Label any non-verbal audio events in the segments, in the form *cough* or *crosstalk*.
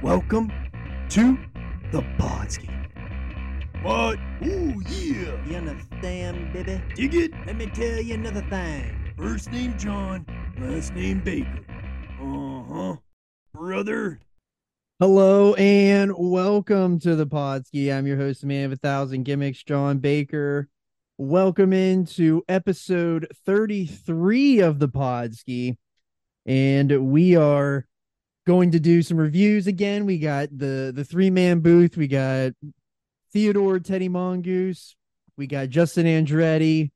Welcome to the Podski. What? Ooh, yeah. You understand, baby? Dig it? Let me tell you another thing. First name John, last name Baker. Uh huh. Brother. Hello and welcome to the Podski. I'm your host, man of a thousand gimmicks, John Baker. Welcome into episode 33 of the Podski. And we are going to do some reviews again. We got the the three man booth. We got Theodore Teddy Mongoose. We got Justin Andretti.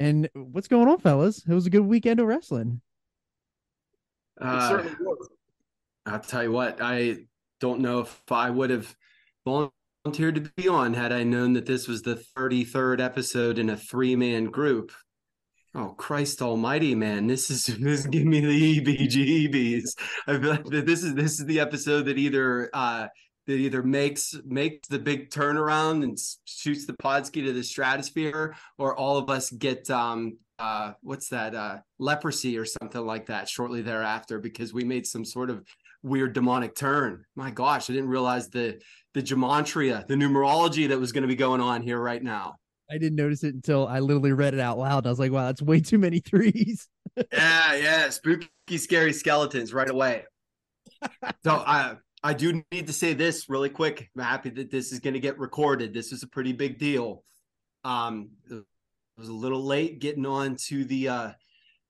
And what's going on, fellas? It was a good weekend of wrestling. Uh, I'll tell you what, I don't know if I would have volunteered to be on had I known that this was the 33rd episode in a three man group. Oh Christ Almighty, man! This is *laughs* this is giving me the EBGBs. I feel like this is this is the episode that either uh that either makes makes the big turnaround and shoots the Podski to the stratosphere, or all of us get um uh what's that uh leprosy or something like that shortly thereafter because we made some sort of weird demonic turn. My gosh, I didn't realize the the gematria, the numerology that was going to be going on here right now. I didn't notice it until I literally read it out loud. I was like, wow, that's way too many threes. *laughs* yeah, yeah, spooky, scary skeletons right away. so *laughs* I I do need to say this really quick. I'm happy that this is going to get recorded. This is a pretty big deal. Um, it was a little late getting on to the uh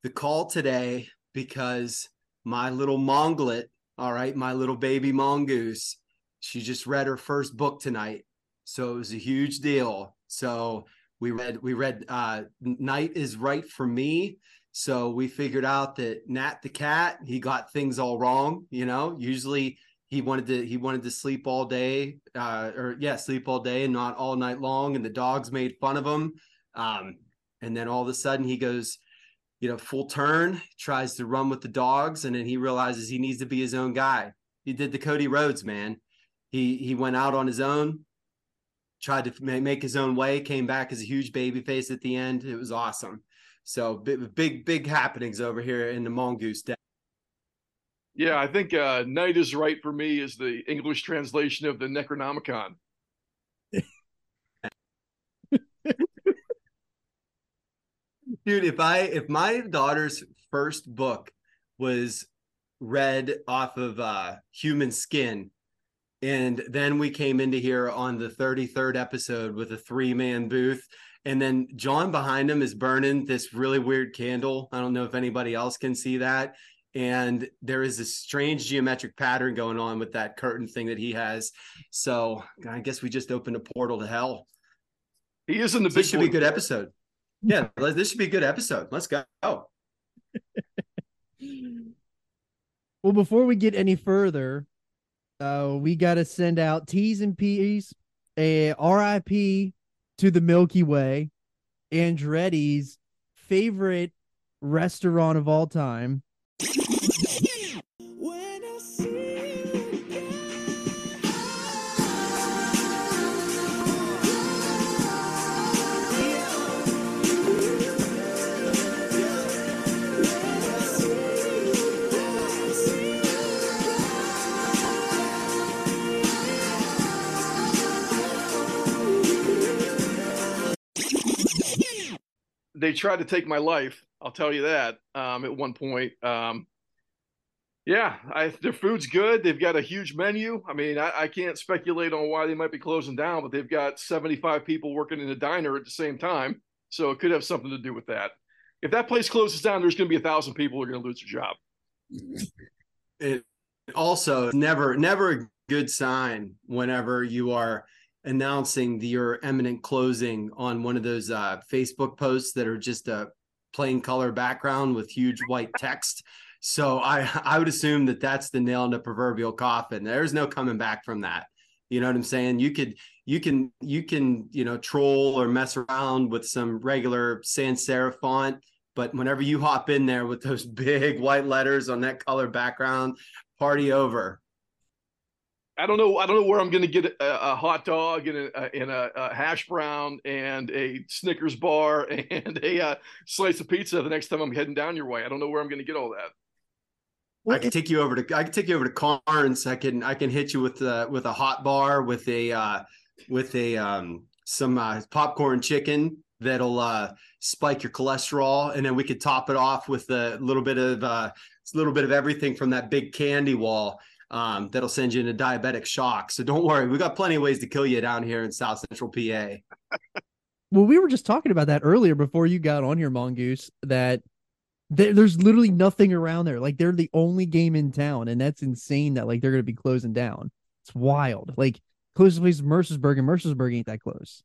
the call today because my little monglet, all right, my little baby mongoose, she just read her first book tonight. So it was a huge deal. So we read we read uh Night is Right for Me. So we figured out that Nat the cat, he got things all wrong, you know. Usually he wanted to he wanted to sleep all day uh or yeah, sleep all day and not all night long and the dogs made fun of him. Um and then all of a sudden he goes you know, full turn, tries to run with the dogs, and then he realizes he needs to be his own guy. He did the Cody Rhodes, man. He he went out on his own, tried to make his own way, came back as a huge baby face at the end. It was awesome. So big, big, big happenings over here in the Mongoose Den. Yeah, I think uh, "Night is Right for Me" is the English translation of the Necronomicon. *laughs* Dude, if I if my daughter's first book was read off of uh human skin and then we came into here on the 33rd episode with a three-man booth and then John behind him is burning this really weird candle. I don't know if anybody else can see that. And there is a strange geometric pattern going on with that curtain thing that he has. So I guess we just opened a portal to hell. He is in the big. This should be a good episode. Yeah, this should be a good episode. Let's go. *laughs* well, before we get any further, uh, we got to send out T's and P's, a RIP to the Milky Way, Andretti's favorite restaurant of all time. They tried to take my life. I'll tell you that. Um, at one point, um, yeah, I, their food's good. They've got a huge menu. I mean, I, I, can't speculate on why they might be closing down, but they've got 75 people working in a diner at the same time, so it could have something to do with that. If that place closes down, there's going to be a thousand people who are going to lose their job. It also never, never a good sign whenever you are announcing the, your imminent closing on one of those uh, Facebook posts that are just a plain color background with huge white text. So I I would assume that that's the nail in the proverbial coffin. There's no coming back from that. You know what I'm saying? You could you can you can you know troll or mess around with some regular sans serif font, but whenever you hop in there with those *laughs* big white letters on that color background, party over. I don't know. I don't know where I'm going to get a, a, hot dog and a, and a, a, hash brown and a Snickers bar *laughs* and a uh, slice of pizza the next time I'm heading down your way. I don't know where I'm going to get all that. I can take you over to I can take you over to Karns. I can I can hit you with uh with a hot bar with a uh with a um some uh, popcorn chicken that'll uh spike your cholesterol and then we could top it off with a little bit of uh a little bit of everything from that big candy wall um that'll send you into diabetic shock. So don't worry, we've got plenty of ways to kill you down here in South Central PA. Well, we were just talking about that earlier before you got on here, Mongoose. That there, there's literally nothing around there. Like they're the only game in town, and that's insane. That like they're gonna be closing down. It's wild. Like closest place is Mercersburg, and Mercersburg ain't that close.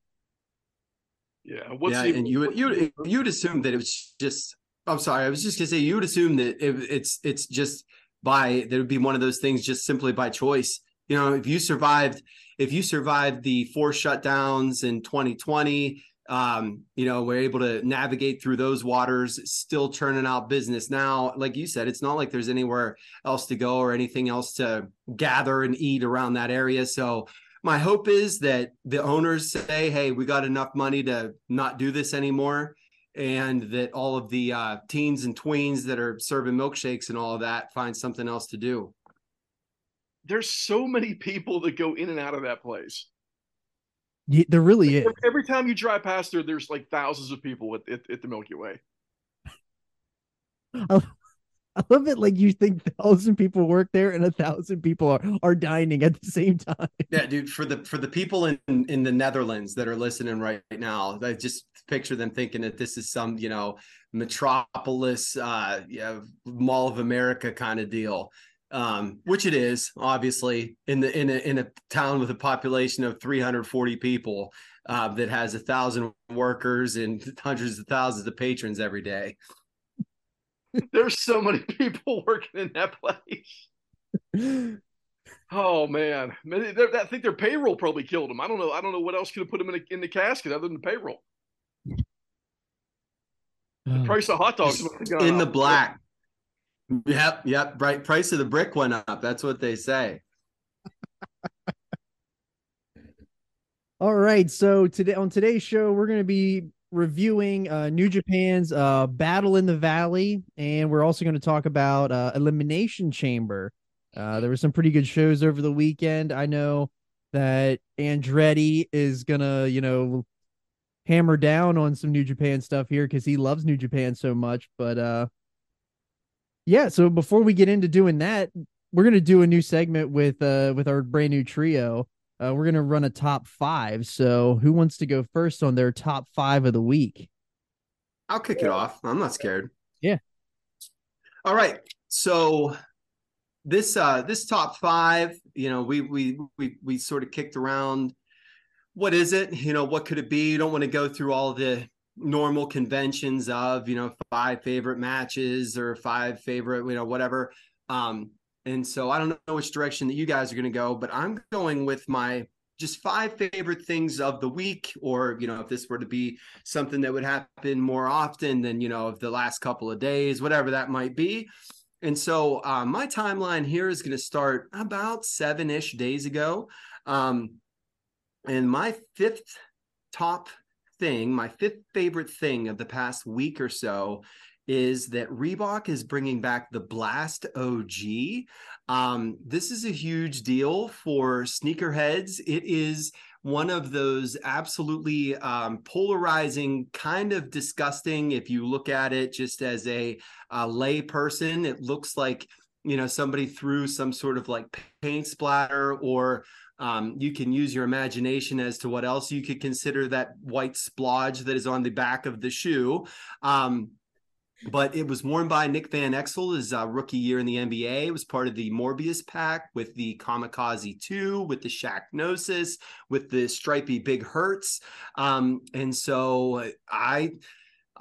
Yeah. What's yeah, the, and you would you would you would assume that it was just. I'm sorry, I was just gonna say you would assume that it, it's it's just by that would be one of those things just simply by choice. You know, if you survived if you survived the four shutdowns in 2020, um, you know, we're able to navigate through those waters, still turning out business. Now, like you said, it's not like there's anywhere else to go or anything else to gather and eat around that area. So my hope is that the owners say, "Hey, we got enough money to not do this anymore," and that all of the uh, teens and tweens that are serving milkshakes and all of that find something else to do. there's so many people that go in and out of that place. Yeah, there really is. Every time you drive past there, there's like thousands of people at, at, at the Milky Way. *laughs* I love it. Like you think thousand people work there, and a thousand people are are dining at the same time. *laughs* Yeah, dude. For the for the people in in the Netherlands that are listening right now, I just picture them thinking that this is some you know metropolis, uh, yeah, Mall of America kind of deal. Um, which it is, obviously, in the in a in a town with a population of 340 people uh, that has a thousand workers and hundreds of thousands of patrons every day. *laughs* There's so many people *laughs* working in that place. Oh man, Man, I think their payroll probably killed them. I don't know. I don't know what else could have put them in, a, in the casket other than the payroll. Oh, Price of hot dogs must have gone in the up. black. Yep, yep. Right. Price of the brick went up. That's what they say. *laughs* All right. So today on today's show, we're going to be reviewing uh, New Japan's uh, Battle in the Valley, and we're also going to talk about uh, Elimination Chamber. Uh, there were some pretty good shows over the weekend. I know that Andretti is gonna, you know, hammer down on some New Japan stuff here because he loves New Japan so much. But uh, yeah. So before we get into doing that, we're gonna do a new segment with uh with our brand new trio. Uh, we're gonna run a top five. So who wants to go first on their top five of the week? I'll kick it off. I'm not scared. Yeah. All right. So this uh this top five, you know, we we we we sort of kicked around what is it? You know, what could it be? You don't want to go through all the normal conventions of, you know, five favorite matches or five favorite, you know, whatever. Um, and so I don't know which direction that you guys are going to go, but I'm going with my just five favorite things of the week, or you know, if this were to be something that would happen more often than you know of the last couple of days, whatever that might be. And so uh, my timeline here is going to start about seven ish days ago. Um, and my fifth top thing, my fifth favorite thing of the past week or so is that Reebok is bringing back the Blast OG. Um, this is a huge deal for sneakerheads. It is one of those absolutely um, polarizing, kind of disgusting. If you look at it just as a, a lay person, it looks like you know somebody threw some sort of like paint splatter or um, you can use your imagination as to what else you could consider that white splodge that is on the back of the shoe. Um, but it was worn by Nick Van Exel his uh, rookie year in the NBA. It was part of the Morbius pack with the Kamikaze 2, with the Shaq Gnosis, with the stripy Big Hurts. Um, and so I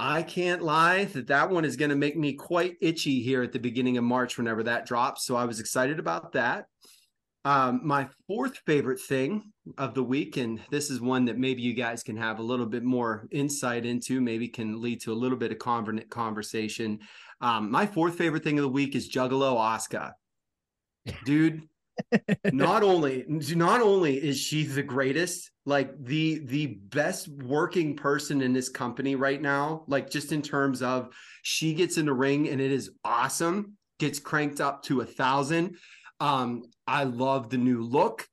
I can't lie that that one is going to make me quite itchy here at the beginning of March whenever that drops. So I was excited about that. Um, my fourth favorite thing of the week, and this is one that maybe you guys can have a little bit more insight into, maybe can lead to a little bit of conver- conversation. Um, my fourth favorite thing of the week is Juggalo Asuka. Dude, *laughs* not only not only is she the greatest, like the the best working person in this company right now, like just in terms of she gets in the ring and it is awesome. gets cranked up to a thousand. Um, I love the new look.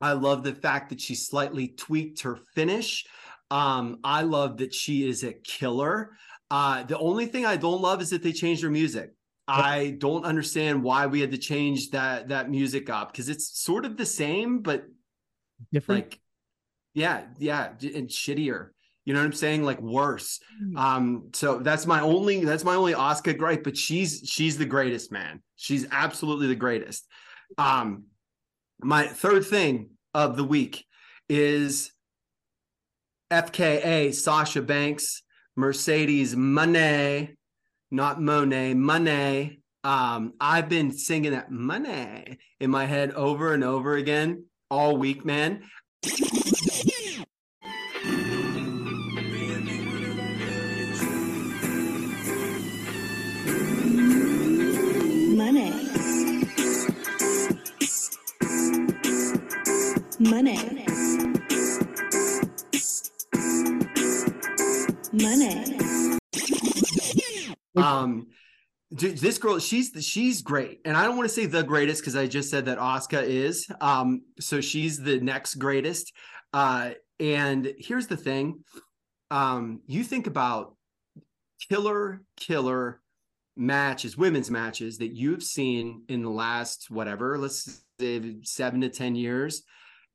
I love the fact that she slightly tweaked her finish. Um, I love that she is a killer. Uh, the only thing I don't love is that they changed her music. I don't understand why we had to change that that music up because it's sort of the same, but Different. like, yeah, yeah, and shittier. You know what I'm saying? Like worse. Um, so that's my only that's my only Asuka gripe, but she's she's the greatest, man. She's absolutely the greatest. Um, my third thing of the week is FKA Sasha Banks, Mercedes Money, not Monet, Money. Um, I've been singing that money in my head over and over again all week, man. Money. Money. Um, this girl, she's she's great, and I don't want to say the greatest because I just said that Asuka is. Um, so she's the next greatest. Uh, and here's the thing: um, you think about killer, killer matches, women's matches that you've seen in the last whatever, let's say seven to ten years,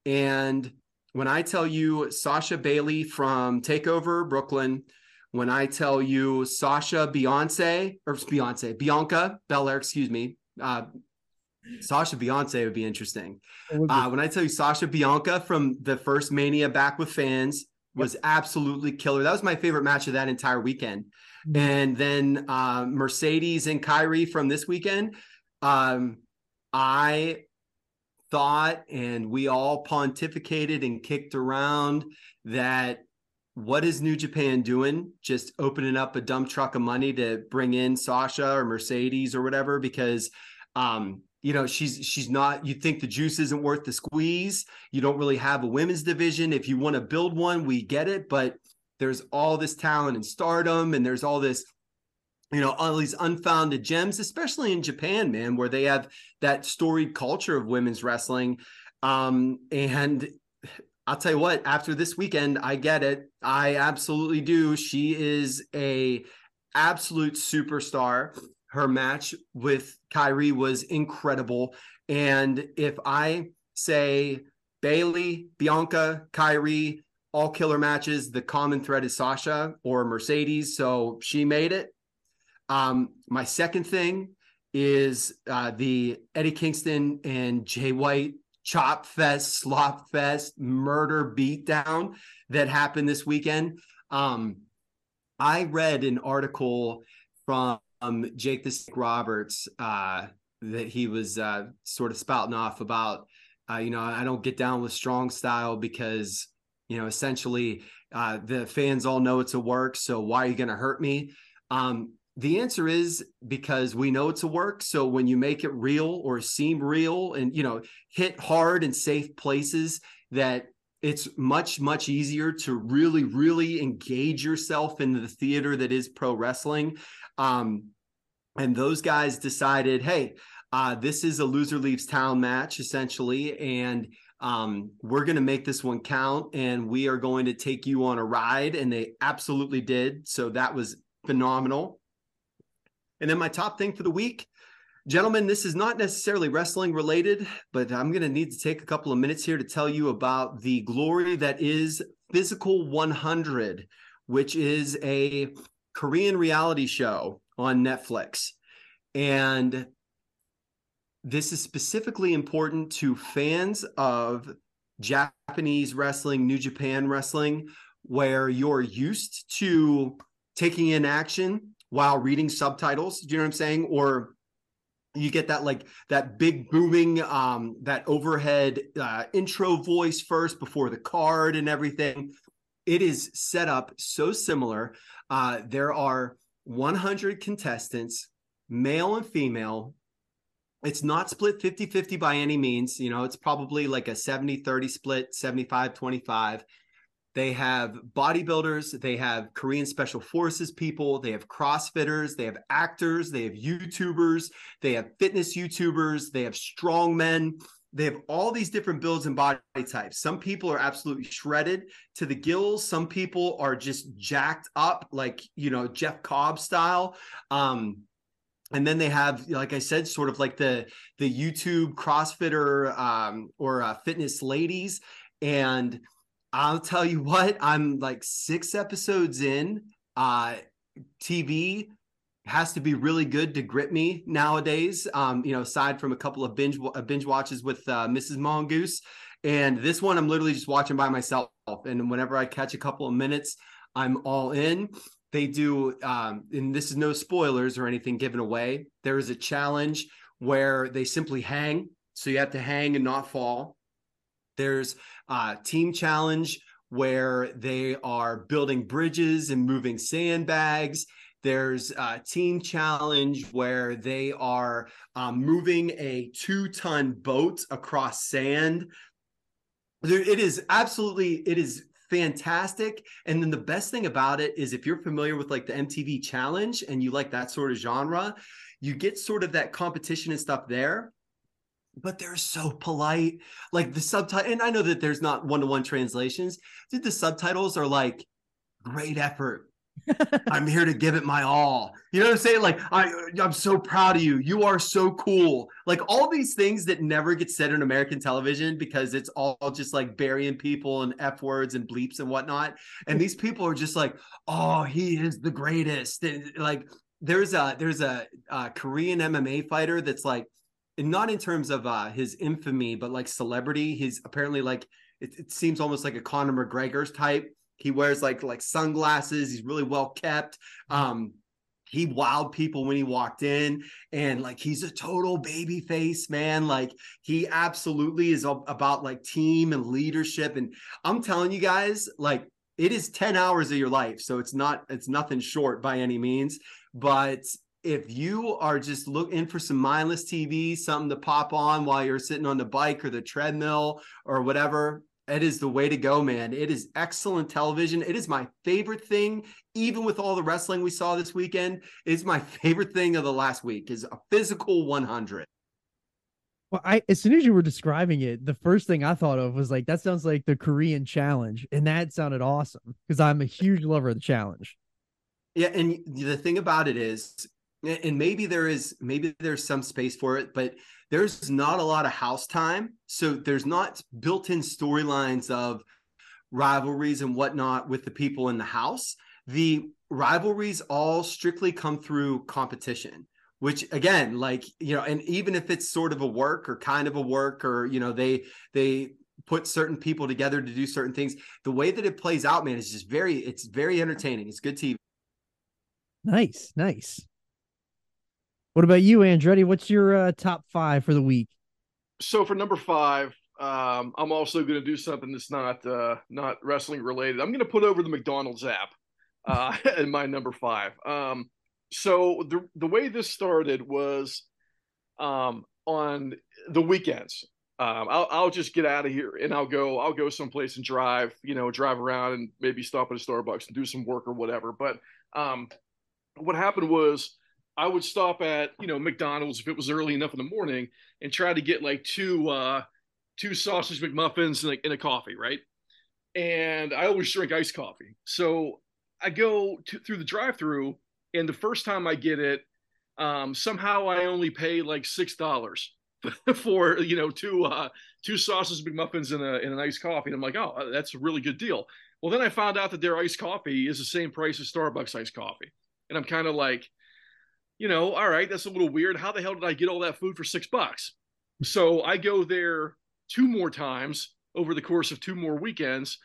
and when I tell you Sasha Bailey from Takeover Brooklyn when I tell you Sasha Beyonce or Beyonce Bianca Belair, excuse me, uh, Sasha Beyonce would be interesting. Uh, when I tell you Sasha Bianca from the first Mania back with fans was absolutely killer. That was my favorite match of that entire weekend. And then uh, Mercedes and Kairi from this weekend. Um, I thought, and we all pontificated and kicked around that what is New Japan doing? Just opening up a dump truck of money to bring in Sasha or Mercedes or whatever because um you know she's she's not you think the juice isn't worth the squeeze you don't really have a women's division if you want to build one we get it but there's all this talent and stardom and there's all this you know all these unfounded gems especially in Japan man where they have that storied culture of women's wrestling um and I'll tell you what, after this weekend, I get it. I absolutely do. She is a absolute superstar. Her match with Kairi was incredible. And if I say Bailey, Bianca, Kairi, all killer matches, the common thread is Sasha or Mercedes. So she made it. Um, my second thing is uh, the Eddie Kingston and Jay White chop fest, slop fest, murder beatdown that happened this weekend. Um, I read an article from um, Jake the Snake Roberts uh, that he was uh, sort of spouting off about, uh, you know, I don't get down with strong style because, you know, essentially uh, the fans all know it's a work. So why are you going to hurt me? Um, the answer is because we know it's a work. So when you make it real or seem real and, you know, hit hard in safe places, that it's much, much easier to really, really engage yourself in the theater that is pro wrestling. Um, and those guys decided, hey, uh, this is a loser leaves town match essentially. And um, we're going to make this one count and we are going to take you on a ride. And they absolutely did. So that was phenomenal. And then my top thing for the week, gentlemen, this is not necessarily wrestling related, but I'm going to need to take a couple of minutes here to tell you about the glory that is Physical 100, which is a Korean reality show on Netflix. And this is specifically important to fans of Japanese wrestling, New Japan wrestling, where you're used to taking in action while reading subtitles. Do you know what I'm saying? Or you get that like that big booming um that overhead uh intro voice first before the card and everything it is set up so similar uh there are 100 contestants male and female it's not split 50-50 by any means you know it's probably like a 70-30 split 75-25 they have bodybuilders, they have Korean special forces people, they have CrossFitters, they have actors, they have YouTubers, they have fitness YouTubers, they have strongmen. They have all these different builds and body types. Some people are absolutely shredded to the gills. Some people are just jacked up, like you know Jeff Cobb style. Um, and then they have like i said sort of like the the youtube crossfitter um, or uh, fitness ladies and i'll tell you what i'm like six episodes in uh tv has to be really good to grip me nowadays um you know aside from a couple of binge uh, binge watches with uh, mrs mongoose. And this one i'm literally just watching by myself. And whenever i catch a couple of minutes i'm all in. They do um, and this is no spoilers or anything given away. There is a challenge where they simply hang. So you have to hang and not fall there's a team challenge where they are building bridges and moving sandbags there's a team challenge where they are um, moving a two ton boat across sand it is absolutely it is fantastic. And then the best thing about it is if you're familiar with like the MTV challenge and you like that sort of genre, you get sort of that competition and stuff there. But they're so polite. Like the subtitle, and I know that there's not one-to-one translations. Dude, the subtitles are like great effort I'm here to *laughs* give it my all. You know what I'm saying? Like I I'm so proud of you. You are so cool. Like all these things that never get said in American television because it's all just like burying people and F words and bleeps and whatnot. And these people are just like, oh, he is the greatest. And like there's a there's a, a Korean MMA fighter that's like not in terms of uh his infamy, but like celebrity. He's apparently like it, it seems almost like a Conor McGregor's type he wears like like sunglasses. He's really well kept. Um, he wowed people when he walked in and like he's a total baby face man like he absolutely is about like team and leadership and i'm telling you guys like it is 10 hours of your life so it's not it's nothing short by any means but if you are just looking for some mindless tv something to pop on while you're sitting on the bike or the treadmill or whatever it is the way to go, man. It is excellent television. It is my favorite thing, even with all the wrestling we saw this weekend. It's my *laughs* favorite thing of the last week is a physical 100. Well, I as soon as you were describing it, the first thing I thought of was like that sounds like the Korean challenge, and that sounded awesome because I'm a huge lover of the challenge. Yeah, and the thing about it is, and maybe there is maybe there's some space for it, but there's not a lot of house time. So there's not built in storylines of rivalries and whatnot with the people in the house. The rivalries all strictly come through competition which again like you know and even if it's sort of a work or kind of a work or you know they they put certain people together to do certain things the way that it plays out man is just very it's very entertaining it's good tv nice nice what about you, Andretti? What's your uh, top five for the week? So for number five, um, I'm also going to do something that's not uh, not wrestling related. I'm going to put over the McDonald's app uh, *laughs* in my number five. Um, so the the way this started was um, on the weekends. Um, I'll I'll just get out of here and I'll go I'll go someplace and drive you know drive around and maybe stop at a Starbucks and do some work or whatever. But um, what happened was I would stop at you know McDonald's if it was early enough in the morning and try to get like two uh, two sausage McMuffins and a, and a coffee, right? And I always drink iced coffee, so I go to, through the drive-through, and the first time I get it, um, somehow I only pay like six dollars *laughs* for you know two uh, two sausage McMuffins and, a, and an iced coffee. And I'm like, oh, that's a really good deal. Well, then I found out that their iced coffee is the same price as Starbucks iced coffee, and I'm kind of like you know, all right, that's a little weird. How the hell did I get all that food for six bucks? So I go there two more times over the course of two more weekends,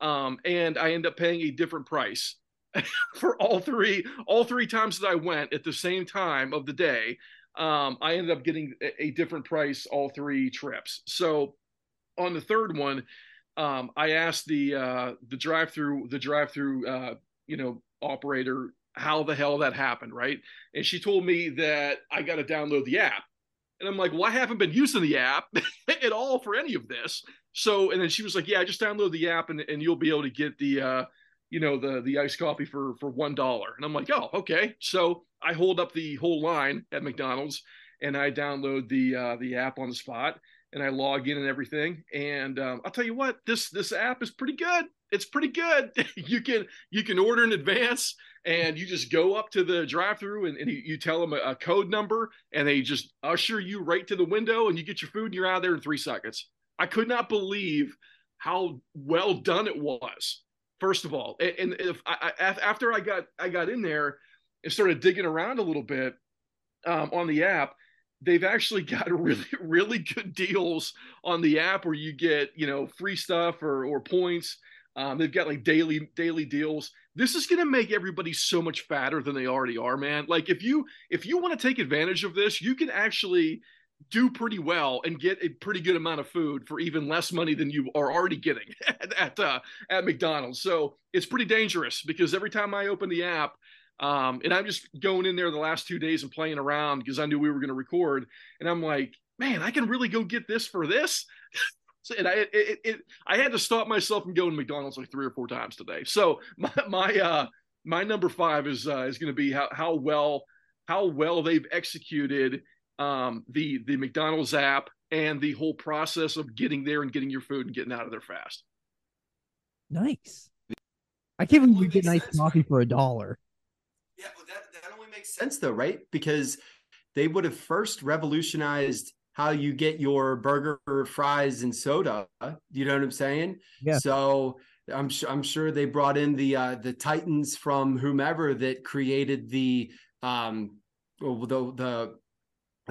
um, and I end up paying a different price *laughs* for all three. All three times that I went at the same time of the day, um, I ended up getting a, different price all three trips. So on the third one, um, I asked the uh, the drive through the drive through uh, you know operator how the hell that happened, right? And she told me that I got to download the app. And I'm like, well, I haven't been using the app *laughs* at all for any of this. So, and then she was like, yeah, just download the app and, and you'll be able to get the, uh, you know, the, the iced coffee for, for $1. And I'm like, oh, okay. So I hold up the whole line at McDonald's and I download the, uh, the app on the spot and I log in and everything. And um, I'll tell you what, this, this app is pretty good. It's pretty good. *laughs* you can, you can order in advance and you just go up to the drive-through and, and you, you tell them a, a, code number and they just usher you right to the window and you get your food and you're out there in three seconds i could not believe how well done it was first of all and, and if I, I, after i got i got in there and started digging around a little bit um, on the app they've actually got *laughs* really really good deals on the app where you get you know free stuff or or points. Um, they've got like daily daily deals. This is going to make everybody so much fatter than they already are man. Like if you if you want to take advantage of this you can actually do pretty well and get a pretty good amount of food for even less money than you are already getting *laughs* at at, uh, at McDonald's. So it's pretty dangerous because every time I open the app, um, and I'm just going in there the last two days and playing around because I knew we were going to record, and I'm like, man, I can really go get this for this. *laughs* So, and I it, it, I had to stop myself from going to McDonald's like three or four times today. So *laughs* my my uh my number five is uh, is going to be how how well how well they've executed um, the the McDonald's app and the whole process of getting there and getting your food and getting out of there fast. Nice. I can't believe you get nice coffee for a dollar. Yeah, well, that that only makes sense though, right? Because they would have first revolutionized how you get your burger, fries, and soda. You know what I'm saying? Yeah. So I'm sure I'm sure they brought in the uh, the titans from whomever that created the um the the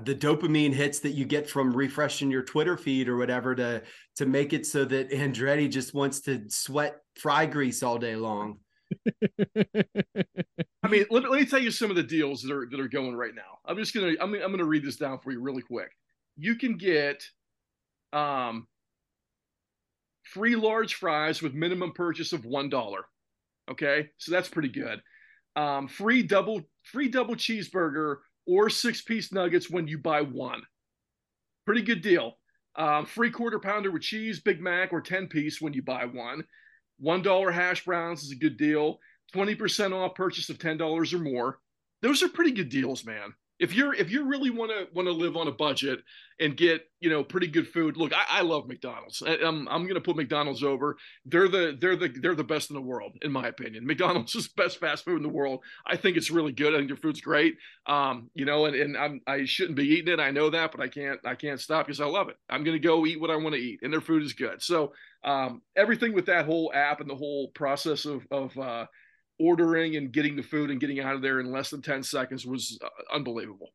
the dopamine hits that you get from refreshing your Twitter feed or whatever to to make it so that Andretti just wants to sweat fry grease all day long. I mean, let, let, me tell you some of the deals that are that are going right now. I'm just gonna I'm, I'm gonna read this down for you really quick you can get um, free large fries with minimum purchase of one dollar. Okay, so that's pretty good. Um, free double free double cheeseburger or six piece nuggets when you buy one. Pretty good deal. Um, free quarter pounder with cheese, Big Mac, or 10 piece when you buy one. $1 hash browns is a good deal. 20% off purchase of $10 or more. Those are pretty good deals, man if you're if you really want to want to live on a budget and get you know pretty good food look i, I love mcdonald's. I, am I'm, I'm gonna put mcdonald's over. They're the they're the they're the best in the world in my opinion. Mcdonald's is the best fast food in the world. I think it's really good. I think their food's great. Um you know and, and i'm i shouldn't be eating it. I know that but i can't i can't stop because i love it. I'm gonna go eat what i want to eat and their food is good. So um everything with that whole app and the whole process of of uh ordering and getting the food and getting out of there in less than 10 seconds was uh, unbelievable.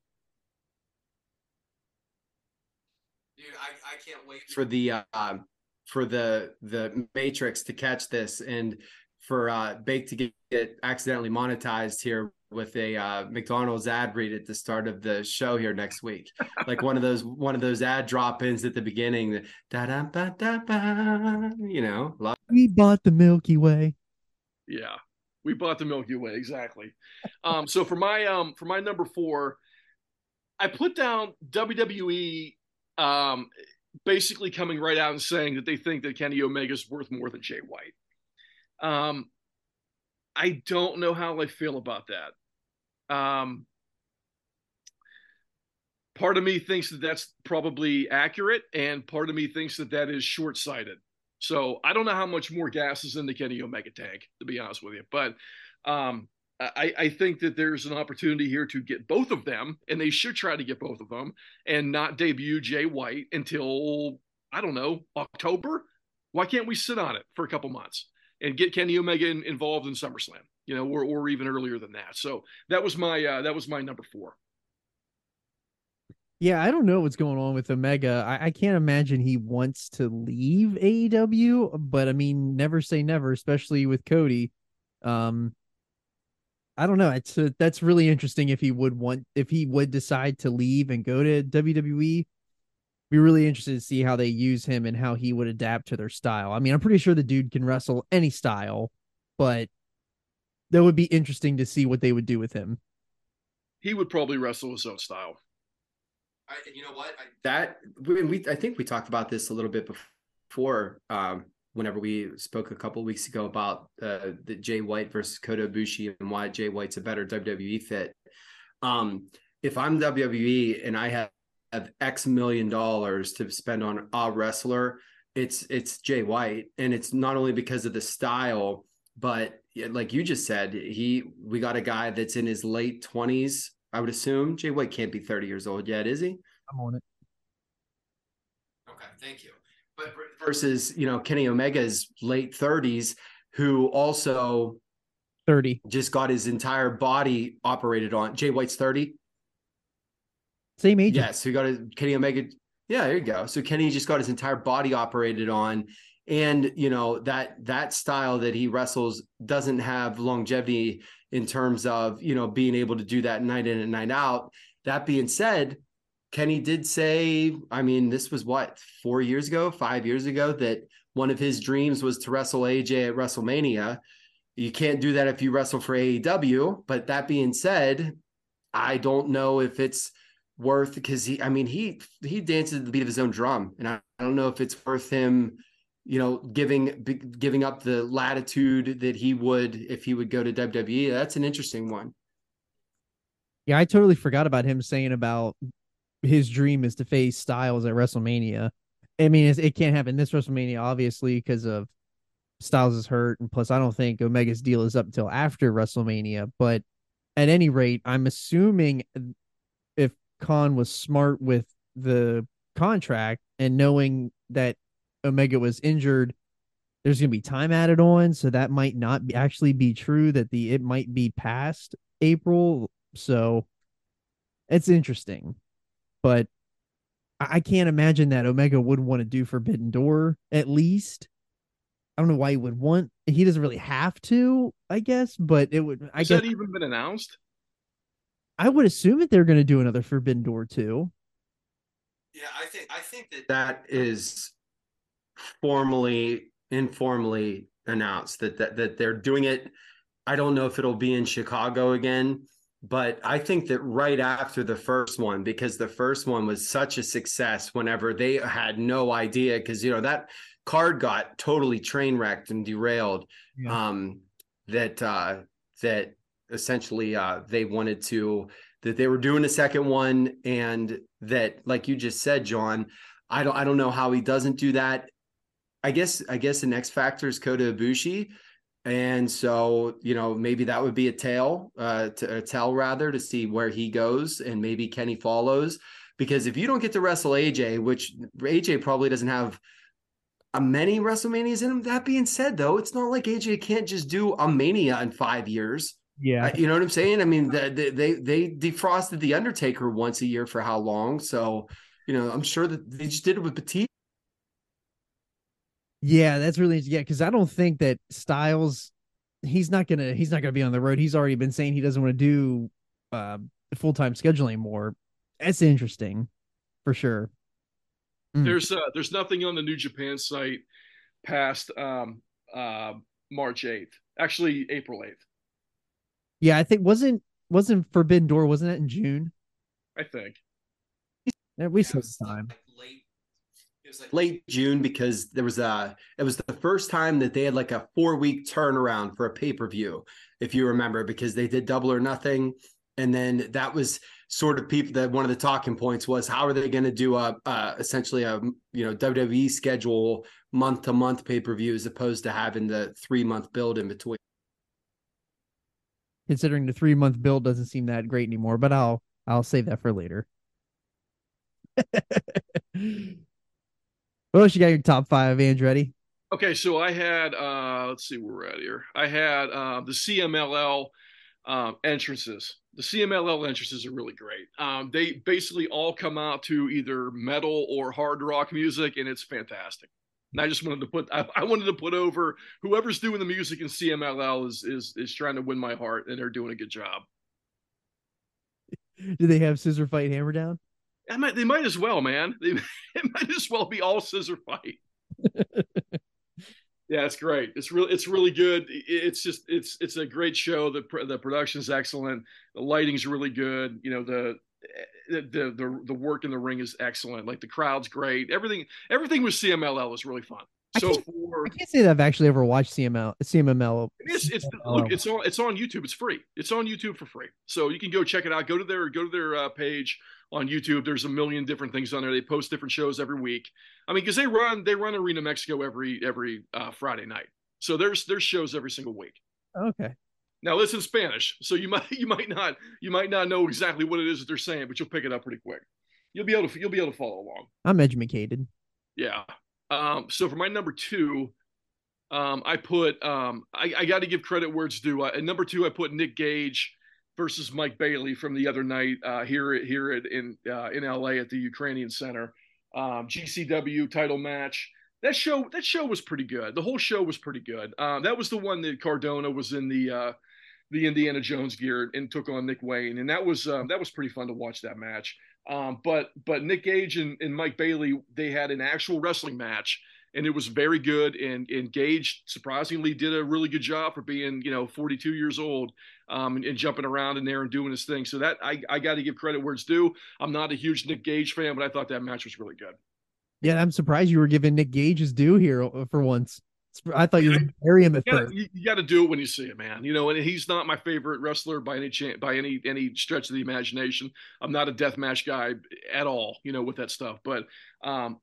Dude, I, I can't wait for the uh, for the the Matrix to catch this and for uh, Bake to get, get accidentally monetized here with a uh, McDonald's ad read at the start of the show here next week, *laughs* like one of those one of those ad drop-ins at the beginning. Da da ba da ba. You know, we bought the Milky Way. Yeah, we bought the Milky Way exactly. Um, so for my um for my number four, I put down WWE um basically coming right out and saying that they think that Kenny Omega is worth more than Jay White. Um, I don't know how I feel about that. Um, part of me thinks that that's probably accurate, and part of me thinks that that is short sighted. So I don't know how much more gas is in the Kenny Omega tank, to be honest with you. But um, I, I, think that there's an opportunity here to get both of them, and they should try to get both of them and not debut Jay White until, I don't know, October. Why can't we sit on it for a couple months and get Kenny Omega in, involved in SummerSlam, you know, or, or even earlier than that? So that was my uh, that was my number four. Yeah, I don't know what's going on with Omega. I, I, can't imagine he wants to leave AEW, but I mean, never say never, especially with Cody. Um, I don't know. It's uh, that's really interesting if he would want if he would decide to leave and go to WWE. Be really interested to see how they use him and how he would adapt to their style. I mean, I'm pretty sure the dude can wrestle any style, but that would be interesting to see what they would do with him. He would probably wrestle his own style. I, you know what? I, that we, we I think we talked about this a little bit before. Um, whenever we spoke a couple weeks ago about uh, the Jay White versus Kota Ibushi and why Jay White's a better WWE fit. Um, if I'm WWE and I have, have X million dollars to spend on a wrestler, it's it's Jay White, and it's not only because of the style, but like you just said, he we got a guy that's in his late twenties. I would assume Jay White can't be 30 years old yet, is he? I'm on it. Okay, thank you. But versus you know Kenny Omega's late 30s, who also 30 just got his entire body operated on. Jay White's 30. Same age. Yes, who got his Kenny Omega. Yeah, there you go. So Kenny just got his entire body operated on. And you know that that style that he wrestles doesn't have longevity in terms of you know being able to do that night in and night out. That being said, Kenny did say, I mean, this was what four years ago, five years ago, that one of his dreams was to wrestle AJ at WrestleMania. You can't do that if you wrestle for AEW. But that being said, I don't know if it's worth because he, I mean, he he dances to the beat of his own drum, and I, I don't know if it's worth him, you know, giving giving up the latitude that he would if he would go to WWE. That's an interesting one. Yeah, I totally forgot about him saying about his dream is to face Styles at WrestleMania. I mean, it can't happen this WrestleMania, obviously, because of Styles is hurt, and plus, I don't think Omega's deal is up until after WrestleMania. But at any rate, I'm assuming if Khan was smart with the contract and knowing that Omega was injured, there's going to be time added on, so that might not be, actually be true. That the it might be past April, so it's interesting but I can't imagine that Omega would want to do Forbidden Door at least. I don't know why he would want. He doesn't really have to, I guess, but it would. I Has guess that even been announced? I would assume that they're going to do another Forbidden Door too. Yeah, I think I think that that is formally, informally announced that that that they're doing it. I don't know if it'll be in Chicago again but I think that right after the first one, because the first one was such a success, whenever they had no idea, because you know that card got totally train wrecked and derailed. Yeah. Um, that uh, that essentially uh, they wanted to that they were doing a second one, and that like you just said, John, I don't I don't know how he doesn't do that. I guess I guess the next factor is Kota Ibushi and so, you know, maybe that would be a tail, uh, to a tell rather to see where he goes and maybe Kenny follows. Because if you don't get to wrestle AJ, which AJ probably doesn't have a many WrestleManias in him. That being said, though, it's not like AJ can't just do a Mania in five years. Yeah, you know what I'm saying. I mean, the, the, they they defrosted the Undertaker once a year for how long? So, you know, I'm sure that they just did it with Batista yeah, that's really yeah, because I don't think that Styles he's not gonna he's not gonna be on the road. He's already been saying he doesn't want to do uh full time schedule anymore. That's interesting for sure. Mm. There's uh there's nothing on the New Japan site past um uh March 8th. Actually April 8th. Yeah, I think wasn't wasn't Forbidden Door, wasn't it in June? I think. At least saw the time was like late June because there was a it was the first time that they had like a four week turnaround for a pay per view, if you remember, because they did double or nothing, and then that was sort of people that one of the talking points was how are they going to do a uh, essentially a you know WWE schedule month to month pay per view as opposed to having the three month build in between. Considering the three month build doesn't seem that great anymore, but I'll I'll save that for later. *laughs* What else you got your top five, Andretti? Okay, so I had uh let's see where we're at here. I had uh, the CMLL um, entrances. The CMLL entrances are really great. Um, they basically all come out to either metal or hard rock music, and it's fantastic. And I just wanted to put I, I, wanted to put over whoever's doing the music in CMLL is is is trying to win my heart, and they're doing a good job. *laughs* Do they have Scissor Fight Hammer Down? I might, they might as well, man. *laughs* They it might as well be all scissor fight. *laughs* yeah, it's great. It's really it's really good. It's just it's it's a great show. The the production's excellent. The lighting's really good. You know the the, the the the work in the ring is excellent. Like the crowd's great. Everything everything with CMLL is really fun. I So can't- for I can't say that I've actually ever watched CML CMML. it's it's Oh. look it's on it's on YouTube. It's free. It's on YouTube for free. So you can go check it out. Go to their go to their uh, page on YouTube. There's a million different things on there. They post different shows every week. I mean, because they run they run Arena Mexico every every uh, Friday night. So there's there's shows every single week. Okay. Now listen in Spanish, so you *laughs* might you might not you might not know exactly what it is that they're saying, but you'll pick it up pretty quick. You'll be able to you'll be able to follow along. I'm educated. Yeah. Um, so for my number two, um, I put um, I, I got to give credit where it's due. I, at number two, I put Nick Gage versus Mike Bailey from the other night uh, here here at, in uh, in LA at the Ukrainian Center. Um, GCW title match. That show that show was pretty good. The whole show was pretty good. Um, that was the one that Cardona was in the uh, the Indiana Jones gear and took on Nick Wayne, and that was um, that was pretty fun to watch that match. Um, but but Nick Gage and, and Mike Bailey they had an actual wrestling match, and it was very good. And, Gage surprisingly did a really good job for being you know 42 years old um, and, and jumping around in there and doing his thing. So that I I got to give credit where it's due. I'm not a huge Nick Gage fan, but I thought that match was really good. Yeah, I'm surprised you were giving Nick Gage his due here uh, for once. I thought you were bury him at You gotta, first. you, you gotta do it when you see it, man. You know, and he's not my favorite wrestler by any chance, by any any stretch of the imagination. I'm not a death match guy at all, you know, with that stuff. But um,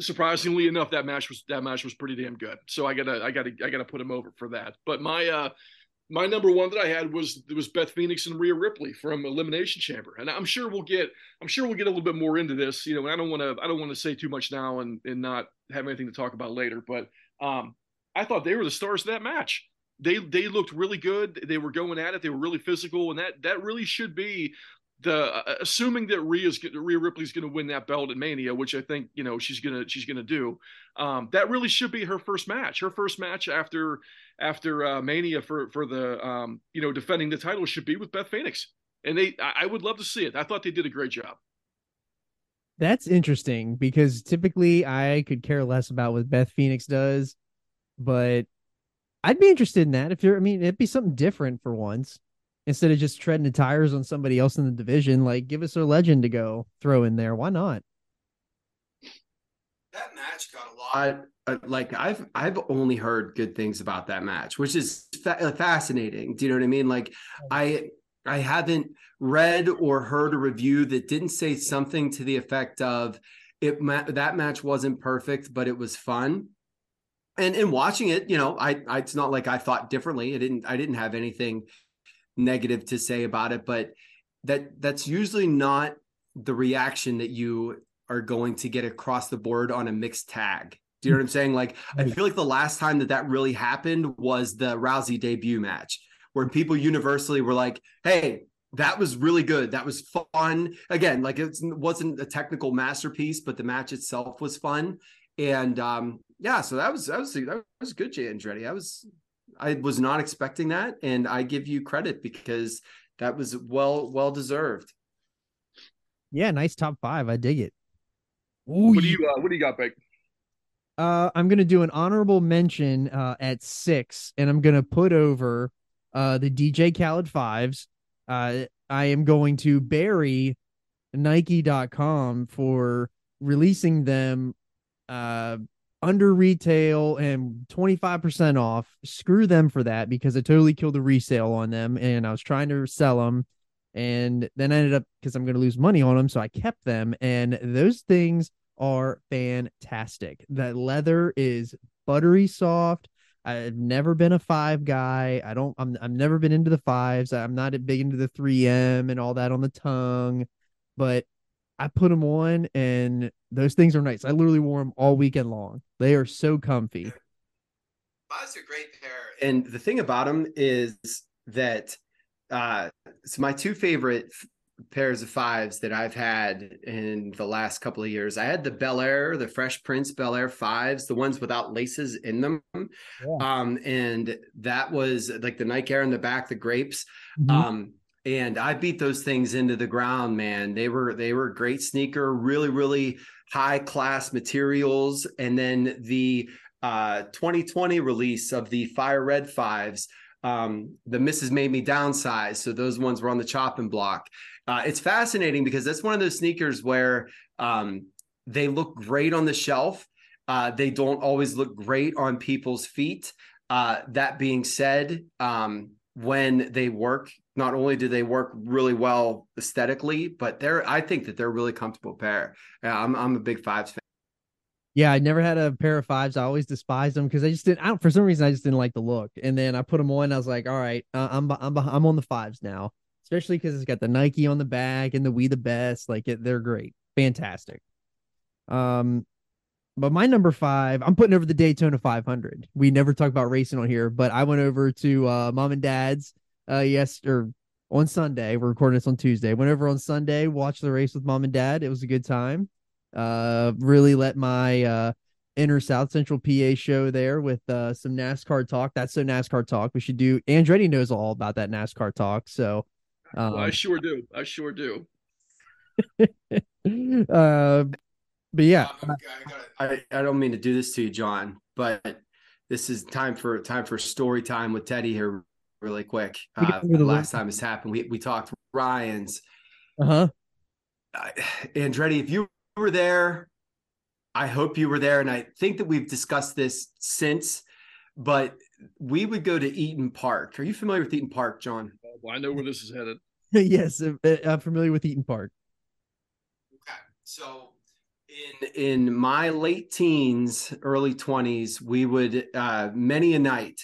surprisingly enough, that match was that match was pretty damn good. So I gotta I gotta I gotta put him over for that. But my uh my number one that I had was was Beth Phoenix and Rhea Ripley from Elimination Chamber, and I'm sure we'll get I'm sure we'll get a little bit more into this. You know, and I don't want to I don't want to say too much now and and not have anything to talk about later. But um, I thought they were the stars of that match. They they looked really good. They were going at it. They were really physical, and that that really should be the uh, assuming that Rhea's Rhea Ripley's going to win that belt at Mania, which I think you know she's gonna she's gonna do. Um, that really should be her first match. Her first match after after uh, Mania for for the um, you know defending the title should be with Beth Phoenix, and they I, I would love to see it. I thought they did a great job. That's interesting because typically I could care less about what Beth Phoenix does, but I'd be interested in that if you're. I mean, it'd be something different for once instead of just treading the tires on somebody else in the division. Like, give us a legend to go throw in there. Why not? That match got a lot. Uh, like I've I've only heard good things about that match, which is fa- fascinating. Do you know what I mean? Like I I haven't read or heard a review that didn't say something to the effect of it. Ma- that match wasn't perfect, but it was fun. And in watching it, you know, I, I it's not like I thought differently. I didn't I didn't have anything negative to say about it, but that that's usually not the reaction that you are going to get across the board on a mixed tag. Do you know what I'm *laughs* saying? Like, I feel like the last time that that really happened was the Rousey debut match, where people universally were like, "Hey, that was really good. That was fun." Again, like it wasn't a technical masterpiece, but the match itself was fun. And um, yeah, so that was that was that was good, Jay Andretti. I was I was not expecting that, and I give you credit because that was well well deserved. Yeah, nice top five. I dig it. What do you uh, what do you got, Bake? Uh, I'm gonna do an honorable mention uh, at six, and I'm gonna put over uh, the DJ Khaled fives. Uh, I am going to bury Nike.com for releasing them uh, under retail and 25% off. Screw them for that because I totally killed the resale on them, and I was trying to sell them, and then I ended up because I'm going to lose money on them, so I kept them, and those things are fantastic. That leather is buttery soft. I've never been a five guy. I don't. I'm. I've never been into the fives. I'm not big into the 3M and all that on the tongue, but I put them on, and those things are nice. I literally wore them all weekend long. They are so comfy. Fives are a great pair. And the thing about them is that uh it's my two favorite pairs of fives that I've had in the last couple of years. I had the Bel Air, the Fresh Prince Bel Air fives, the ones without laces in them. Um, and that was like the Nike Air in the back, the grapes. Mhm. Um, and I beat those things into the ground, man. They were they were great sneaker, really, really high class materials. And then the uh 2020 release of the Fire Red Fives, um, the missus made me downsize. So those ones were on the chopping block. uh, it's fascinating because that's one of those sneakers where um, they look great on the shelf. Uh, they don't always look great on people's feet. Uh, that being said, um, when they work, not only do they work really well aesthetically, but they're I think that they're a really comfortable pair. Yeah, I'm I'm a big fives fan. Yeah, I never had a pair of fives. I always despised them because I just didn't. I for some reason, I just didn't like the look. And then I put them on. I was like, all right, uh, I'm I'm I'm on the fives now. Especially because it's got the Nike on the back and the We the Best. Like it, they're great, fantastic. Um, but my number five, I'm putting over the Daytona 500. We never talk about racing on here, but I went over to uh, mom and dad's uh yes or on Sunday. We're recording this on Tuesday. Went over on Sunday, watched the race with mom and dad. It was a good time. Uh, really let my uh inner South Central PA show there with uh some NASCAR talk. That's so NASCAR talk. We should do. Andretti knows all about that NASCAR talk. So, um, Well, I sure do. I sure do. *laughs* uh, but yeah, I, I don't mean to do this to you, John, but this is time for time for story time with Teddy here, really quick. Uh, the last time this happened, we we talked Ryan's. uh huh. I- Andretti, if you were there, I hope you were there, and I think that we've discussed this since. But we would go to Eat'n Park. Are you familiar with Eat'n Park, John? Well, I know where this is headed. *laughs* yes, uh, I'm familiar with Eat'n Park. Okay. So in in my late teens, early 20s, we would uh many a night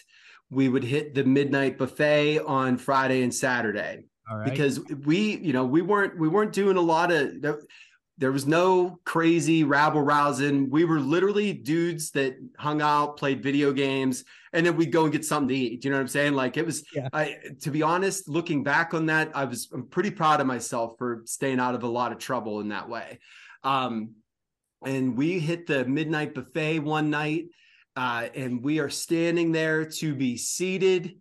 we would hit the midnight buffet on Friday and Saturday All right. because we, you know, we weren't we weren't doing a lot of there, there was no crazy rabble rousing. We were literally dudes that hung out, played video games, and then we'd go and get something to eat. You know what I'm saying? Like it was Yeah. I to be honest, looking back on that, I was I'm pretty proud of myself for staying out of a lot of trouble in that way. Um and we hit the midnight buffet one night uh, and we are standing there to be seated.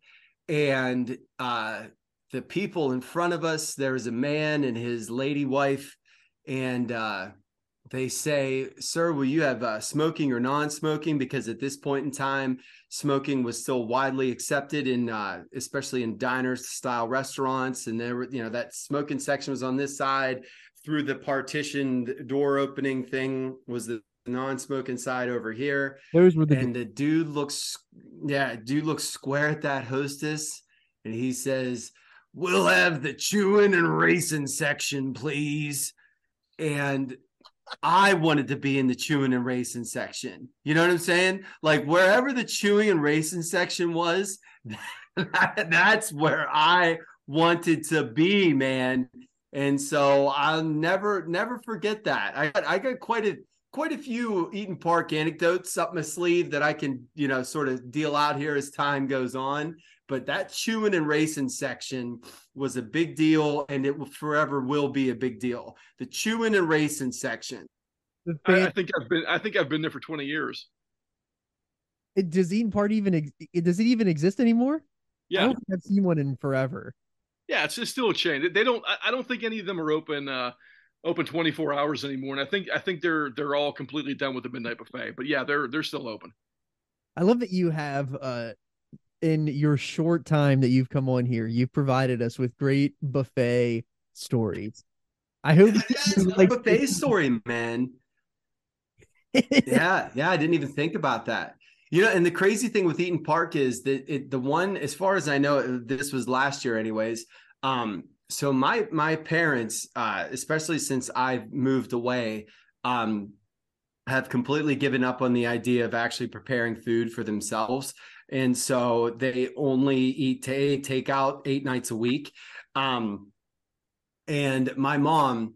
And uh, the people in front of us there's a man and his lady wife. And uh, they say sir will you have uh, smoking or non-smoking? Because at this point in time smoking was still widely accepted in uh, especially in diners style restaurants. And there were you know that smoking section was on this side. Through the partition door opening thing was the non-smoking side over here. Those were the and the dude looks yeah dude looks square at that hostess. And he says we'll have the chewing and racing section please. And i wanted to be in the chewing and racing section. You know what i'm saying? Like wherever the chewing and racing section was that, *laughs* that's where i wanted to be man. And so i'll never never forget that. I got, i got quite a quite a few Eat'n Park anecdotes up my sleeve that I can, you know, sort of deal out here as time goes on. But that chewing and racing section was a big deal, and it will forever will be a big deal. The chewing and racing section. I, I think I've been. I think I've been there for twenty years. it, does Eat'n Park even it, does it even exist anymore? I Yeah, don't think I've seen one in forever. yeah. It's, it's still a chain. They- They don't. I, I don't think any of them are open. Uh, open twenty four hours anymore. And I think. I think they're they're all completely done with the midnight buffet. But yeah, they're they're still open. I love that you have uh in your short time that you've come on here, you've provided us with great buffet stories. I hope Yeah, it's a like buffet story, man. *laughs* yeah, yeah, I didn't even think about that. You know, and the crazy thing with Eat'n Park is that it, the one, as far as I know, this was last year, anyways. Um, so my my parents, uh, especially since I've moved away, um, have completely given up on the idea of actually preparing food for themselves, and so they only eat ta- takeout eight nights a week. Um, and my mom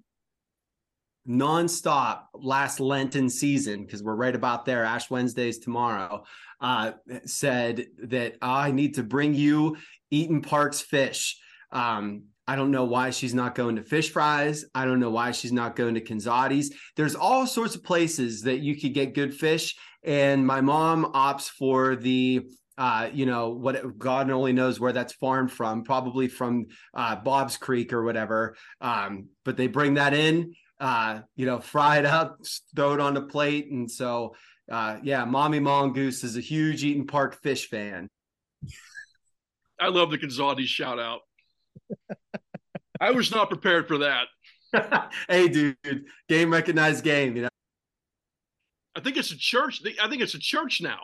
nonstop last Lenten season, because we're right about there, Ash Wednesdays tomorrow, uh, said that I need to bring you Eat'n Park's fish. Um, I don't know why she's not going to fish fries. I don't know why she's not going to Kanzati's. There's all sorts of places that you could get good fish. And my mom opts for the uh, you know what God only knows where that's farmed from, probably from uh, Bob's Creek or whatever. Um, but they bring that in, uh, you know, fry it up, throw it on the plate, and so uh, yeah, Mommy Mongoose is a huge Eat'n Park fish fan. I love the Gonzalez shout out. I was not prepared for that. *laughs* hey, dude, game recognized game. You know, I think it's a church. I think it's a church now.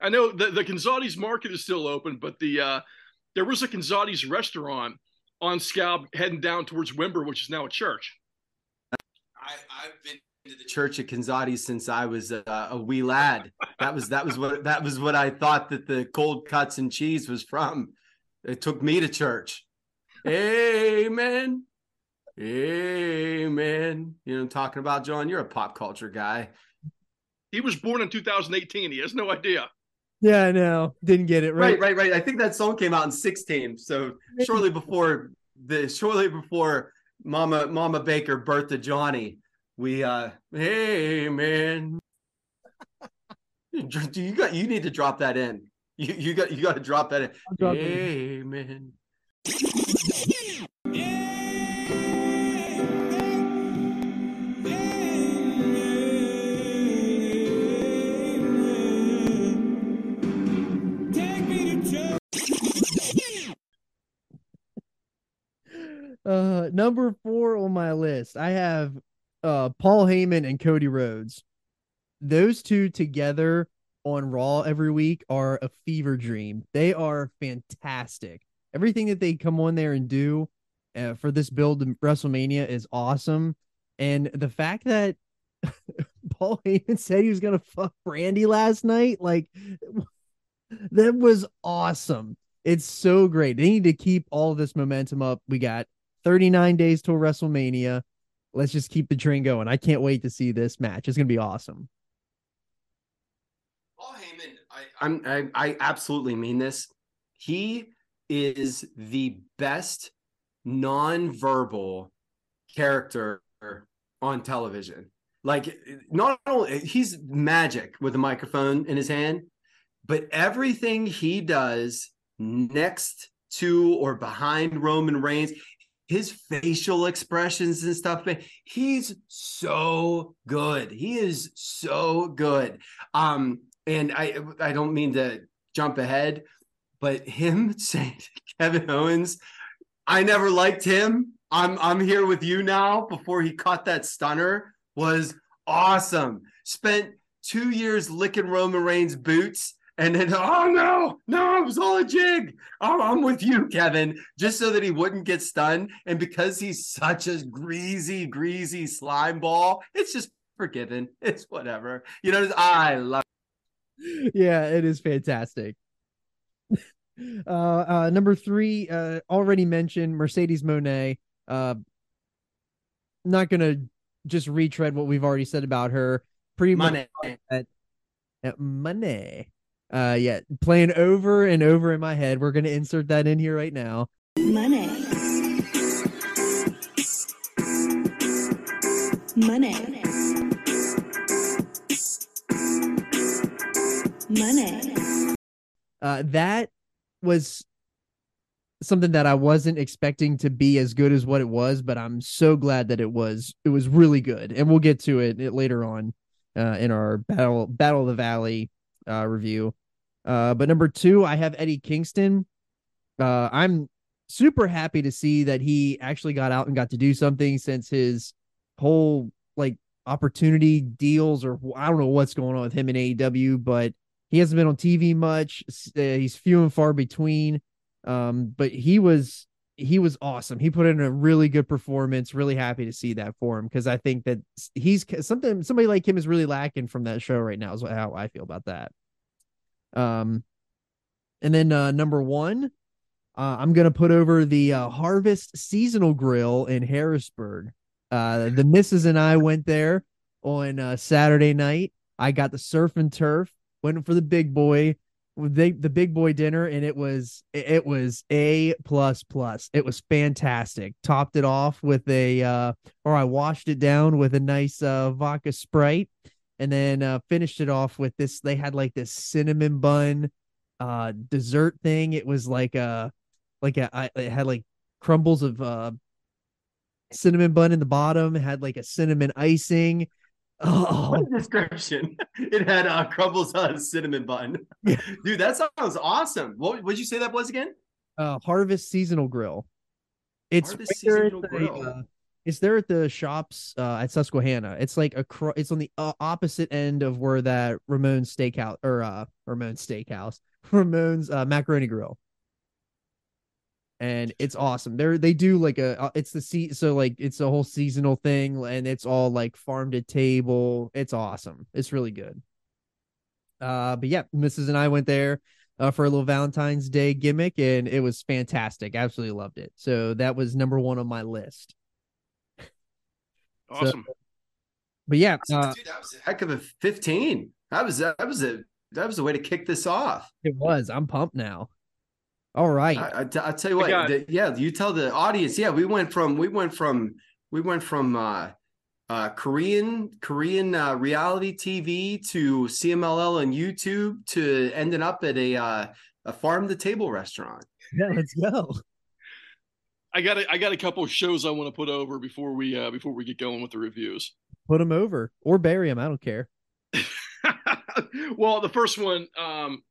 I know the the Gonzales Market is still open, but the uh, there was a Gonzales restaurant on Scalp heading down towards Windber, which is now a church. I, I've been to the church at Kanzati since I was a, a wee lad. That was that was what that was what I thought that the cold cuts and cheese was from. It took me to church. Amen. Amen. You know I'm talking about, John? You're a pop culture guy. He was born in 2018. He has no idea. Yeah, I know. Didn't get it Right, right. right, right. I think that song came out in 16. So shortly before the shortly before Mama Mama Baker birthed Johnny, we uh hey man. *laughs* You got you need to drop that in. You you got you got to drop that in. I'll it in. Amen. Uh, number four on my list, I have uh Paul Heyman and Cody Rhodes. Those two together on Raw every week are a fever dream. They are fantastic. Everything that they come on there and do uh, for this build WrestleMania is awesome. And the fact that *laughs* Paul Heyman said he was gonna fuck Brandi last night, like *laughs* that was awesome. It's so great. They need to keep all this momentum up. We got 39 days till WrestleMania. Let's just keep the train going. I can't wait to see this match. It's gonna be awesome. Paul Heyman, I, I'm I, I absolutely mean this. He is the best non-verbal character on television. Like not only he's magic with a microphone in his hand, but everything he does next to or behind Roman Reigns, his facial expressions and stuff, man, he's so good. He is so good. Um, and I I don't mean to jump ahead, but him *laughs* saying Kevin Owens, I never liked him. I'm I'm here with you now before he caught that stunner was awesome. Spent two years licking Roman Reigns' boots. And then, *laughs* oh no, no, it was all a jig. Oh, I'm with you, Kevin, just so that he wouldn't get stunned. And because he's such a greasy, greasy slime ball, it's just forgiven. *laughs* It's whatever. You know, I love yeah, it is fantastic. Uh, uh, number three, uh, already mentioned Mercedes Moné. Uh, not gonna just retread what we've already said about her. Pretty money. much at, at money. Uh, yeah, playing over and over in my head. We're gonna insert that in here right now. Money. Money. Money. Uh, that was something that I wasn't expecting to be as good as what it was, but I'm so glad that it was. It was really good, and we'll get to it, it later on uh, in our battle Battle of the Valley uh, review. Uh, but number two, I have Eddie Kingston. Uh, I'm super happy to see that he actually got out and got to do something since his whole like opportunity deals or I don't know what's going on with him in AEW, but he hasn't been on TV much. Uh, he's few and far between. Um, but he was he was awesome. He put in a really good performance. Really happy to see that for him because I think that he's something somebody like him is really lacking from that show right now. Is how I feel about that. Um, and then uh, number one, uh, I'm gonna put over the uh, Harvest Seasonal Grill in Harrisburg. Uh, the missus and I went there on uh, Saturday night. I got the surf and turf. Went for the big boy, the the big boy dinner, and it was it was a plus plus. It was fantastic. Topped it off with a uh, or I washed it down with a nice uh, vodka sprite, and then uh, finished it off with this. They had like this cinnamon bun uh dessert thing. It was like a like a I, it had like crumbles of uh cinnamon bun in the bottom. It had like a cinnamon icing. Oh, a description. It had uh, crumbles on cinnamon bun. Yeah. Dude, that sounds awesome. What would you say that was again? uh, Harvest Seasonal Grill. It's right there at the, grill. uh, it's there at the shops uh, at Susquehanna. It's like across. It's on the uh, opposite end of where that Ramon's Steakhouse or uh Ramon's Steakhouse, *laughs* Ramon's uh, Macaroni Grill. And it's awesome. They're they do like a uh, it's the sea so like it's a whole seasonal thing and it's all like farm to table. It's awesome. It's really good. Uh, but yeah, Mrs. and I went there uh, for a little Valentine's Day gimmick, and it was fantastic. Absolutely loved it. So that was number one on my list. Awesome. But yeah, uh, Dude, that was a heck of a 15. That was that was a that was a way to kick this off. it was. I'm pumped now. All right. I, I, will tell you what. the- yeah, you tell the audience. Yeah, we went from we went from we went from uh, uh, Korean Korean uh, reality TV to CMLL and YouTube to ending up at a uh, a farm to table restaurant. *laughs* yeah, let's go. I got a, I got a couple of shows I want to put over before we uh, before we get going with the reviews. Put them over or bury them. I don't care. *laughs* well, the first one, um,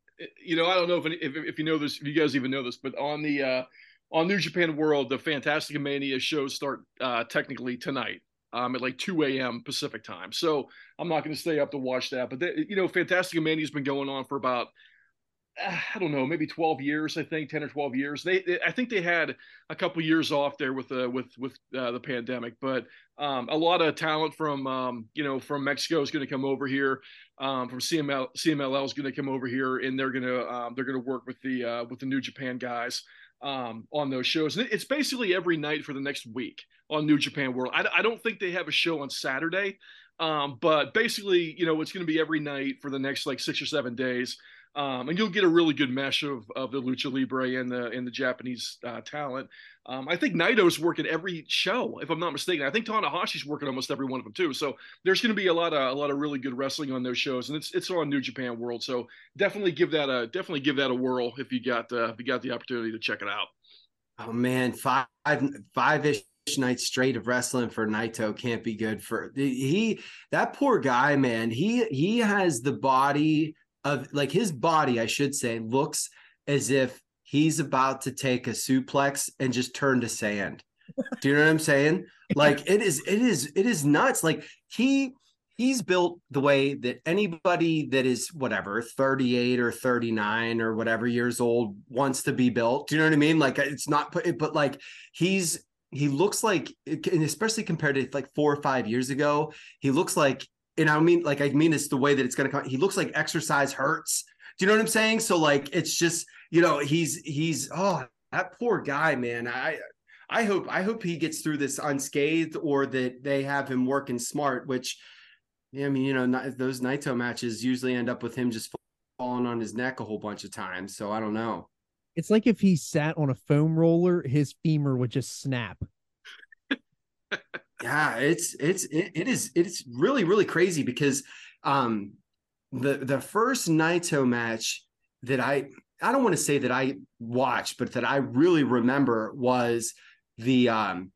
you know, I don't know if, if if you know this, if you guys even know this, but on the uh, on New Japan World, the Fantastic Mania shows start uh, technically tonight. Um, at like 2 a.m. Pacific time. So I'm not going to stay up to watch that. But, they, you know, Fantastic Mania's been going on for about, I don't know, maybe 12 years, I think, 10 or 12 years. They, they I think they had a couple years off there with, uh, with, with uh, the pandemic, but um, a lot of talent from, um, you know, from Mexico is going to come over here um, from CML CMLL is going to come over here and they're going to um, they're going to work with the uh, with the New Japan guys um, on those shows. And it's basically every night for the next week on New Japan World. I, I don't think they have a show on Saturday, um, but basically, you know, it's going to be every night for the next like six or seven days. Um, and you'll get a really good mesh of, of the lucha libre and the and the Japanese uh, talent. Um, I think Naito's working every show, if I'm not mistaken. I think Tanahashi's working almost every one of them too. So there's going to be a lot of a lot of really good wrestling on those shows, and it's it's on New Japan World. So definitely give that a definitely give that a whirl if you got uh, if you got the opportunity to check it out. Oh man, five five ish nights straight of wrestling for Naito can't be good for he that poor guy, man. He he has the body of like his body, I should say, looks as if he's about to take a suplex and just turn to sand. Do you know what I'm saying? *laughs* Like it is, it is, it is nuts. Like he he's built the way that anybody that is whatever 38 or 39 or whatever years old wants to be built. Do you know what I mean? Like it's not put, but like he's he looks like, and especially compared to like four or five years ago, he looks like, and I mean, like I mean, it's the way that it's going to come. He looks like exercise hurts. Do you know what I'm saying? So like, it's just you know, he's he's oh that poor guy, man. I I hope I hope he gets through this unscathed, or that they have him working smart. Which, yeah, I mean, you know, not, those Naito matches usually end up with him just falling on his neck a whole bunch of times. So I don't know. It's like if he sat on a foam roller, his femur would just snap. Yeah it's it's it, it is it's really really crazy because um the the first naito match that i i don't want to say that i watched but that i really remember was the um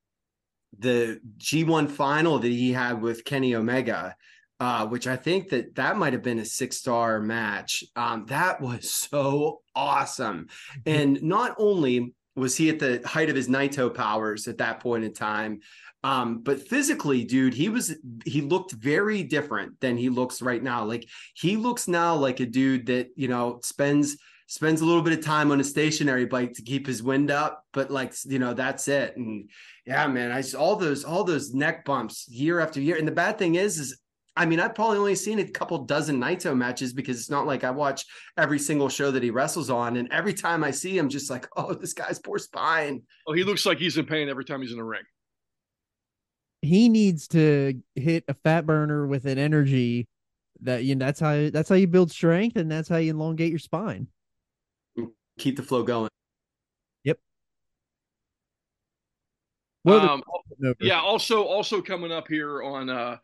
the g1 final that he had with kenny omega uh, which I think that that might have been a six star match. Um, that was so awesome. And not only was he at the height of his Naito powers at that point in time, um, but physically, dude, he was he looked very different than he looks right now. Like he looks now like a dude that you know spends spends a little bit of time on a stationary bike to keep his wind up, but like you know that's it. And yeah, man, I all those all those neck bumps year after year. And the bad thing is, is I mean, I've probably only seen a couple dozen Naito matches because it's not like I watch every single show that he wrestles on. And every time I see him, just like, oh, this guy's poor spine. Oh, he looks like he's in pain every time he's in the ring. He needs to hit a fat burner with an energy that you know that's how that's how you build strength and that's how you elongate your spine. Keep the flow going. Yep. Well, Um, yeah. Also, also coming up here on uh,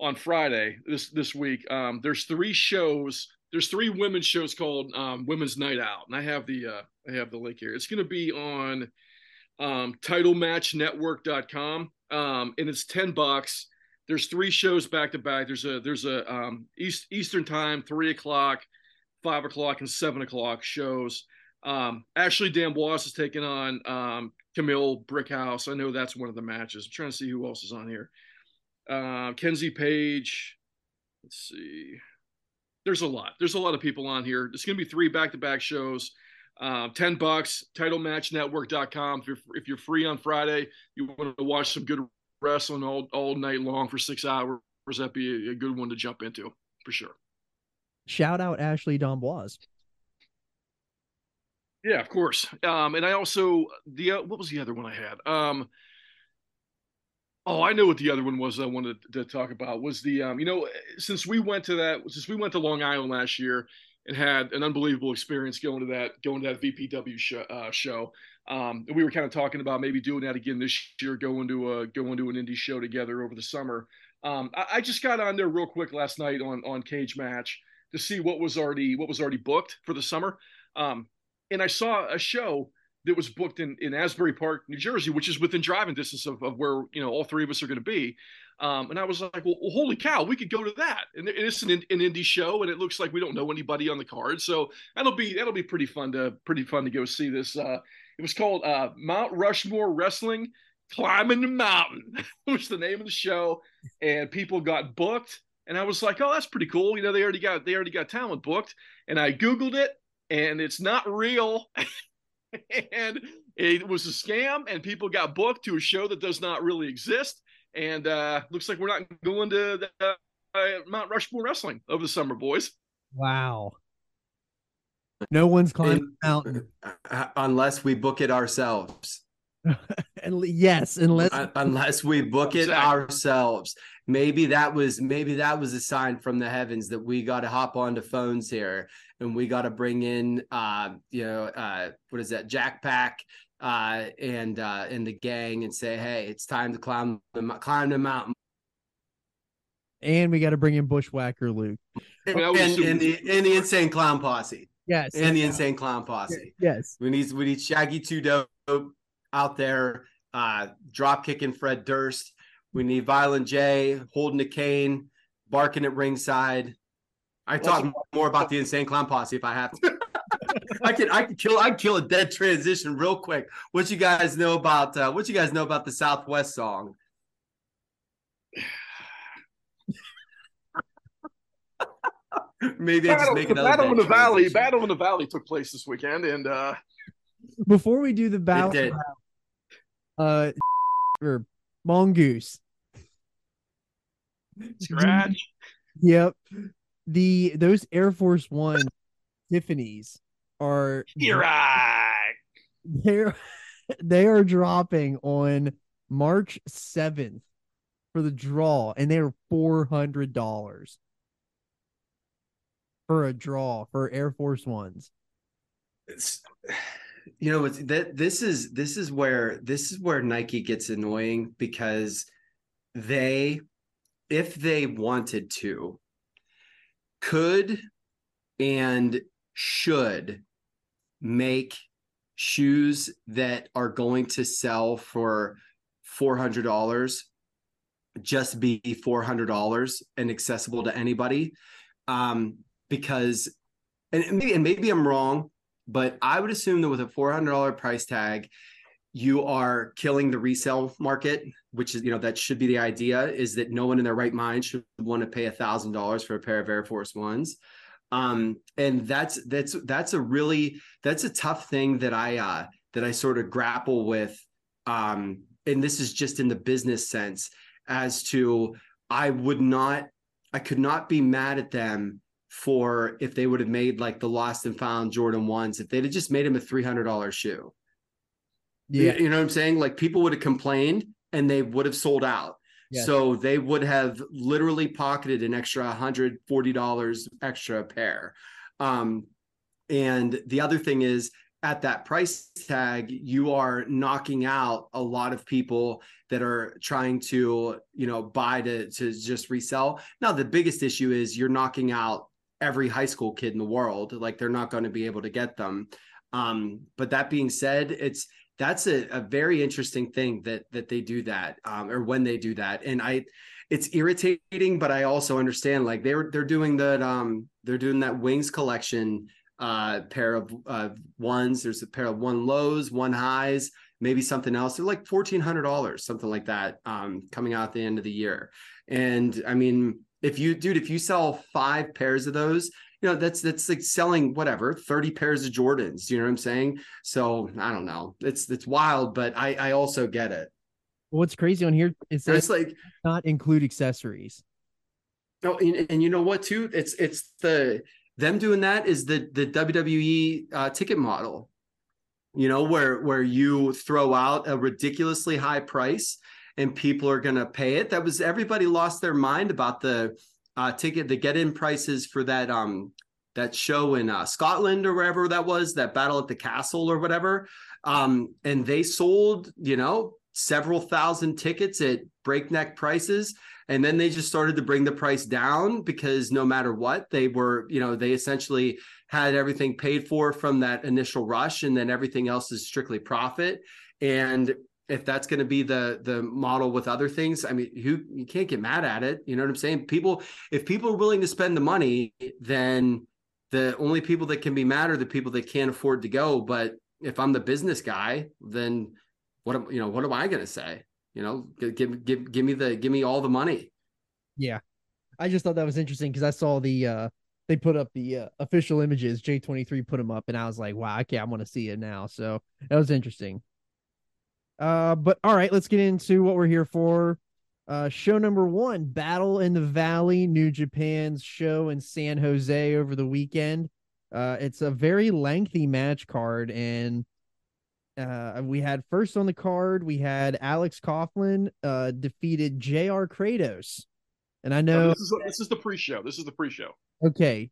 on Friday this this week. Um, there's three shows. There's three women's shows called um, Women's Night Out, and I have the uh, I have the link here. It's going to be on um, TitleMatchNetwork.com, um, and it's ten bucks. There's three shows back to back. There's a there's a um, East Eastern time, three o'clock, five o'clock, and seven o'clock shows. Um, Ashley D'Amboise is taking on um, Camille Brickhouse. I know that's one of the matches. I'm trying to see who else is on here. Uh, Kenzie Page. Let's see. There's a lot. There's a lot of people on here. It's going to be three back-to-back shows. Uh, 10 bucks, titlematchnetwork.com. If you're, if you're free on Friday, you want to watch some good wrestling all, all night long for six hours, that'd be a, a good one to jump into for sure. Shout out Ashley D'Amboise. Yeah, of course. Um, and I also the uh, what was the other one I had? Um, oh, I know what the other one was. I wanted to talk about was the um, you know, since we went to that, since we went to Long Island last year and had an unbelievable experience going to that going to that VPW show. Uh, show. Um, and we were kind of talking about maybe doing that again this year, going to a going to an indie show together over the summer. Um, I, I just got on there real quick last night on on Cage Match to see what was already what was already booked for the summer. Um, and I saw a show that was booked in, in Asbury Park, New Jersey, which is within driving distance of, of where you know all three of us are going to be. Um, and I was like, well, well, holy cow, we could go to that. And it's an, an indie show, and it looks like we don't know anybody on the card, so that'll be that'll be pretty fun to pretty fun to go see this. Uh, it was called uh, Mount Rushmore Wrestling Climbing the Mountain, *laughs* was the name of the show, and people got booked. And I was like, oh, that's pretty cool. You know, they already got they already got talent booked. And I googled it, and it's not real. *laughs* and it was a scam, and people got booked to a show that does not really exist. And uh, looks like we're not going to the, uh, Mount Rushmore Wrestling over the summer, boys. Wow. No one's climbing the mountain. *laughs* Uh, unless we book it ourselves. *laughs* And yes, unless unless we book it Exactly. ourselves. Maybe that was maybe that was a sign from the heavens that we got to hop onto phones here and we got to bring in uh you know uh what is that Jack Pack uh and uh and the gang and say hey it's time to climb the climb the mountain and we got to bring in Bushwhacker Luke. and, I would and, and the and the insane clown posse Yes. and the insane clown posse. Yes. We need we need Shaggy Two Dope out there, uh, drop kicking Fred Durst. We need Violent J holding a cane, barking at ringside. I talk more about the insane clown posse if I have to. *laughs* I could I can kill I can kill a dead transition real quick. What you guys know about uh, what you guys know about the Southwest song? Maybe I just Battle, make the another Battle in the Valley. Battle in the Valley took place this weekend, and uh, Before we do the battle, uh, *laughs* or mongoose. scratch. Yep. The those Air Force One Tiffany's are You're right. they're they are dropping on March 7th for the draw and they're four hundred dollars for a draw for Air Force Ones. it's *sighs* you know it's that this is this is where this is where Nike gets annoying because they if they wanted to could and should make shoes that are going to sell for $400 just be $400 and accessible to anybody um because and maybe, and maybe I'm wrong but I would assume that with a $400 price tag, you are killing the resale market, which is, you know, that should be the idea is that no one in their right mind should want to pay a thousand dollars for a pair of Air Force Ones. Um, and that's, that's, that's a really, that's a tough thing that I, uh, that I sort of grapple with. Um, and this is just in the business sense as to, I would not, I could not be mad at them for if they would have made like the lost and found Jordan ones, if they'd have just made him a three hundred dollar shoe. Yeah. You, you know what I'm saying? Like people would have complained and they would have sold out. So they would have literally pocketed an extra hundred forty dollars extra pair. Um, and the other thing is at that price tag, you are knocking out a lot of people that are trying to, you know, buy to to just resell. Now the biggest issue is you're knocking out every high school kid in the world. Like they're not going to be able to get them. Um, but that being said, it's that's a, a very interesting thing that that they do that um, or when they do that. And I it's irritating, but I also understand like they're they're doing that um they're doing that wings collection uh, pair of uh, ones. There's a pair of one lows, one highs, maybe something else. They're like fourteen hundred dollars, something like that, um, coming out at the end of the year. And I mean, if you, dude, if you sell five pairs of those, you know that's that's like selling whatever 30 pairs of jordans you know what i'm saying so i don't know it's it's wild but i i also get it What's crazy on here is that it's like not include accessories. Oh, and, and you know what too? It's it's the them doing that is the the WWE uh, ticket model. You know where where you throw out a ridiculously high price and people are going to pay it. That was everybody lost their mind about the uh, ticket the get in prices for that um that show in uh, Scotland or wherever that was that battle at the castle or whatever. Um, and they sold you know several thousand tickets at breakneck prices and then they just started to bring the price down because no matter what they were you know they essentially had everything paid for from that initial rush and then everything else is strictly profit and if that's going to be the the model with other things i mean who you can't get mad at it you know what i'm saying people if people are willing to spend the money then the only people that can be mad are the people that can't afford to go but if i'm the business guy then what am you know what am i going to say you know give, give give me the give me all the money Yeah. I just thought that was interesting because I saw the uh they put up the uh, official images. J23 put them up and I was like, wow, okay, I want to see it now. So that was interesting. Uh but all right, let's get into what we're here for. Uh show number 1, Battle in the Valley, New Japan's show in San Jose over the weekend. Uh it's a very lengthy match card and uh, we had first on the card, we had Alex Coughlin uh, defeated JR Kratos. And I No, know, this is this is the pre-show. This is the pre-show. okay,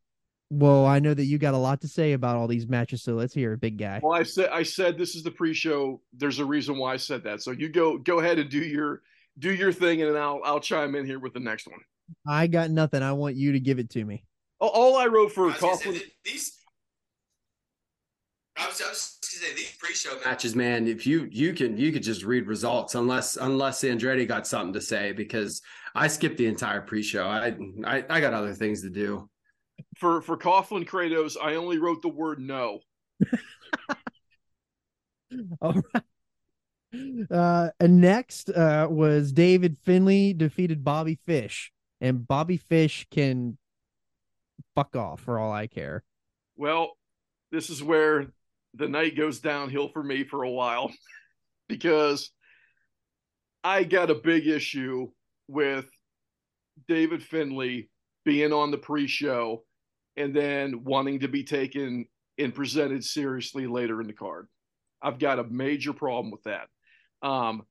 well, I know that you got a lot to say about all these matches, so let's hear it, big guy. Well, I said I said this is the pre-show. There's a reason why I said that. So you go go ahead and do your do your thing, and then I'll I'll chime in here with the next one. I got nothing. I want you to give it to me. All, all I wrote for I was gonna say, Coughlin. these I was, I was just gonna say these pre-show matches, man. If you you can you could just read results unless unless Andretti got something to say because I skipped the entire pre-show. I I, I got other things to do. For for Coughlin Kratos, I only wrote the word no. *laughs* All right. Uh, and next uh, was David Finlay defeated Bobby Fish, and Bobby Fish can fuck off for all I care. Well, this is where the night goes downhill for me for a while *laughs* because I got a big issue with David Finlay being on the pre-show and then wanting to be taken and presented seriously later in the card. I've got a major problem with that. Um,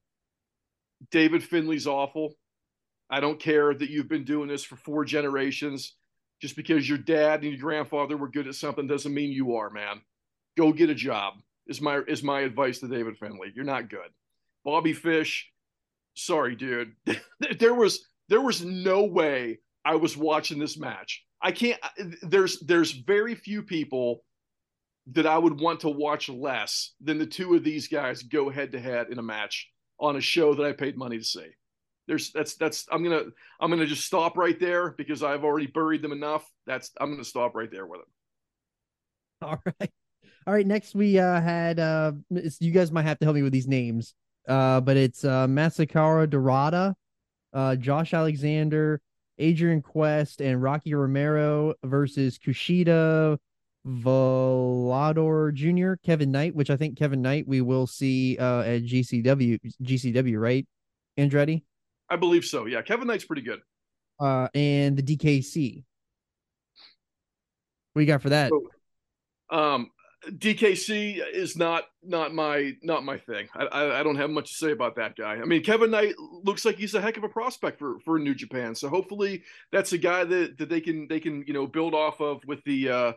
David Finlay's awful. I don't care that you've been doing this for four generations. Just because your dad and your grandfather were good at something doesn't mean you are, man. Go get a job. Is my is my advice to David Finlay. You're not good. Bobby Fish, sorry, dude. *laughs* there was there was no way I was watching this match. I can't there's there's very few people that I would want to watch less than the two of these guys go head to head in a match on a show that I paid money to see. There's that's that's I'm gonna I'm gonna just stop right there because I've already buried them enough. That's I'm gonna stop right there with it. *laughs* All right. All right. Next, we uh, had uh, you guys might have to help me with these names. Uh, but it's uh, Mascara Dorada, uh, Josh Alexander, Adrian Quest, and Rocky Romero versus Kushida, Volador Jr., Kevin Knight, which I think Kevin Knight we will see uh, at GCW, GCW, right? Andretti, I believe so. Yeah, Kevin Knight's pretty good. uh, and the DKC. What you got for that? Um, DKC is not not my not my thing. I, I I don't have much to say about that guy. I mean, Kevin Knight looks like he's a heck of a prospect for for New Japan. So hopefully that's a guy that that they can they can you know build off of with the uh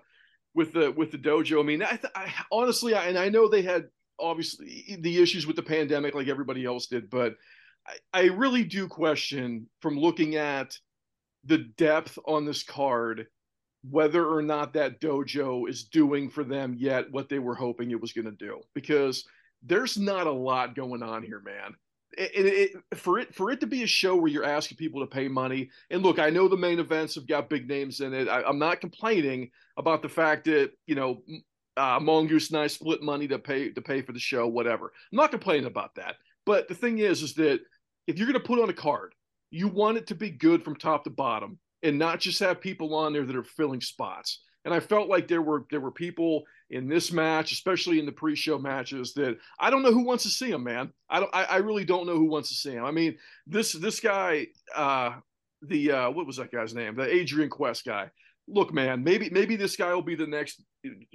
with the with the dojo. I mean, I, I honestly, I, and I know they had obviously the issues with the pandemic like everybody else did, but I, I really do question from looking at the depth on this card whether or not that dojo is doing for them yet what they were hoping it was going to do because there's not a lot going on here man. It, it, it, for it for it to be a show where you're asking people to pay money and look i know the main events have got big names in it. I, am not complaining about the fact that you know uh, mongoose and i split money to pay to pay for the show whatever. I'm not complaining about that. But the thing is is that if you're going to put on a card you want it to be good from top to bottom and not just have people on there that are filling spots and I felt like there were there were people in this match, especially in the pre-show matches, that I don't know who wants to see him, man. I don't. I, I really don't know who wants to see him. I mean, this this guy, uh, the uh, what was that guy's name? The Adrian Quest guy. Look, man, maybe maybe this guy will be the next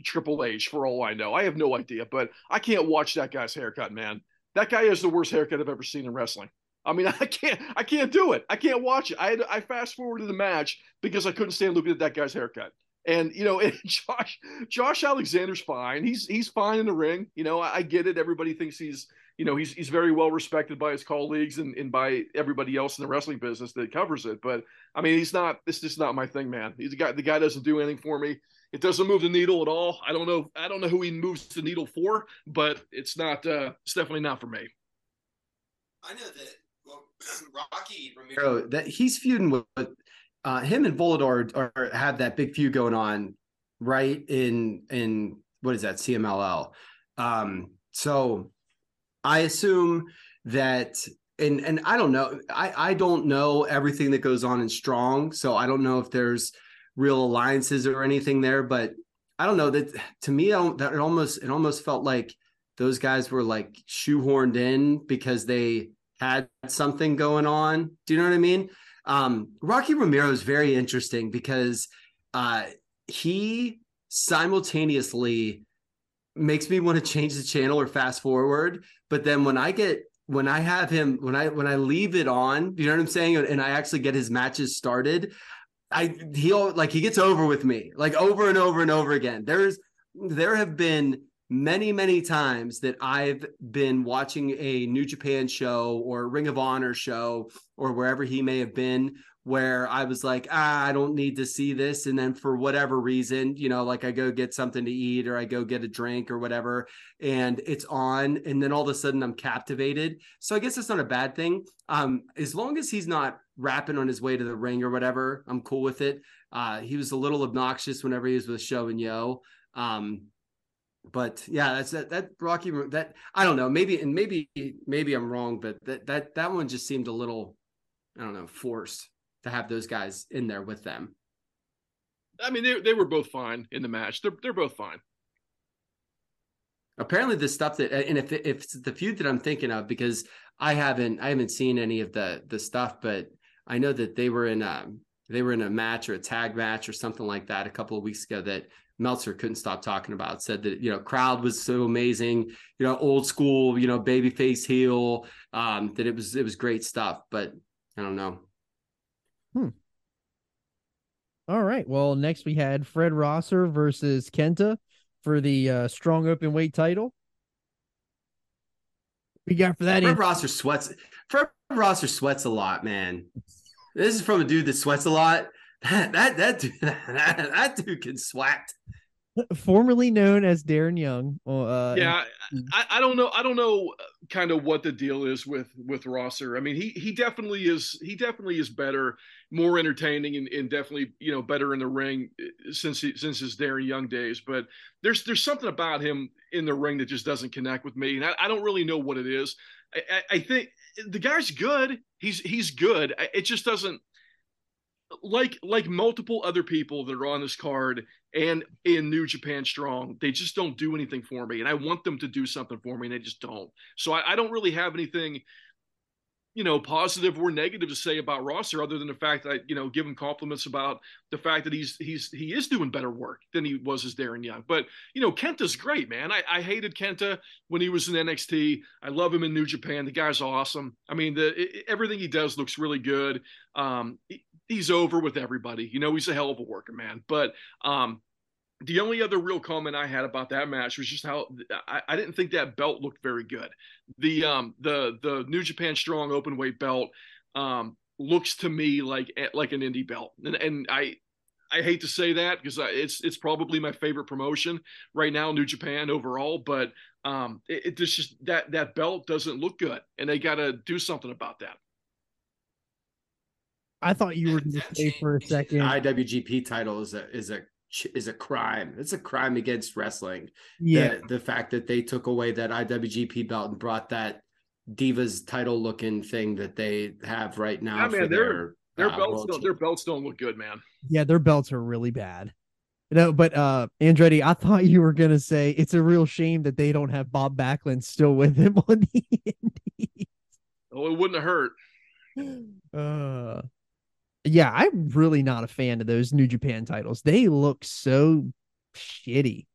Triple H for all I know. I have no idea, but I can't watch that guy's haircut, man. That guy has the worst haircut I've ever seen in wrestling. I mean, *laughs* I can't, I can't do it. I can't watch it. I had, I fast forwarded the match because I couldn't stand looking at that guy's haircut. And you know, *laughs* and Josh Josh Alexander's fine. He's he's fine in the ring. You know, I, I, get it. Everybody thinks he's you know he's he's very well respected by his colleagues and, and by everybody else in the wrestling business that covers it. But I mean, he's not. This is not my thing, man. He's a guy. The guy doesn't do anything for me. It doesn't move the needle at all. I don't know. I don't know who he moves the needle for, but it's not. uh It's definitely not for me. I know that Rocky Romero that he's feuding with uh, him and Volador are, are, have that big feud going on right in in what is that CMLL. Um, so I assume that and and I don't know I I don't know everything that goes on in Strong, so I don't know if there's real alliances or anything there, but I don't know that to me I don't that it almost it almost felt like those guys were like shoehorned in because they had something going on. Do you know what I mean? Um, Rocky Romero is very interesting because uh, he simultaneously makes me want to change the channel or fast forward. But then when I get when I have him when I when I leave it on, you know what I'm saying, and I actually get his matches started, I he'll like he gets over with me like over and over and over again. There's there have been many many times that I've been watching a New Japan show or Ring of Honor show or wherever he may have been where I was like, ah, I don't need to see this. And then for whatever reason, you know, like I go get something to eat or I go get a drink or whatever, and it's on. And then all of a sudden I'm captivated. So I guess it's not a bad thing. Um, as long as he's not rapping on his way to the ring or whatever, I'm cool with it. Uh, he was a little obnoxious whenever he was with Sho and Yoh. Um, but yeah, that's that that Rocky that I don't know, maybe and maybe maybe I'm wrong, but that that that one just seemed a little I don't know, forced to have those guys in there with them. I mean, they they were both fine in the match. They're they're both fine. Apparently, the stuff that and if if it's the feud that I'm thinking of, because I haven't I haven't seen any of the the stuff, but I know that they were in a they were in a match or a tag match or something like that a couple of weeks ago that Meltzer couldn't stop talking about. Said that you know crowd was so amazing, you know old school, you know baby face heel. Um, that it was it was great stuff, but I don't know. Hmm. All right. Well, next we had Fred Rosser versus Kenta for the uh, strong open weight title. We got for that. Fred in- Rosser sweats. Fred Rosser sweats a lot, man. This is from a dude that sweats a lot. That that that dude, *laughs* that, that dude can swat. formerly known as Darren Young. Uh, yeah, I, I, don't know. I don't know uh, kind of what the deal is with with Rosser. I mean, he he definitely is. He definitely is better, more entertaining, and, and definitely you know better in the ring uh, since he, since his Darren Young days. But there's there's something about him in the ring that just doesn't connect with me, and I, I don't really know what it is. I, I, I think the guy's good. He's he's good. It just doesn't like like multiple other people that are on this card and in New Japan Strong, they just don't do anything for me, and I want them to do something for me, and they just don't. So I, I don't really have anything, you know, positive or negative to say about Rosser, other than the fact that you know give him compliments about the fact that he's he's he is doing better work than he was as Darren Young. But you know, Kenta's great, man. I, I hated Kenta when he was in NXT. I love him in New Japan. The guy's awesome. I mean, the it, everything he does looks really good. Um, he's over with everybody. You know, he's a hell of a worker, man. But um, the only other real comment I had about that match was just how I, I, didn't think that belt looked very good. The um the the New Japan Strong open weight belt um looks to me like like an indie belt, and and I I hate to say that because it's it's probably my favorite promotion right now, New Japan overall. But um, it, it just that that belt doesn't look good, and they got to do something about that. I thought you were going to say for a second. IWGP title is a is a is a crime. It's a crime against wrestling. Yeah, The, the fact that they took away that IWGP belt and brought that Divas title looking thing that they have right now. Yeah, man, for they're- their, Their uh, belts world don't, their belts don't look good, man. yeah, their belts are really bad. No, but uh Andretti, I thought you were gonna say it's a real shame that they don't have Bob Backlund still with him *laughs* on the Indies. Oh, it wouldn't have hurt. Uh, yeah, I'm really not a fan of those New Japan titles. They look so shitty.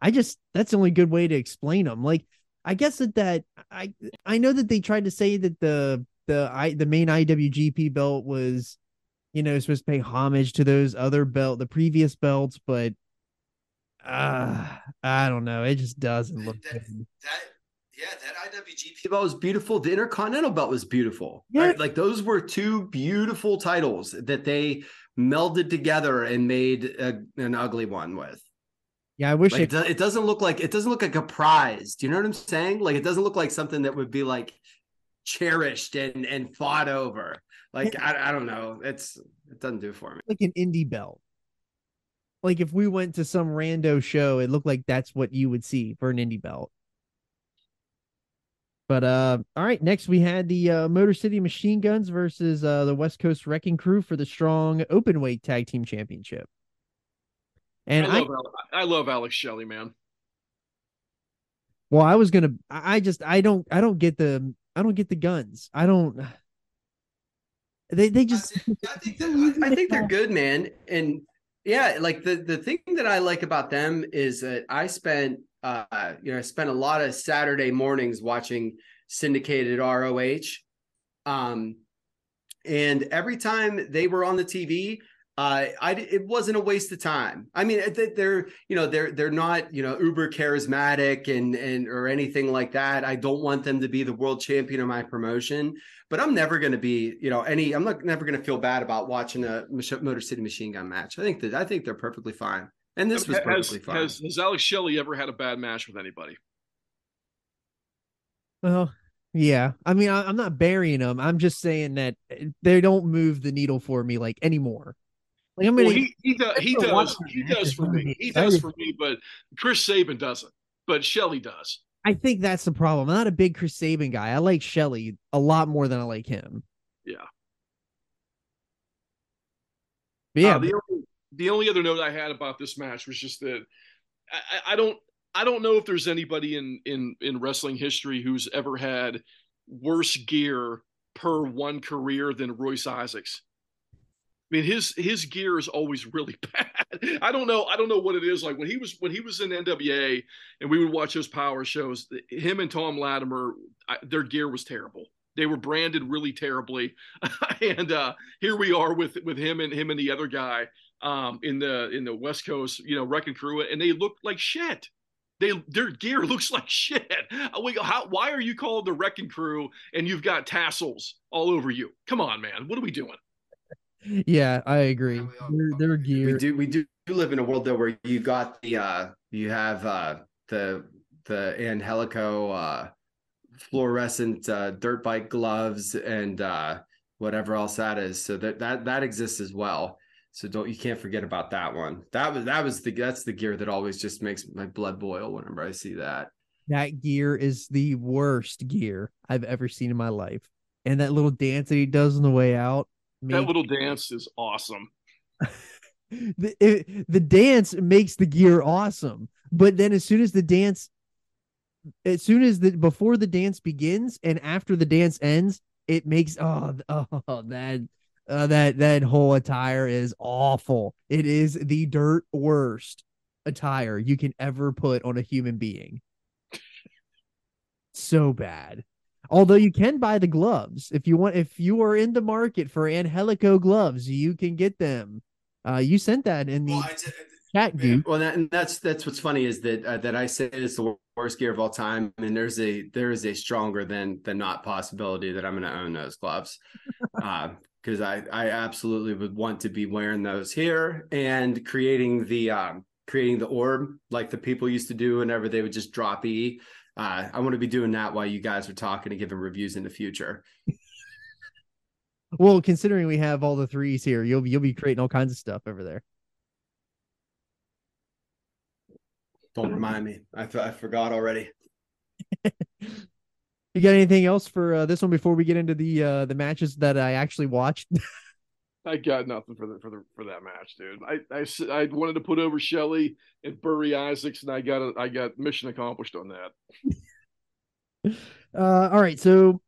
I just that's the only good way to explain them. Like, I guess that that I I know that they tried to say that the the I the main IWGP belt was, you know, supposed to pay homage to those other belt the previous belts, but uh I don't know. It just doesn't look That- that yeah, that IWGP belt was beautiful. The Intercontinental belt was beautiful. Yeah. Right? Like those were two beautiful titles that they melded together and made a, an ugly one with. Yeah, I wish Like, it it, do- it doesn't look like it doesn't look like a prize. Do you know what I'm saying? Like it doesn't look like something that would be like cherished and and fought over. Like I, I don't know. It's it doesn't do it for me. like an indie belt. Like if we went to some rando show, it looked like that's what you would see for an indie belt. But uh all right, next we had the uh, Motor City Machine Guns versus uh the West Coast Wrecking Crew for the strong open weight tag team championship. And I I, love Alex, I love Alex Shelley, man. well, I was gonna I I just I don't I don't get the I don't get the guns. I don't they they just I think that, I think they're good, man. And yeah, like the the thing that I like about them is that I spent uh you know I spent a lot of Saturday mornings watching syndicated ROH. Um and every time they were on the TV, uh, I it wasn't a waste of time. I mean, they- they're you know they're they're not you know uber charismatic and and or anything like that. I don't want them to be the world champion of my promotion, but I'm never going to be you know any. I'm not never going to feel bad about watching a Motor City Machine Gun match. I think that I think they're perfectly fine, and this was has, perfectly fine. has, has Alex Shelley ever had a bad match with anybody? Well, yeah. I mean, I, I'm not burying them. I'm just saying that uh, they don't move the needle for me like anymore. Like I'm gonna Well, he he does he I'm gonna watch does he does for me. He *laughs* does for me, but Chris Sabin doesn't. But Shelley does. I think that's the problem. I'm not a big Chris Sabin guy. I like Shelley a lot more than I like him. Yeah. But yeah, Uh, the only the only other note I had about this match was just that I, I- don't I don't know if there's anybody in in in wrestling history who's ever had worse gear per one career than Royce Isaacs. I mean his his gear is always really *laughs* bad. I don't know I don't know what it is like when he was when he was in NWA and we would watch those power shows. Him and Tom Latimer, I, their gear was terrible. They were branded really terribly, *laughs* and uh, here we are with with him and him and the other guy um, in the in the West Coast, you know, Wrecking Crew, and they look like shit. They their gear *laughs* looks like shit. We go, how? Why are you called the Wrecking Crew and you've got tassels all over you? Come on, man. What are we doing? yeah, I agree. Yeah, we Their, their gear. we do we do live in a world though where you got the uh you have uh the the Angelico uh fluorescent uh dirt bike gloves and uh whatever else that is so that that that exists as well so don't you can't forget about that one that was that was the that's the gear that always just makes my blood boil whenever i see that That gear is the worst gear I've ever seen in my life. And that little dance that he does on the way out. That little dance is awesome. *laughs* the, it- the dance makes the gear awesome. But then as soon as the dance as soon as the before the dance begins and after the dance ends, it makes oh *laughs* oh that uh, that that whole attire is awful. It is the dirt worst attire you can ever put on a human being. *laughs* So bad. Although you can buy the gloves if you want if you are in the market for Angelico gloves, you can get them. Uh you sent that in the chat, Yeah, well, that, and that's that's what's funny is that uh, that I say it's the worst gear of all time, and there's a there is a stronger than than not possibility that I'm going to own those gloves, because *laughs* because I I absolutely would want to be wearing those here and creating the um creating the orb like the people used to do whenever they would just drop E. Uh, I want to be doing that while you guys are talking and giving reviews in the future. Well, considering we have all the threes here, you'll you'll be creating all kinds of stuff over there. Don't remind me. I, f- I forgot already. *laughs* You got anything else for uh, this one before we get into the uh, the matches that I actually watched? *laughs* I got nothing for the for the for that match, dude. I I, I wanted to put over Shelley and Burry Isaacs, and I got a, I got mission accomplished on that. *laughs* Uh, all right, so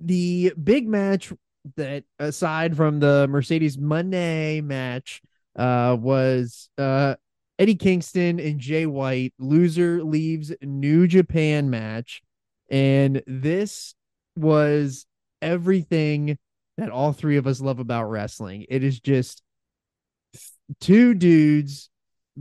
the big match that aside from the Mercedes Moné match uh was uh Eddie Kingston and Jay White loser leaves New Japan match and this was everything that all three of us love about wrestling. It is just two dudes,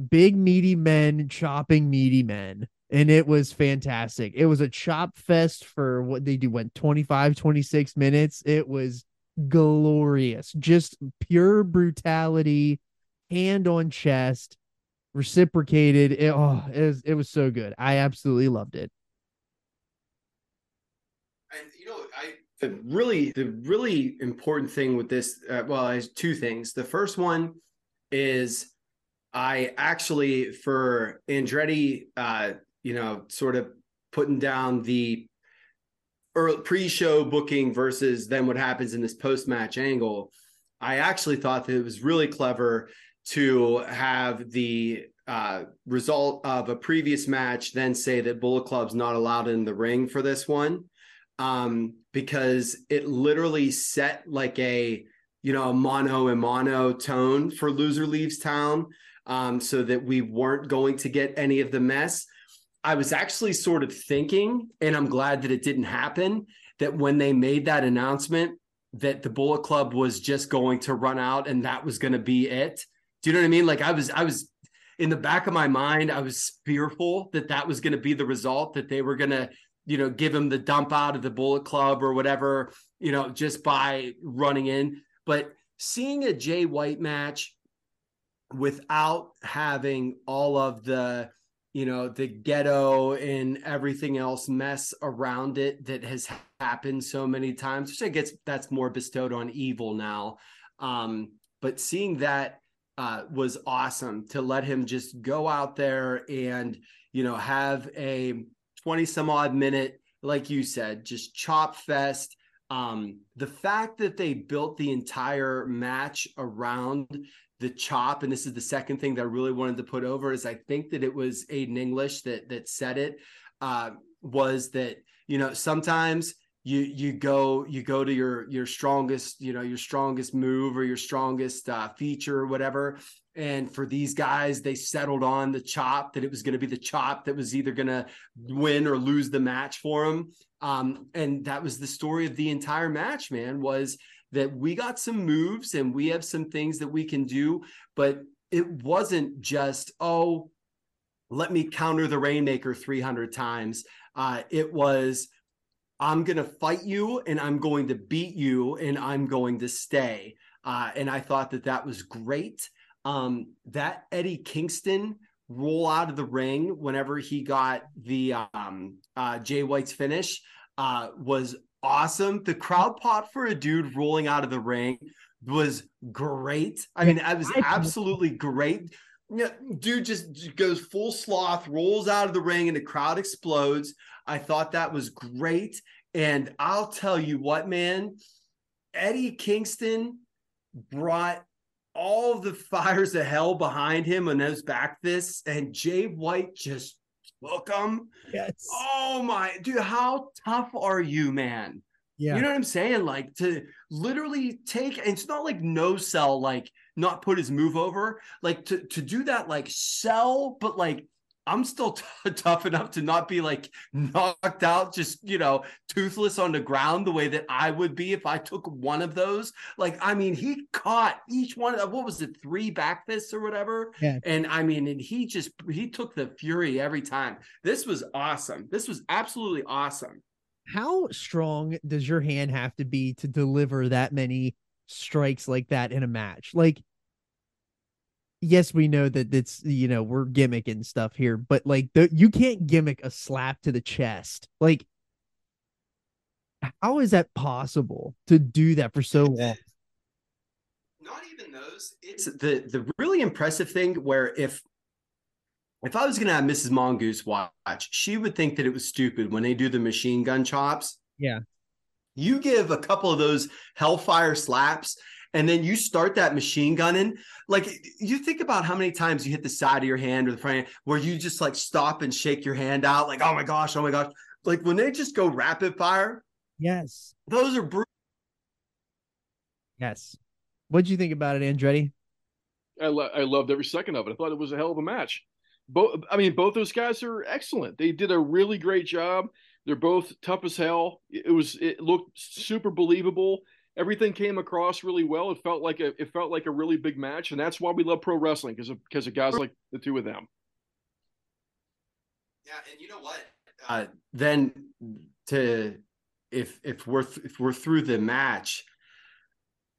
big meaty men chopping meaty men and it was fantastic. It was a chop fest for what they do went 25 26 minutes. It was glorious. Just pure brutality, hand on chest, reciprocated. It, oh, it was it was so good. I absolutely loved it. And you know, I the really the really important thing with this, uh, well, there's two things. The first one is I actually for Andretti, uh, you know, sort of putting down the pre-show booking versus then what happens in this post-match angle. I actually thought that it was really clever to have the uh, result of a previous match then say that Bullet Club's not allowed in the ring for this one um, because it literally set like a you know a mono and mono tone for loser leaves town um, so that we weren't going to get any of the mess. I was actually sort of thinking and i'm glad that it didn't happen that when they made that announcement that the bullet club was just going to run out and that was going to be it. Do you know what i mean? Like i was i was in the back of my mind i was fearful that that was going to be the result that they were going to you know, give him the dump out of the Bullet Club or whatever, you know, just by running in. But seeing a Jay White match without having all of the, you know, the Gedo and everything else mess around it that has happened so many times, which I guess that's more bestowed on evil now. Um, but seeing that uh, was awesome to let him just go out there and, you know, have a 20 some odd minute, like you said, just chop fest. Um, the fact that they built the entire match around the chop, and this is the second thing that I really wanted to put over, is I think that it was Aiden English that that said it, uh, was that you know sometimes you you go you go to your your strongest you know your strongest move or your strongest uh, feature or whatever and for these guys they settled on the chop that it was going to be the chop that was either going to win or lose the match for them um, and that was the story of the entire match man was that we got some moves and we have some things that we can do but it wasn't just oh let me counter the rainmaker 300 times uh, it was I'm going to fight you and I'm going to beat you and I'm going to stay. Uh, and I thought that that was great. Um, that Eddie Kingston roll out of the ring whenever he got the um, uh, Jay White's finish uh, was awesome. The crowd pop for a dude rolling out of the ring was great. I mean, it was absolutely great. Dude just goes full sloth, rolls out of the ring, and the crowd explodes. I thought that was great. And I'll tell you what, man, Eddie Kingston brought all the *laughs* fires of hell behind him on those back fists, and Jay White just took them. Yes. Oh my dude, how tough are you, man? Yeah. You know what I'm saying? Like to literally take, and it's not like no sell, like not put his move over, like to to do that, like sell, but like I'm still t- *laughs* tough enough to not be like knocked out, just you know, toothless on the ground the way that I would be if I took one of those. Like, I mean, he caught each one of what was it, three back fists or whatever. Yeah. And I mean, and he just he took the fury every time. This was awesome. This was absolutely awesome. How strong does your hand have to be to deliver that many strikes like that in a match. Like, yes, we know that it's you know we're gimmicking stuff here, but like the you can't gimmick a slap to the chest. Like, how is that possible to do that for so long? Eh. Not even those. It's the the really impressive thing where if if I was gonna have Mrs. Mongoose watch, she would think that it was stupid when they do the machine gun chops. Yeah. You give a couple of those hellfire slaps, and then you start that machine gunning. Like you think about how many times you hit the side of your hand or the front where you just like stop and shake your hand out, like, oh my gosh, oh my gosh. Like when they just go rapid fire, Yes. those are brutal. Yes. What'd you think about it, Andretti? I, lo- I loved every second of it. I thought it was a hell of a match. Both, I mean, both those guys are excellent. They did a really great job. They're both tough as hell. It was, it looked super believable. Everything came across really well. It felt like a, it felt like a really big match, and that's why we love pro wrestling because of because of guys like the two of them. Yeah, and you know what? Uh, then to if if we're th- if we're through the match,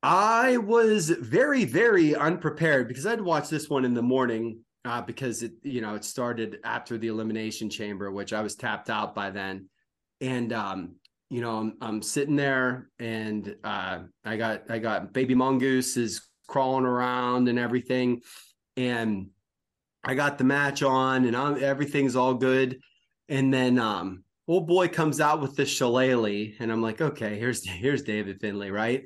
I was very very unprepared because I'd watched this one in the morning uh, because it you know it started after the elimination chamber, which I was tapped out by then, and um, you know I'm I'm sitting there and uh, I got I got baby mongoose is crawling around and everything, and I got the match on and I'm, everything's all good. And then um old boy comes out with the shillelagh and I'm like, okay, here's *laughs* here's David Finlay, right?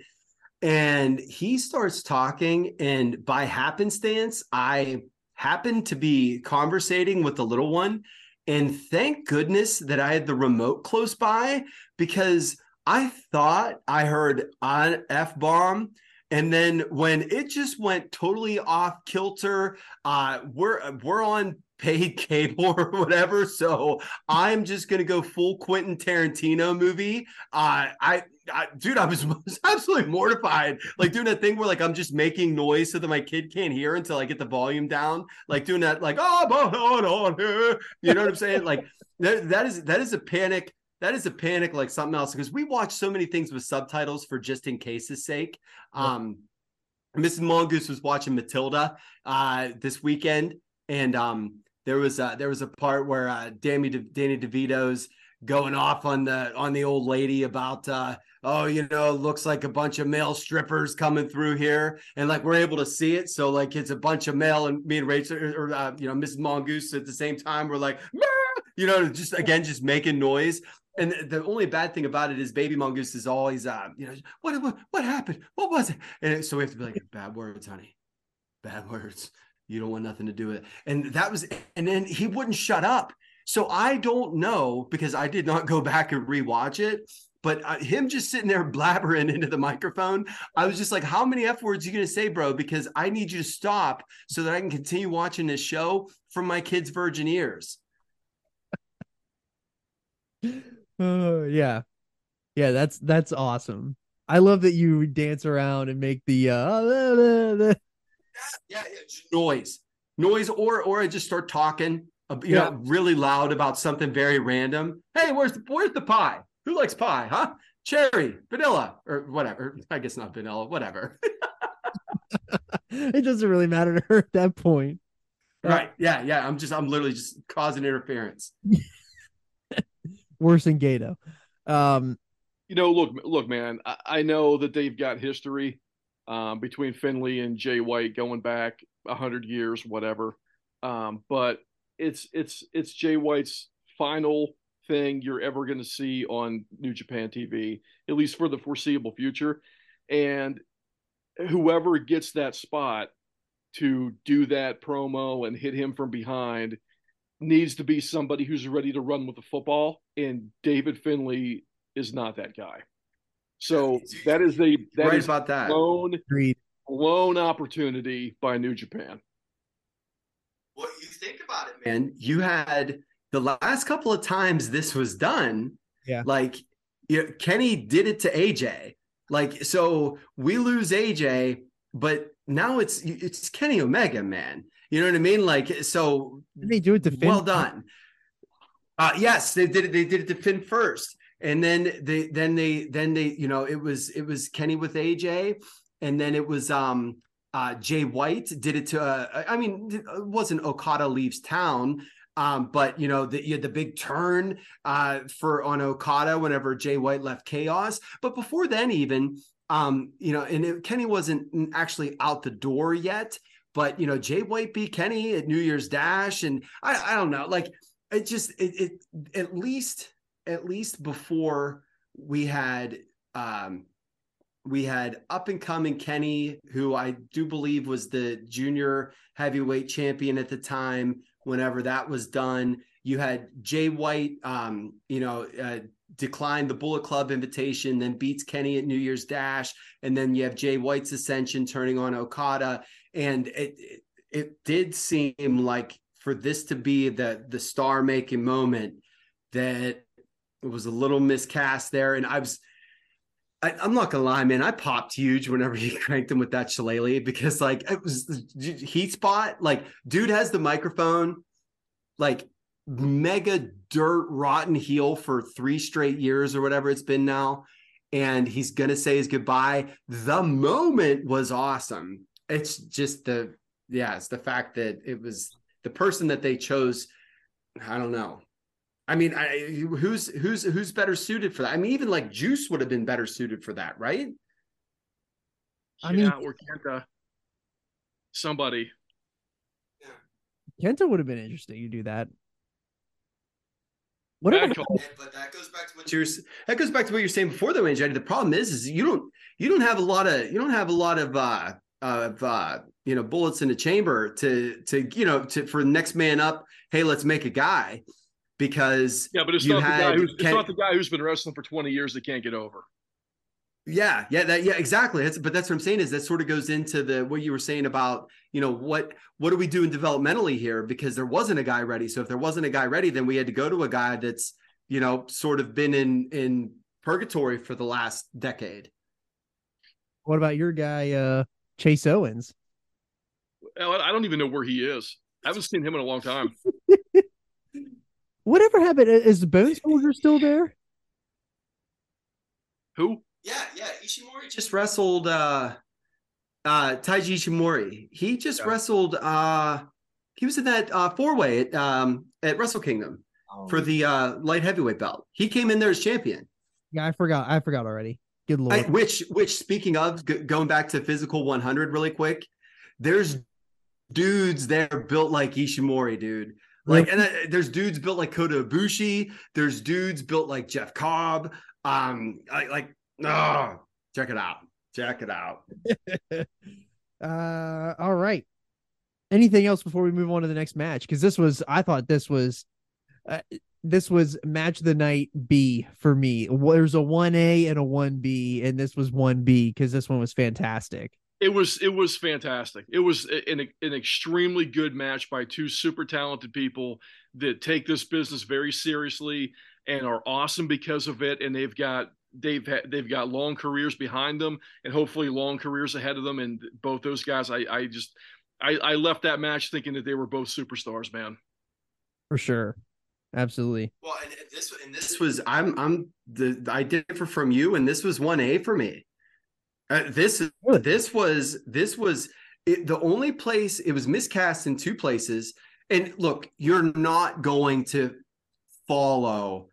And he starts talking, and by happenstance, I happened to be conversating with the little one. And thank goodness that I had the remote close by because I thought I heard an F bomb. And then when it just went totally off kilter, uh, we're we're on paid *laughs* cable or whatever. So I'm just gonna go full Quentin Tarantino movie. Uh, I, I, dude, I was, *laughs* was absolutely mortified. Like doing that thing where like I'm just making noise so that my kid can't hear until I get the volume down. Like doing that, like oh, on, on, on. you know what I'm saying? Like *laughs* that, that is that is a panic. That is a panic like something else because we watch so many things with subtitles for just in case's sake. Um, Mrs. Mongoose was watching Matilda uh, this weekend, and um, there was a, there was a part where uh, Danny De, Danny DeVito's going off on the on the old lady about uh, oh you know looks like a bunch of male strippers coming through here, and like we're able to see it, so like it's a bunch of male and me and Rachel or, or uh, you know Mrs. Mongoose at the same time we're like. "Meow," You know, just again, just making noise. And the only bad thing about it is Baby Mongoose is always, uh, you know, what, what, what happened? What was it? And so we have to be like, bad words, honey, bad words. You don't want nothing to do with it. And that was, and then he wouldn't shut up. So I don't know because I did not go back and rewatch it. But uh, him just sitting there *laughs* blabbering into the microphone, I was just like, "How many f words are you gonna say, bro? Because I need you to stop so that I can continue watching this show from my kids' virgin ears." *laughs* Uh, yeah, yeah, that's that's awesome. I love that you dance around and make the uh, *laughs* yeah, yeah, just noise, noise, or or I just start talking, uh, you Yeah. know, really loud about something very random. Hey, where's the where's the pie? Who likes pie? Huh? Cherry, vanilla, or whatever. I guess not vanilla, whatever. *laughs* it doesn't really matter to her at that point. Right? Yeah, yeah. I'm just I'm literally just causing interference. *laughs* Worse than Gedo. Um, you know, look, look, man. I, I know that they've got history um, between Finlay and Jay White going back a hundred years, whatever. Um, but it's it's it's Jay White's final thing you're ever going to see on New Japan TV, at least for the foreseeable future. And whoever gets that spot to do that promo and hit him from behind needs to be somebody who's ready to run with the football. And David Finlay is not that guy. So that is the that right is about that. blown agreed. blown opportunity by New Japan. Well, you think about it, man. You had the last couple of times this was done. Yeah. Like you know, Kenny did it to AJ. Like so, we lose AJ, but now it's it's Kenny Omega, man. You know what I mean? Like so, Did they do it to Finn? well done. Uh, yes, they did it. They did it to Finn first, and then they then they then they you know it was it was Kenny with AJ, and then it was um uh Jay White did it to uh, I mean it wasn't Okada leaves town um but you know the you had the big turn uh for on Okada whenever Jay White left Chaos but before then even um you know and it, Kenny wasn't actually out the door yet but you know Jay White beat Kenny at New Year's Dash and I I don't know like it just it, it at least at least before we had um we had up and coming Kenny, who I do believe was the junior heavyweight champion at the time. Whenever that was done, you had Jay White, um, you know, uh, declined the Bullet Club invitation, then beats Kenny at New Year's Dash, and then you have Jay White's ascension turning on Okada, and it it, it did seem like for this to be the the star making moment that it was a little miscast there, and I was I, am not gonna lie, man. I popped huge whenever *laughs* he cranked him with that shillelagh because, like, it was heat spot. Like, dude has the microphone, like, mega dirt rotten heel for three straight years or whatever it's been now, and he's gonna say his goodbye. The moment was awesome. It's just the yeah, it's the fact that it was the person that they chose. I don't know. I mean, I, who's who's who's better suited for that? I mean, even like Juice would have been better suited for that, right? I yeah, mean- or Kenta. Somebody. Kenta would have been interesting to do that. Whatever. Bad call. But that goes back to what you're that goes back to what you're saying before, though, Angie. The problem is, is you don't you don't have a lot of you don't have a lot of uh of uh you know bullets in the chamber to to you know to for the next man up. Hey, let's make a guy because Yeah, but it's You not the guy had who's it's Ken- not the guy who's been wrestling for 20 years that can't get over. Yeah, yeah, that yeah, exactly. That's but that's what I'm saying is that sort of goes into the what you were saying about, you know, what what are we doing developmentally here? Because there wasn't a guy ready. So if there wasn't a guy ready, then we had to go to a guy that's, you know, sort of been in in purgatory for the last decade. What about your guy, uh, Chase Owens? I don't even know where he is. I haven't seen him in a long time. *laughs* Whatever happened? Is the Bone *laughs* Soldier still there? Who? Yeah, yeah. Ishimori just wrestled uh uh Taiji Ishimori. He just Yeah. wrestled uh he was in that uh four way at um at Wrestle Kingdom for the uh light heavyweight belt. He came in there as champion. Yeah, I forgot. I forgot already. Good lord. I, which which speaking of g- going back to physical 100 really quick there's dudes there built like ishimori dude like and uh, there's dudes built like kota ibushi there's dudes built like jeff cobb um I, like oh check it out check it out *laughs* uh, all right. Anything else before we move on to the next match? Because this was, I thought this was, uh, this was match of the night B for me. There's a one A and a one B, and this was one B because this one was fantastic. It was it was fantastic. It was an an extremely good match by two super talented people that take this business very seriously and are awesome because of it. And they've got they've had, they've got long careers behind them and hopefully long careers ahead of them. And both those guys, I I just I, I left that match thinking that they were both superstars, man. For sure. Absolutely. well and this and this was i'm i'm the i differ from you and this was 1a for me uh, this is Really? this was this was it, the only place it was miscast in two places. And look you're not going to follow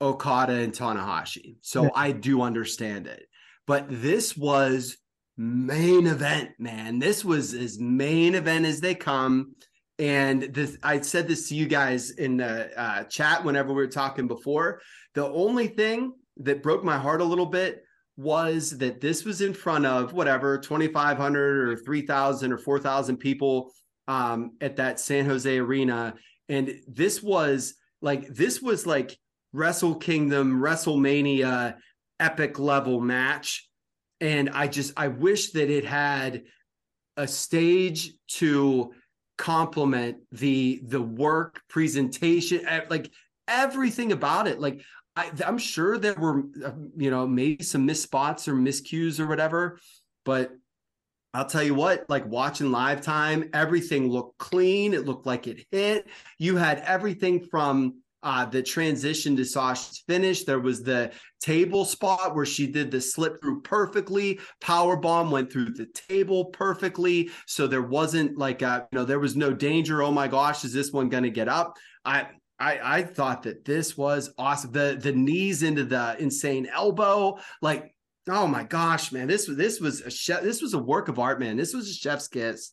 okada and tanahashi. So Yeah. i do understand it. But this was main event man. This was as main event as they come. And this i said this to you guys in the uh, chat whenever we were talking before. The only thing that broke my heart a little bit was that this was in front of whatever 2500 or 3000 or 4000 people um, at that san jose arena. And this was like this was like wrestle kingdom wrestlemania epic level match. And i just i wish that it had a stage to complement the the work presentation like everything about it. Like I, i'm sure there were uh, you know maybe some missed spots or miscues or whatever but i'll tell you what like watching live time everything looked clean it looked like it hit you had everything from uh, the transition to Sasha's finish. There was the table spot where she did the slip through perfectly. Power bomb went through the table perfectly, so there wasn't like a, you know there was no danger. Oh my gosh, is this one going to get up? I I, I thought that this was awesome. The the knees into the insane elbow, like oh my gosh, man, this was this was a chef, this was a work of art, man. This was a chef's kiss.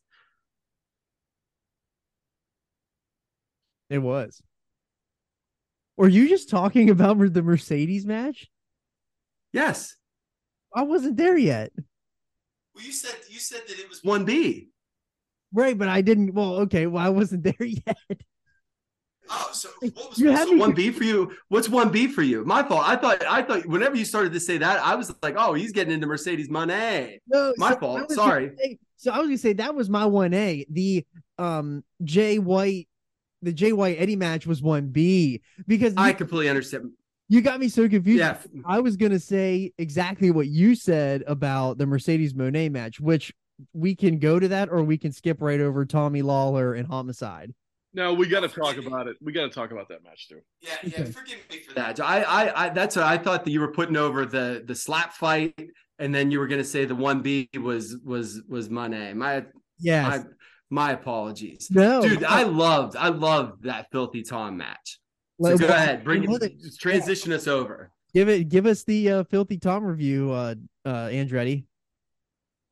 It was. Were you just talking about the Mercedes match? Yes. I wasn't there yet. Well, you said you said that it was one B. Right, but I didn't. Well, okay. Well, I wasn't *laughs* there yet. Oh, so what was You had so one B for you? What's one B for you? My fault. I thought I thought whenever you started to say that, I was like, oh, he's getting into Mercedes Moné. No, My so fault. Sorry. say- so I was gonna say that was my one A. The um Jay White, the Jay White Eddie match was one B because I you, completely understand. you got me so confused. Yeah. I was gonna say exactly what you said about the Mercedes Moné match, which we can go to that or we can skip right over Tommy Lawlor and Homicide. No, we got to talk about it. We got to talk about that match too. Yeah, yeah. Okay. Forgive me for that. I, I, I, that's what I thought that you were putting over the the slap fight, and then you were going to say the one B was was was Moné. My, yeah. my, my apologies, no, dude. I loved, I loved that filthy Tom match. So Like, go well, ahead, bring what it, it- transition us over. give it give us the uh, filthy Tom review, uh uh Andretti.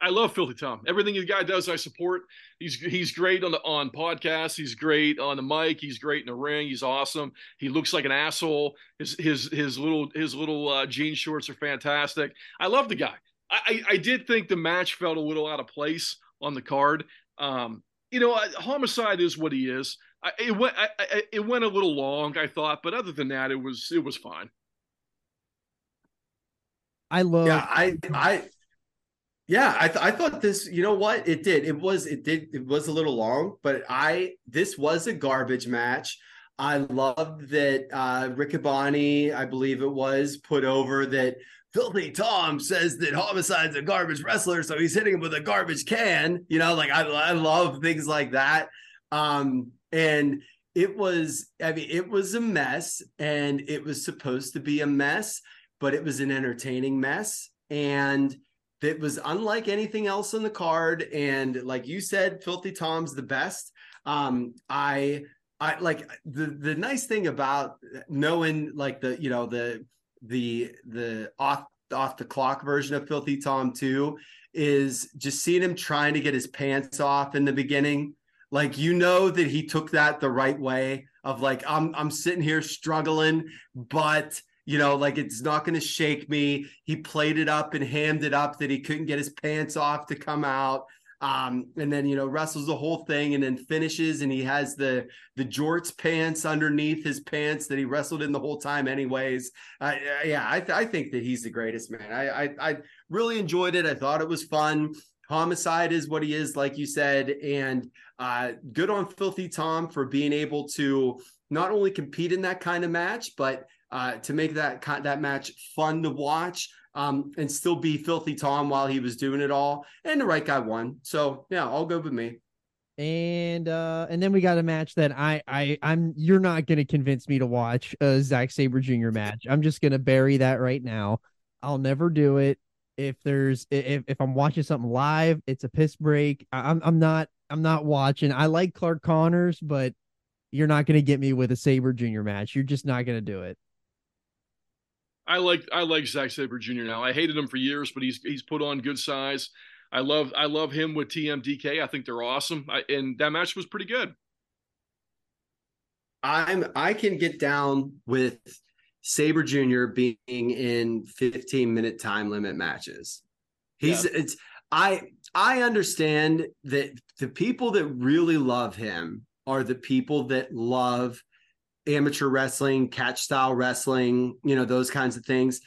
I love Filthy Tom. Everything the guy does, I support. He's he's great on the on podcasts. He's great on the mic. He's great in the ring. He's awesome. He looks like an asshole. His his his little his little uh, jean shorts are fantastic. I love the guy. I, I did think the match felt a little out of place on the card. Um, you know, homicide is what he is. I, it went I, I, it went a little long, I thought, but other than that, it was it was fine. I love yeah i i yeah i th- i thought this you know what? It did. It was it did it was a little long but i this was a garbage match. I love that uh riccaboni i believe it was put over that filthy tom says that homicide's a garbage wrestler so he's hitting him with a garbage can you know like i, I love things like that. Um and it was i mean it was a mess and it was supposed to be a mess but it was an entertaining mess and it was unlike anything else on the card. And like you said filthy tom's the best. Um i i like the the nice thing about knowing like the you know the the the off off the clock version of filthy tom too is just seeing him trying to get his pants off in the beginning. Like you know that he took that the right way of like i'm i'm sitting here struggling but you know, like it's not going to shake me. He played it up and hammed it up that he couldn't get his pants off to come out. Um, and then you know wrestles the whole thing and then finishes and he has the the jorts pants underneath his pants that he wrestled in the whole time anyways. Uh, yeah I, th- I think that he's the greatest man. I, I i really enjoyed it. I thought it was fun. Homicide is what he is like you said. And uh good on filthy tom for being able to not only compete in that kind of match but uh, to make that that match fun to watch um, and still be filthy Tom while he was doing it all. And the right guy won. So yeah, all good with me. and uh and then we got a match that I I I'm you're not gonna convince me to watch a Zack Sabre Jr. match. I'm just gonna bury that right now. I'll never do it. If there's if if I'm watching something live, it's a piss break. I'm I'm not I'm not watching. I like Clark Connors, but you're not gonna get me with a Sabre Jr. match. You're just not gonna do it. I like I like Zack Sabre Jr. now. I hated him for years, but he's he's put on good size. I love I love him with TMDK. I think they're awesome. I, and that match was pretty good. I'm I can get down with Sabre Jr. being in 15 minute time limit matches. He's it's I I understand that the people that really love him are the people that love amateur wrestling, catch style wrestling, you know, those kinds of things.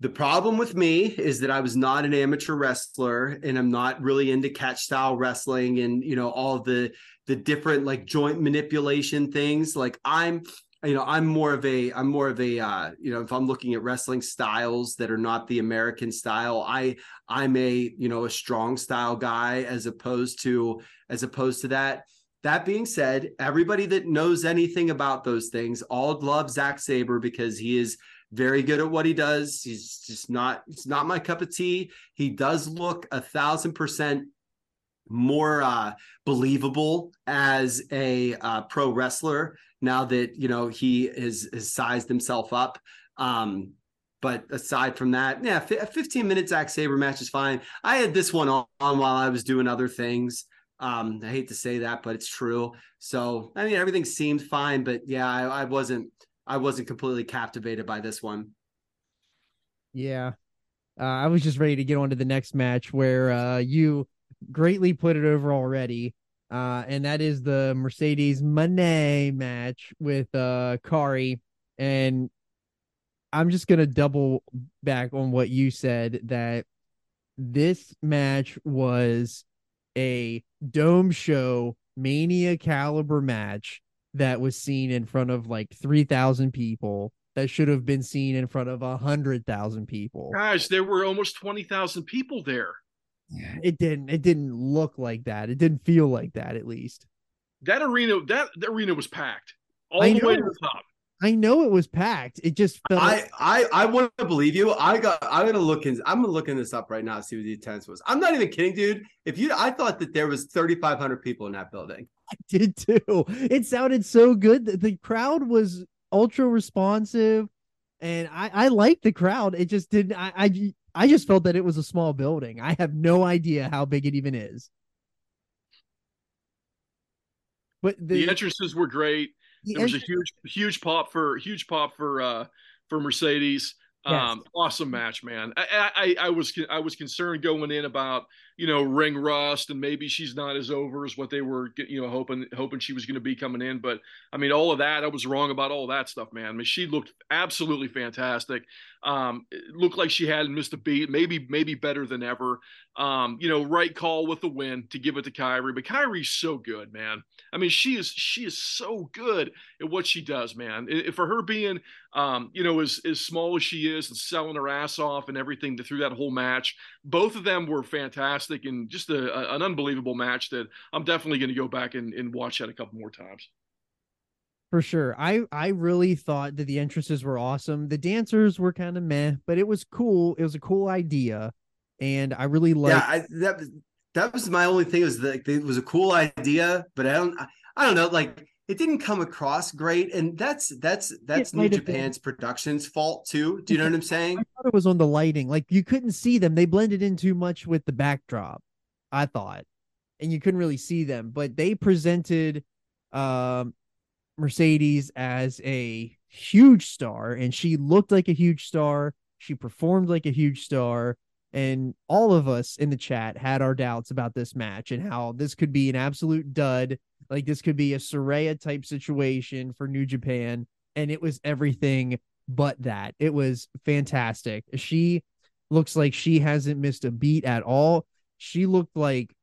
The problem with me is that I was not an amateur wrestler and I'm not really into catch style wrestling and you know all the the different like joint manipulation things. Like I'm you know i'm more of a i'm more of a uh you know if i'm looking at wrestling styles that are not the american style i i'm a you know a strong style guy as opposed to as opposed to that that being said, everybody that knows anything about those things all love Zack Sabre because he is very good at what he does. He's just not, it's not my cup of tea. He does look a thousand percent more uh, believable as a uh, pro wrestler now that you know he has, has sized himself up. Um, but aside from that, yeah, a 15 minute Zack Sabre match is fine. I had this one on, on while I was doing other things. Um, I hate to say that, but it's true. So I mean, everything seemed fine, but yeah, I, I wasn't I wasn't completely captivated by this one. Yeah. Uh, I was just ready to get on to the next match where uh, you greatly put it over already. Uh, and that is the Mercedes Moné match with uh, Kairi. And I'm just going to double back on what you said that this match was a dome show mania caliber match that was seen in front of like 3,000 people that should have been seen in front of a 100,000 people. Guys, there were almost 20,000 people there. It didn't it didn't look like that. It didn't feel like that at least. That arena that, that arena was packed all I the way to the top. I know it was packed. It just felt I I I want to believe you. I got. I'm gonna look in. I'm looking this up right now see what the attendance was. I'm not even kidding, dude. If you, I thought that there was 3,500 people in that building. *laughs* I did too. It sounded so good. The- The crowd was ultra responsive, and I I liked the crowd. It just didn't. I I I just felt that it was a small building. I have no idea how big it even is. But The, the, entrances were great. There was a huge, huge pop for huge pop for uh for Mercedes. Yes. Um, awesome match, man. I, I I was I was concerned going in about you know ring rust and maybe she's not as over as what they were you know hoping hoping she was going to be coming in. But I mean, all of that I was wrong about all that stuff, man. I mean, she looked absolutely fantastic. Um, it looked like she hadn't missed a beat. Maybe maybe better than ever. Um, you know, right call with the win to give it to Kairi. But Kairi's so good, man. I mean, she is she is so good at what she does, man. I- For her being, um, you know, as as small as she is and selling her ass off and everything through that whole match, both of them were fantastic and just a, a- an unbelievable match that I'm definitely going to go back and, and watch that a couple more times. for sure. I I really thought that the entrances were awesome. The dancers were kind of meh, but it was cool. It was a cool idea, and I really liked. yeah, I, that that was my only thing. Was that it was a cool idea, but I don't. I, I don't know. Like it didn't come across great, and that's that's that's New might have been. Japan's production's fault too. Do you know what I'm saying? I thought it was on the lighting. Like you couldn't see them. They blended in too much with the backdrop, I thought. And you couldn't really see them. But they presented um Mercedes as a huge star, and she looked like a huge star. She performed like a huge star. And all of us in the chat had our doubts about this match and how this could be an absolute dud. Like this could be a Saraya type situation for New Japan. And it was everything but that. It was fantastic. She looks like she hasn't missed a beat at all. She looked like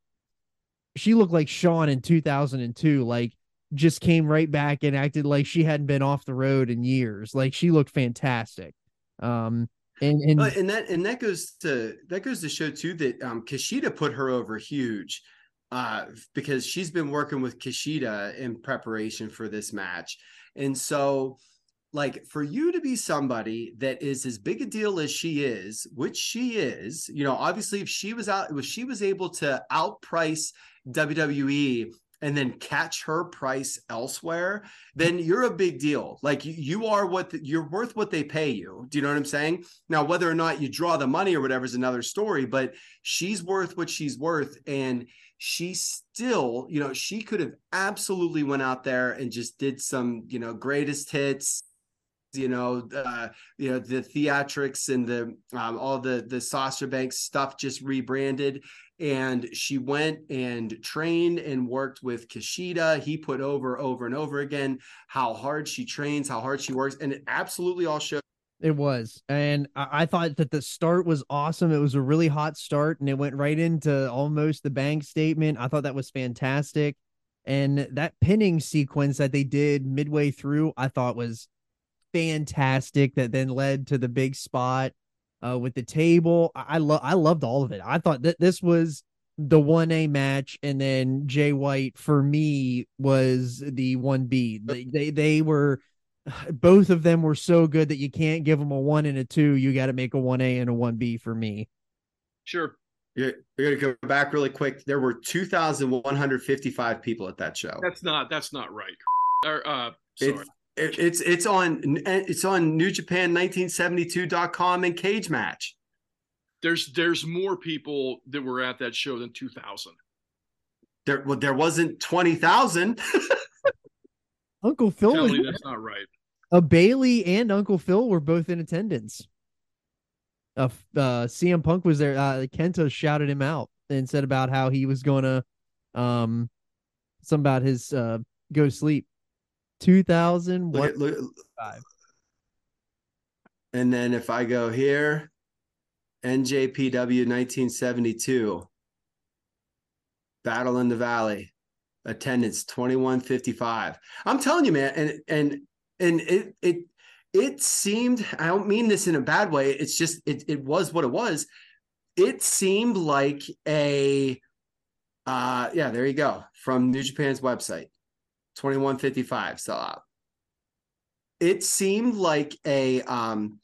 she looked like Shawn in 2002, like just came right back and acted like she hadn't been off the road in years. Like she looked fantastic. Um and and and that and that goes to that goes to show too that um Kishida put her over huge uh because she's been working with Kishida in preparation for this match. And so like for you to be somebody that is as big a deal as she is, which she is, you know, obviously if she was out if she was able to outprice WWE and then catch her price elsewhere, then you're a big deal. Like you, are what the, you're worth what they pay you. Do you know what I'm saying? Now, whether or not you draw the money or whatever is another story, but she's worth what she's worth. And she still, you know, she could have absolutely went out there and just did some, you know, greatest hits, you know, uh, you know, the theatrics and the um, all the the Sasha Banks stuff just rebranded. And she went and trained and worked with Kishida. He put over, over and over again how hard she trains, how hard she works, and it absolutely all showed. It was. And I, I thought that the start was awesome. It was a really hot start and it went right into almost the bank statement. I thought that was fantastic. And that pinning sequence that they did midway through, I thought was fantastic. That then led to the big spot uh, with the table. I, I love I loved all of it. I thought that this was the one A match, and then Jay White for me was the one B. They, they they were *sighs* both of them were so good that you can't give them a one and a two. You got to make a one A and a one B for me. Sure. You're, you're going to go back really quick. There were 2,155 people at that show. That's not that's not right. *laughs* Or, uh, sorry. it, it's it's on it's on NewJapan1972.com and Cage Match. There's there's more people that were at that show than 2,000. There well, there wasn't 20,000. *laughs* Uncle Phil Tell was me that's not right. a Bayley and Uncle Phil were both in attendance. Uh, uh, CM Punk was there. Uh, Kenta shouted him out and said about how he was going to, um, some about his uh go sleep. Two thousand Look look, and then if I go here, NJPW 1972, Battle in the Valley, attendance 2155. I'm telling you, man, and and and it it it seemed I don't mean this in a bad way. It's just it it was what it was. It seemed like a uh yeah, there you go. From New Japan's website. 2155 sellout. It seemed like a um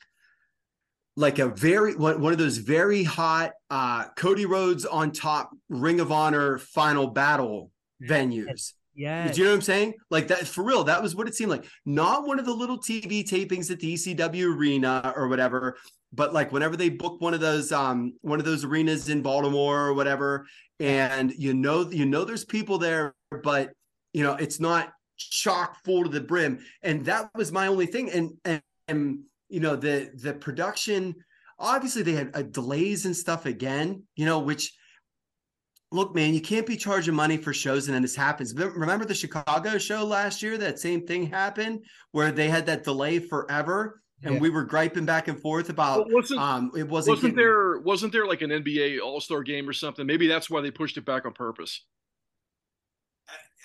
like a very one, one of those very hot uh Cody Rhodes on top Ring of Honor final battle venues. Yeah, Do you know what I'm saying? Like that for real. That was what it seemed like. Not one of the little TV tapings at the ECW arena or whatever, but like whenever they book one of those um one of those arenas in Baltimore or whatever, and you know you know there's people there, but you know it's not chock full to the brim. And that was my only thing. And and, and you know the the production obviously they had uh, delays and stuff again, you know, which look, man, you can't be charging money for shows and then this happens. Remember the Chicago show last year? That same thing happened where they had that delay forever, and Yeah. we were griping back and forth about. Well, wasn't Um, it wasn't. wasn't getting- there wasn't there like an NBA All Star game or something? Maybe that's why they pushed it back on purpose.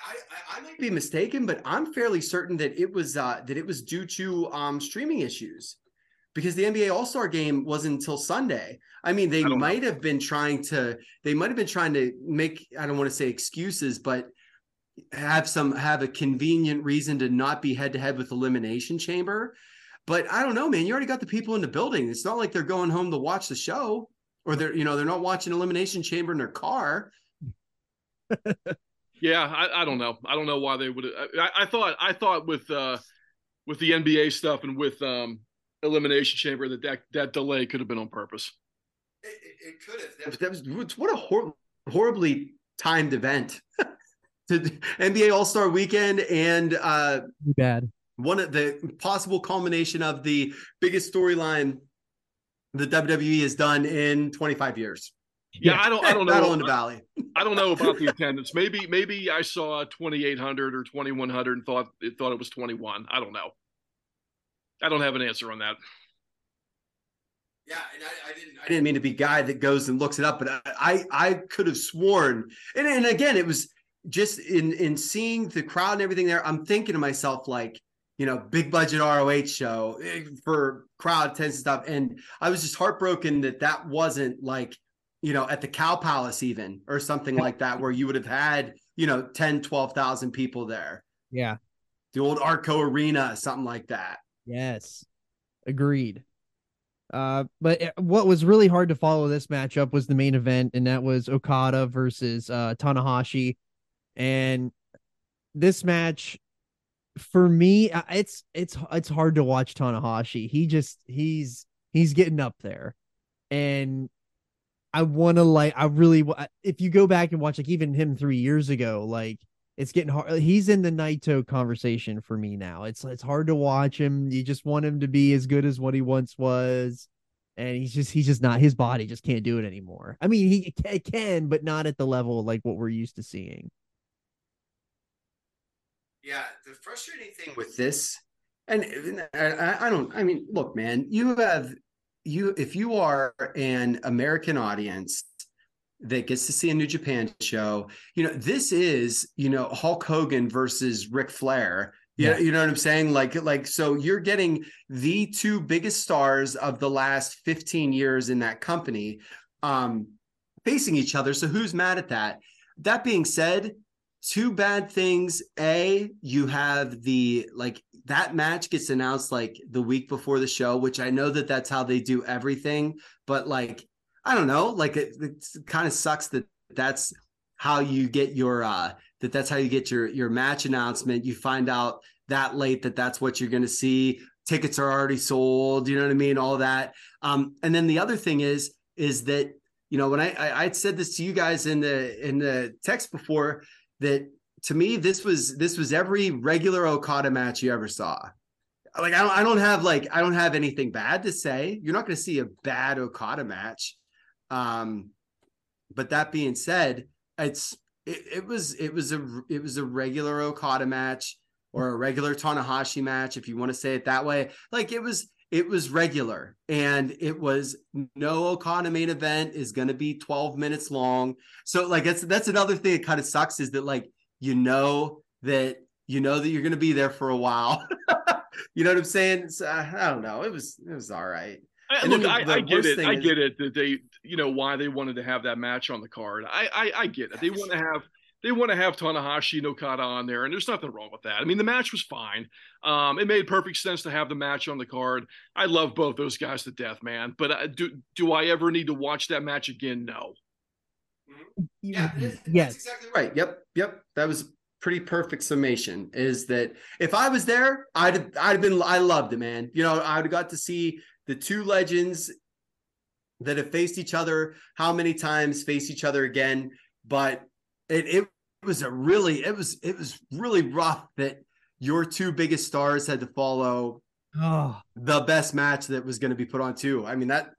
I, I, I might be mistaken, but I'm fairly certain that it was uh, that it was due to um, streaming issues because the NBA All Star Game wasn't until Sunday. I mean, they I don't know. might have been trying to they might have been trying to make I don't want to say excuses, but have some have a convenient reason to not be head to head with Elimination Chamber. But I don't know, man. You already got the people in the building. It's not like they're going home to watch the show, or they're you know they're not watching Elimination Chamber in their car. *laughs* Yeah, I, I don't know. I don't know why they would. I, I thought I thought with uh with the NBA stuff and with um elimination chamber that that, that delay could have been on purpose. It, it, it could have. That was, that was what a hor- horribly timed event. *laughs* to NBA All Star Weekend and uh, bad. one of the possible culmination of the biggest storyline the WWE has done in 25 years. Yeah, I don't I don't Battle know. in the Valley. I don't know about the *laughs* attendance. Maybe maybe I saw 2800 or 2100 and thought it thought it was 21. I don't know. I don't have an answer on that. Yeah, and I, I didn't. I didn't mean to be guy that goes and looks it up, but I, I, I could have sworn. And, and again, it was just in in seeing the crowd and everything there. I'm thinking to myself like, you know, big budget ROH show eh, for crowd attendance and stuff, and I was just heartbroken that that wasn't like, you know, at the Cow Palace even or something *laughs* like that, where you would have had, you know, 10, 12,000 people there. Yeah. The old Arco Arena, something like that. Yes. Agreed. Uh, but it- what was really hard to follow this matchup was the main event, and that was Okada versus uh Tanahashi. And this match, for me, it's it's it's hard to watch Tanahashi. He just he's he's getting up there, and I want to like I really if you go back and watch like even him three years ago, like it's getting hard. He's in the Naito conversation for me now. It's it's hard to watch him. You just want him to be as good as what he once was, and he's just he's just not. His body just can't do it anymore. I mean, he can, but not at the level like what we're used to seeing. Yeah, the frustrating thing with this, and I, I don't, I mean, look, man, you have you if you are an American audience that gets to see a New Japan show, you know, this is you know Hulk Hogan versus Ric Flair. Yeah, you know what I'm saying? Like, like, so you're getting the two biggest stars of the last 15 years in that company. Um, facing each other. So who's mad at that? That being said, two bad things. A, you have the like that match gets announced like the week before the show, which I know that that's how they do everything, but like I don't know, like it, it kind of sucks that that's how you get your uh that that's how you get your your match announcement. You find out that late that that's what you're going to see. Tickets are already sold. You know what I mean? All that. Um, and then the other thing is is that you know when I, I I'd said this to you guys in the in the text before that to me this was this was every regular Okada match you ever saw. Like I don't I don't have like I don't have anything bad to say. You're not going to see a bad Okada match. Um, but that being said, it's it, it was it was a it was a regular Okada match or a regular Tanahashi match, if you want to say it that way. Like it was it was regular and it was no Okada main event is going to be 12 minutes long. So like that's that's another thing that kind of sucks is that like you know that you know that you're going to be there for a while. *laughs* you know what I'm saying? So, I don't know. It was it was all right. I, look, the- I, the I get it. I is- get it that they, you know, why they wanted to have that match on the card. I, I, I get it. They want to have, they want to have Tanahashi and Okada on there, and there's nothing wrong with that. I mean, the match was fine. Um, it made perfect sense to have the match on the card. I love both those guys to death, man. But uh, do, do I ever need to watch that match again? No. Mm-hmm. Yeah, that's- mm, that's yes. exactly right. Yep, yep. That was pretty perfect summation. Is that if I was there, I'd have, I'd have been. I loved it, man. You know, I'd have got to see the two legends that have faced each other. How many times face each other again? But it it was a really it was it was really rough that your two biggest stars had to follow Oh, the best match that was going to be put on too. I mean that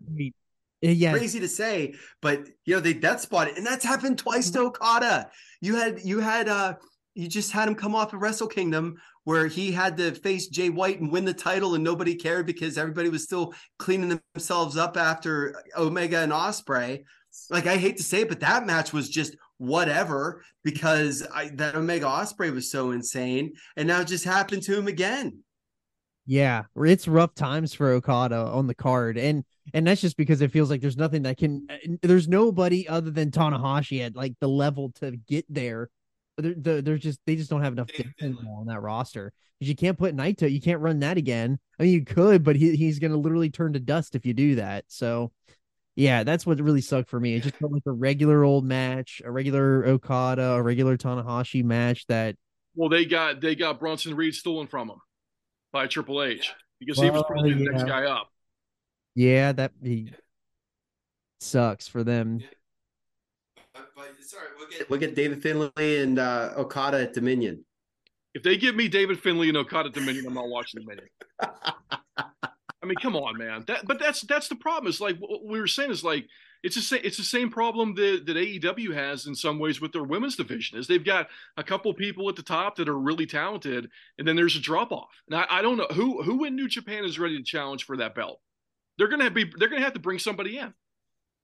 yeah. crazy to say, but you know they death spotted, and that's happened twice to Okada. You had you had uh you just had him come off of Wrestle Kingdom where he had to face Jay White and win the title, and nobody cared because everybody was still cleaning themselves up after Omega and Ospreay. Like I hate to say it, but that match was just whatever because I, that Omega Ospreay was so insane, and now it just happened to him again. Yeah, it's rough times for Okada on the card, and and that's just because it feels like there's nothing that can. uh, There's nobody other than Tanahashi at like the level to get there. They're, they're, just they just don't have enough on that roster because You can't put Naito. You can't run that again. I mean, you could, but he he's gonna literally turn to dust if you do that. So, yeah, that's what really sucked for me. It just felt like a regular old match, a regular Okada, a regular Tanahashi match that Well, they got they got Bronson Reed stolen from him by Triple H because he was Well, probably the next guy up. yeah that he sucks for them. But, but sorry, we'll get we'll get David Finlay and uh, Okada at Dominion. If they give me David Finlay and Okada Dominion, I'm not watching Dominion. *laughs* I mean, come on, man. That, but that's that's the problem. Is like what we were saying is like it's the same it's the same problem that that AEW has in some ways with their women's division. Is they've got a couple people at the top that are really talented, and then there's a drop off. And I, I don't know who who in New Japan is ready to challenge for that belt. They're gonna be they're gonna have to bring somebody in,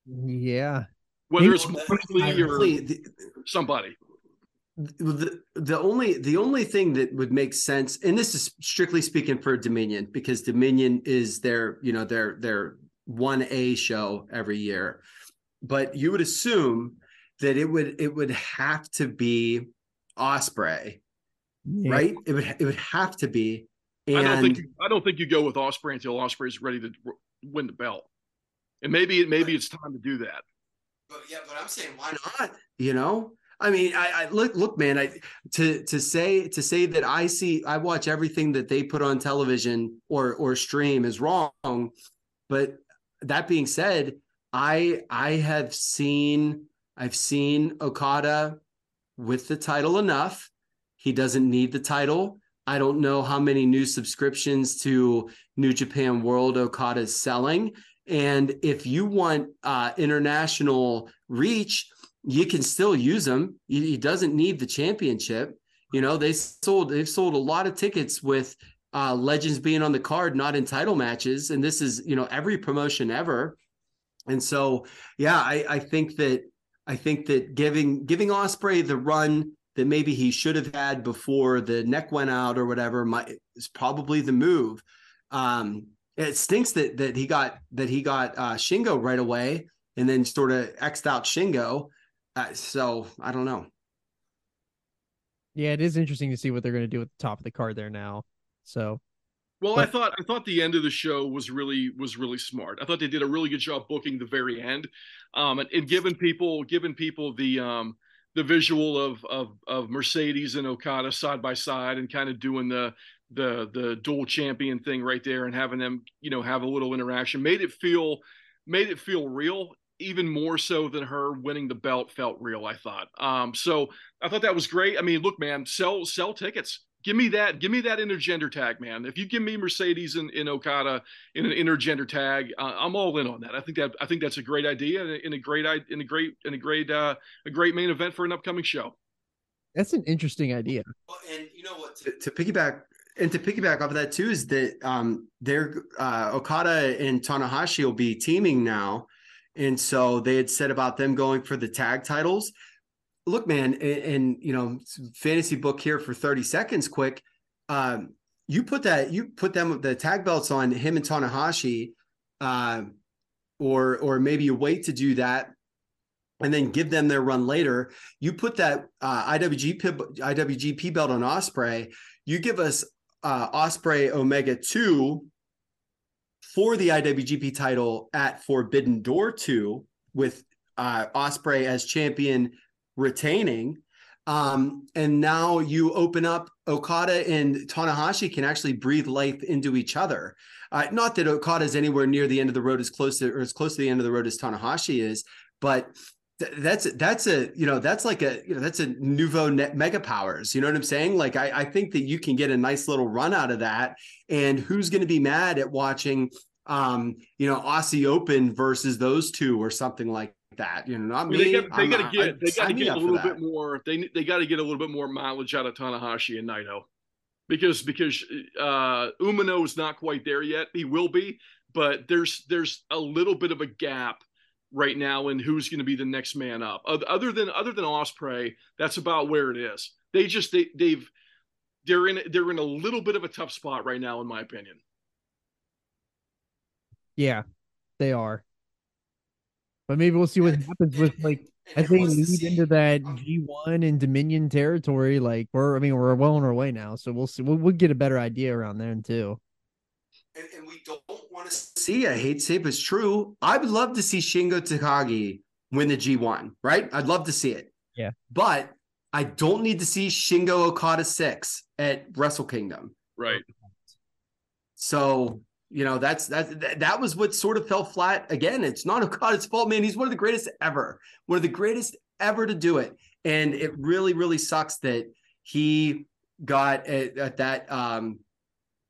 Yeah. whether Maybe- it's Moxley or Really, the, somebody. the, the only the only thing that would make sense, and this is strictly speaking for Dominion, because Dominion is their you know their their one A show every year, but you would assume that it would it would have to be Ospreay, Yeah. right? It would it would have to be. And I don't think you, I don't think you go with Ospreay until Ospreay is ready to win the belt, and maybe maybe it's time to do that. But yeah, but I'm saying why not? You know, I mean, I, I look, look, man. I to to say to say that I see, I watch everything that they put on television or or stream is wrong. But that being said, I I have seen I've seen Okada with the title enough. He doesn't need the title. I don't know how many new subscriptions to New Japan World Okada is selling. And if you want uh, international reach, you can still use him. He, doesn't need the championship. You know, they sold they've sold a lot of tickets with uh, legends being on the card, not in title matches. And this is you know every promotion ever. And so, yeah, I, I think that I think that giving giving Ospreay the run that maybe he should have had before the neck went out or whatever might is probably the move. Um, it stinks that that he got that he got uh, Shingo right away. and then sort of xed out Shingo. Uh, so I don't know. Yeah, it is interesting to see what they're going to do at the top of the card there now. So Well, I thought I thought the end of the show was really was really smart. I thought they did a really good job booking the very end, um, and, and giving people giving people the um, the visual of of of Mercedes and Okada side by side, and kind of doing the the the dual champion thing right there, and having them you know have a little interaction made it feel made it feel real. Even more so than her winning the belt felt real, I thought. Um, so I thought that was great. I mean, look, man, sell sell tickets. Give me that. Give me that intergender tag, man. If you give me Mercedes and, and Okada in an intergender tag, uh, I'm all in on that. I think that I think that's a great idea and a, and a great i- and a great and a great uh, a great main event for an upcoming show. that's an interesting idea. Well, and you know what? To, to piggyback and to piggyback off of that too is that um, they're uh, Okada and Tanahashi will be teaming now, and so they had said about them going for the tag titles. Look, man, and, and you know, fantasy book here for thirty seconds, quick. Um, you put that you put them the tag belts on him and Tanahashi, uh, or or maybe you wait to do that and then give them their run later. You put that uh, IWGP IWGP belt on Ospreay. You give us uh, Ospreay Omega two for the IWGP title at Forbidden Door two with uh, Ospreay as champion retaining. Um, and now you open up Okada and Tanahashi can actually breathe life into each other. Uh, not that Okada is anywhere near the end of the road as close to or as close to the end of the road as Tanahashi is, but th- that's that's a you know that's like a you know that's a nouveau mega powers. You know what I'm saying? Like I, I think that you can get a nice little run out of that. And who's going to be mad at watching um you know Aussie Open versus those two or something like that? You know, not I mean, me. they got they got to get they got to get a little bit more. They they got to get a little bit more mileage out of Tanahashi and Naito because because uh Umino is not quite there yet. He will be, but there's there's a little bit of a gap right now in who's going to be the next man up. Other than other than Ospreay, that's about where it is. They just they they've they're in they're in a little bit of a tough spot right now, in my opinion. Yeah, they are. But maybe we'll see what happens with *laughs* like as they lead seeing- into that G1 and Dominion territory. Like we're, I mean, we're well on our way now, so we'll see. We'll, we'll get a better idea around then too. and, and we don't want to see. I hate to say, it, but it's true. I would love to see Shingo Takagi win the G1. Right? I'd love to see it. Yeah. but I don't need to see Shingo Okada six at Wrestle Kingdom. Right. So you know that's that that, was what sort of fell flat again. It's not Okada's *laughs* fault, man. He's one of the greatest ever, one of the greatest ever to do it, and it really really sucks that he got at, at that um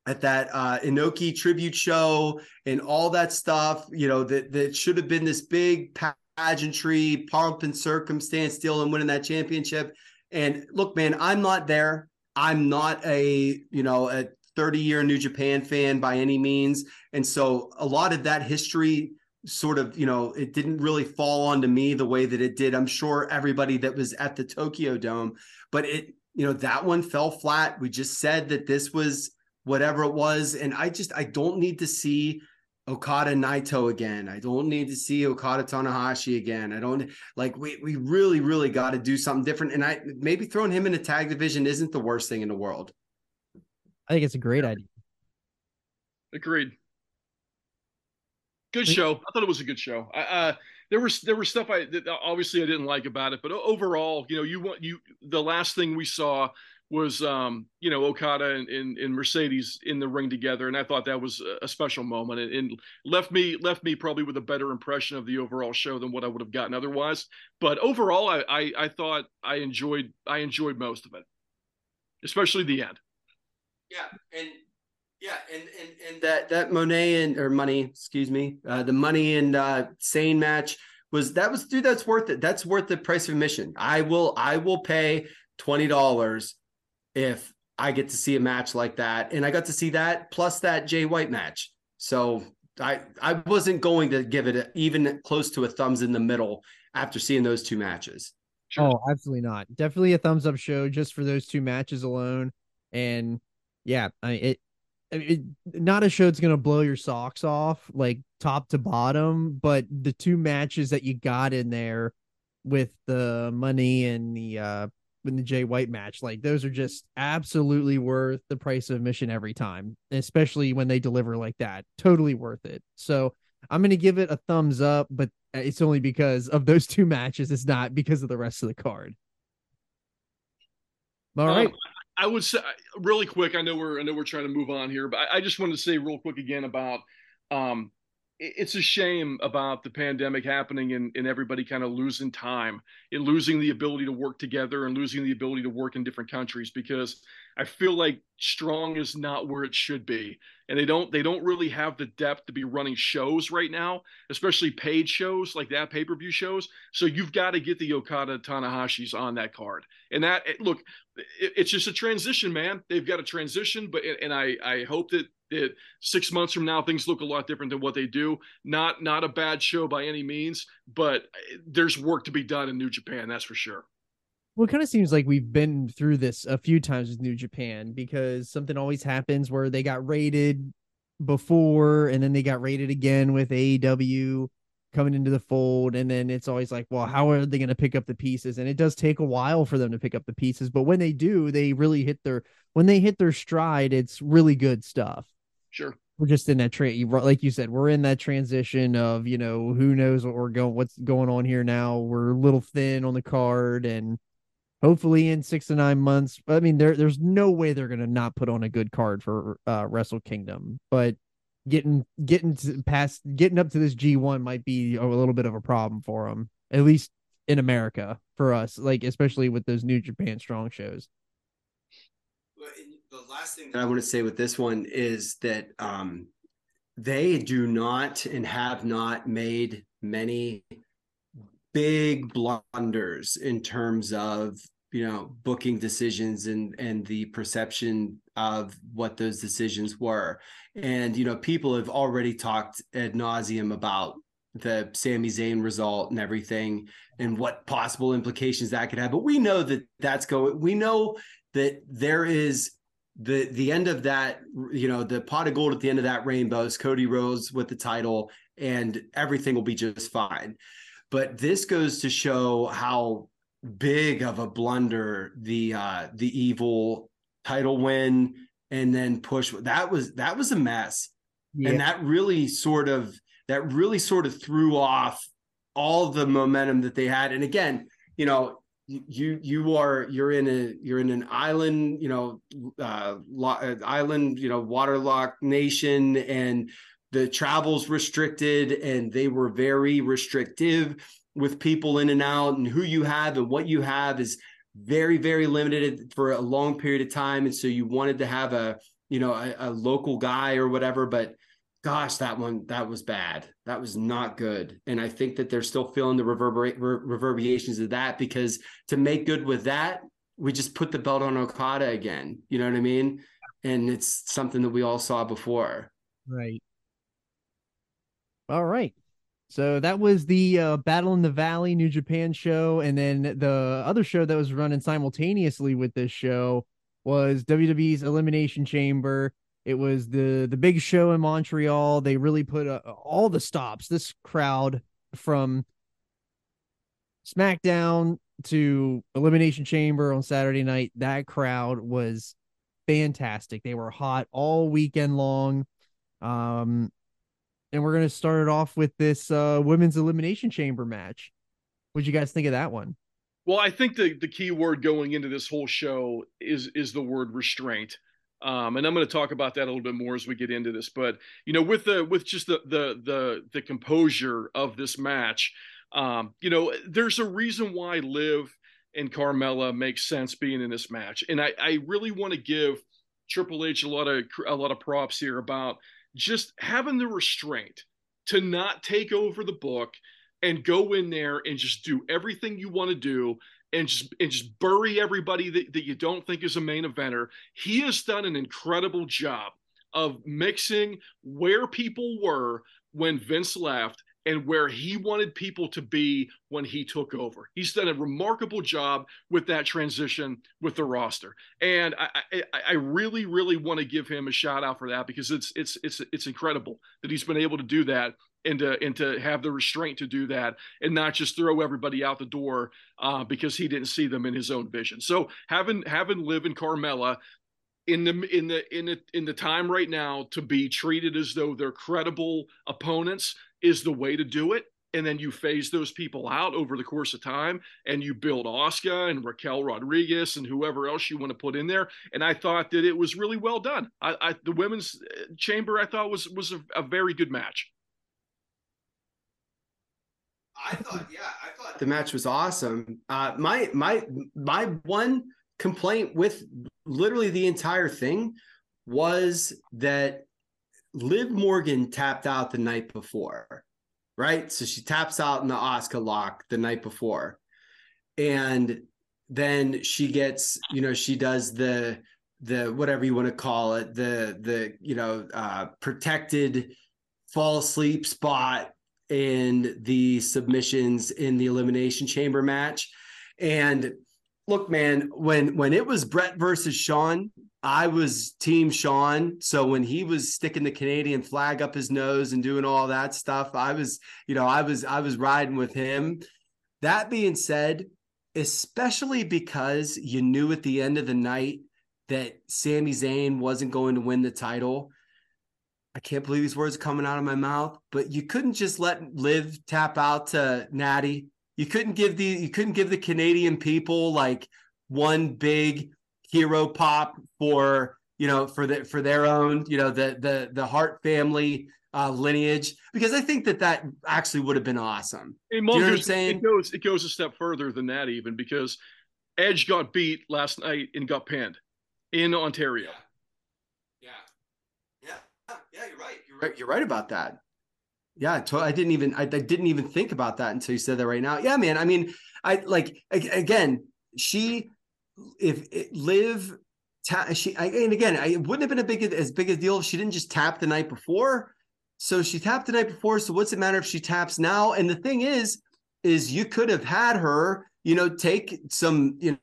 at that uh Inoki tribute show and all that stuff. You know that that should have been this big pageantry, pomp and circumstance deal and winning that championship. And look, man, I'm not there. I'm not a you know a 30 year New Japan fan by any means. And so a lot of that history sort of, you know, it didn't really fall onto me the way that it did. I'm sure everybody that was at the Tokyo Dome, but it, you know, that one fell flat. We just said that this was whatever it was. And I just, I don't need to see Okada Naito again. I don't need to see Okada Tanahashi again. I don't like we we really, really got to do something different. And I maybe throwing him in a tag division isn't the worst thing in the world. I think it's a great idea. Agreed. Good show. I thought it was a good show. I, uh, there was there was stuff I that obviously I didn't like about it, but overall, you know, you want you the last thing we saw was um, you know Okada and, and, and Mercedes in the ring together, and I thought that was a- a special moment, and, and left me left me probably with a better impression of the overall show than what I would have gotten otherwise. But overall, I I, I thought I enjoyed I enjoyed most of it, especially the end. Yeah, and yeah, and and and that that Monet and or money, excuse me, uh, the money and uh, Sane match was that was dude. That's worth it. That's worth the price of admission. I will I will pay twenty dollars if I get to see a match like that, and I got to see that plus that Jay White match. So I I wasn't going to give it a, even close to a thumbs in the middle after seeing those two matches. Sure. Oh, absolutely not. Definitely a thumbs up show just for those two matches alone. And yeah, I it it, not a show that's gonna blow your socks off like top to bottom, but the two matches that you got in there with the money and the uh in the Jay White match, like those are just absolutely worth the price of admission every time, especially when they deliver like that. Totally worth it. So I'm gonna give it a thumbs up, but it's only because of those two matches. It's not because of the rest of the card. All Um, right. I would say really quick. I know we're I know we're trying to move on here, but I, I just wanted to say real quick again about um, it- it's a shame about the pandemic happening and, and everybody kind of losing time and losing the ability to work together and losing the ability to work in different countries because I feel like strong is not where it should be and they don't they don't really have the depth to be running shows right now especially paid shows like that pay-per-view shows so you've got to get the Okada Tanahashi's on that card and that look it, it's just a transition man. They've got a transition but and I I hope that that six months from now things look a lot different than what they do. Not not a bad show by any means but eh, there's work to be done in New Japan that's for sure. Well, it kind of seems like we've been through this a few times with New Japan because something always happens where they got rated before and then they got rated again with AEW coming into the fold. And then it's always like, well, how are they going to pick up the pieces? And it does take a while for them to pick up the pieces. But when they do, they really hit their, when they hit their stride, it's really good stuff. sure We're just in that train, like you said, we're in that transition of, you know, who knows what we're going, what's going on here now. We're a little thin on the card and, hopefully in six to nine months. I mean, there there's no way they're gonna not put on a good card for uh Wrestle Kingdom, but getting getting to past getting up to this G1 might be a little bit of a problem for them, at least in America for us, like especially with those New Japan Strong shows. The last thing that I want to say with this one is that um, they do not and have not made many big blunders in terms of you know booking decisions and and the perception of what those decisions were. And you know people have already talked ad nauseum about the Sami Zayn result and everything and what possible implications that could have. But we know that that's going we know that there is the the end of that you know the pot of gold at the end of that rainbow is Cody Rhodes with the title and everything will be just fine. But this goes to show how big of a blunder the uh the EVIL title win and then push that was that was a mess. And that really sort of that really sort of threw off all the momentum that they had. And again you know you you are you're in a you're in an island you know uh lo- island you know waterlocked nation and the travel's restricted and they were very restrictive with people in and out and who you have and what you have is very very limited for a long period of time. And so you wanted to have a you know a, a local guy or whatever but gosh that one that was bad. That was not good. And i think that they're still feeling the reverberate re- reverberations of that because to make good with that we just put the belt on okada again. You know what i mean? And it's something that we all saw before. Right. All right. So that was the uh, Battle in the Valley New Japan show, and then the other show that was running simultaneously with this show was WWE's Elimination Chamber. It was the the big show in Montreal. They really put uh, all the stops. This crowd from SmackDown to Elimination Chamber on Saturday night. That crowd was fantastic. They were hot all weekend long. Um, and we're gonna start it off with this uh women's elimination chamber match. What'd you guys think of that one? Well, I think the the key word going into this whole show is is the word restraint. Um, and I'm going to talk about that a little bit more as we get into this. But you know, with the with just the the the the composure of this match, um, you know, there's a reason why Liv and Carmella makes sense being in this match, and I I really want to give Triple H a lot of a lot of props here about just having the restraint to not take over the book and go in there and just do everything you want to do and just and just bury everybody that, that you don't think is a main eventer. He has done an incredible job of mixing where people were when Vince left and where he wanted people to be when he took over. He's done a remarkable job with that transition with the roster, and I, I, I really, really want to give him a shout out for that because it's it's it's it's incredible that he's been able to do that and to and to have the restraint to do that and not just throw everybody out the door uh, because he didn't see them in his own vision. So having having Liv and Carmella in the in the in the in the time right now to be treated as though they're credible opponents is the way to do it and then you phase those people out over the course of time and you build Asuka and Raquel Rodriguez and whoever else you want to put in there. And I thought that it was really well done. I, I the women's uh, chamber I thought was was a, a, very good match. I thought, yeah, I thought the match was awesome. Uh, my my my one complaint with literally the entire thing was that Liv Morgan tapped out the night before, right? So she taps out in the Asuka lock the night before. And then she gets, you know, she does the the whatever you want to call it, the the you know, uh protected fall asleep spot in the submissions in the elimination chamber match. And look, man, when when it was Bret versus Shawn, I was team Shawn. So when he was sticking the Canadian flag up his nose and doing all that stuff, I was, you know, I was I was riding with him. That being said, especially because you knew at the end of the night that Sami Zayn wasn't going to win the title. I can't believe these words coming out of my mouth, but you couldn't just let Liv tap out to Natty you couldn't give the you couldn't give the Canadian people like one big hero pop for you know for the for their own you know the the the Hart family uh, lineage because I think that that actually would have been awesome. Hey, you know what I'm saying? It goes it goes a step further than that even because Edge got beat last night and got pinned in Ontario. Yeah. Yeah. Yeah, yeah you're right. You're right. You're right about that. Yeah, I didn't even I, I, didn't even think about that until you said that right now. Yeah, man. I mean, I like again, she if it, Liv ta- she I, and again, I, it wouldn't have been a big as big a deal if she didn't just tap the night before. So she tapped the night before. So what's it matter if she taps now? And the thing is, is you could have had her, you know, take some, you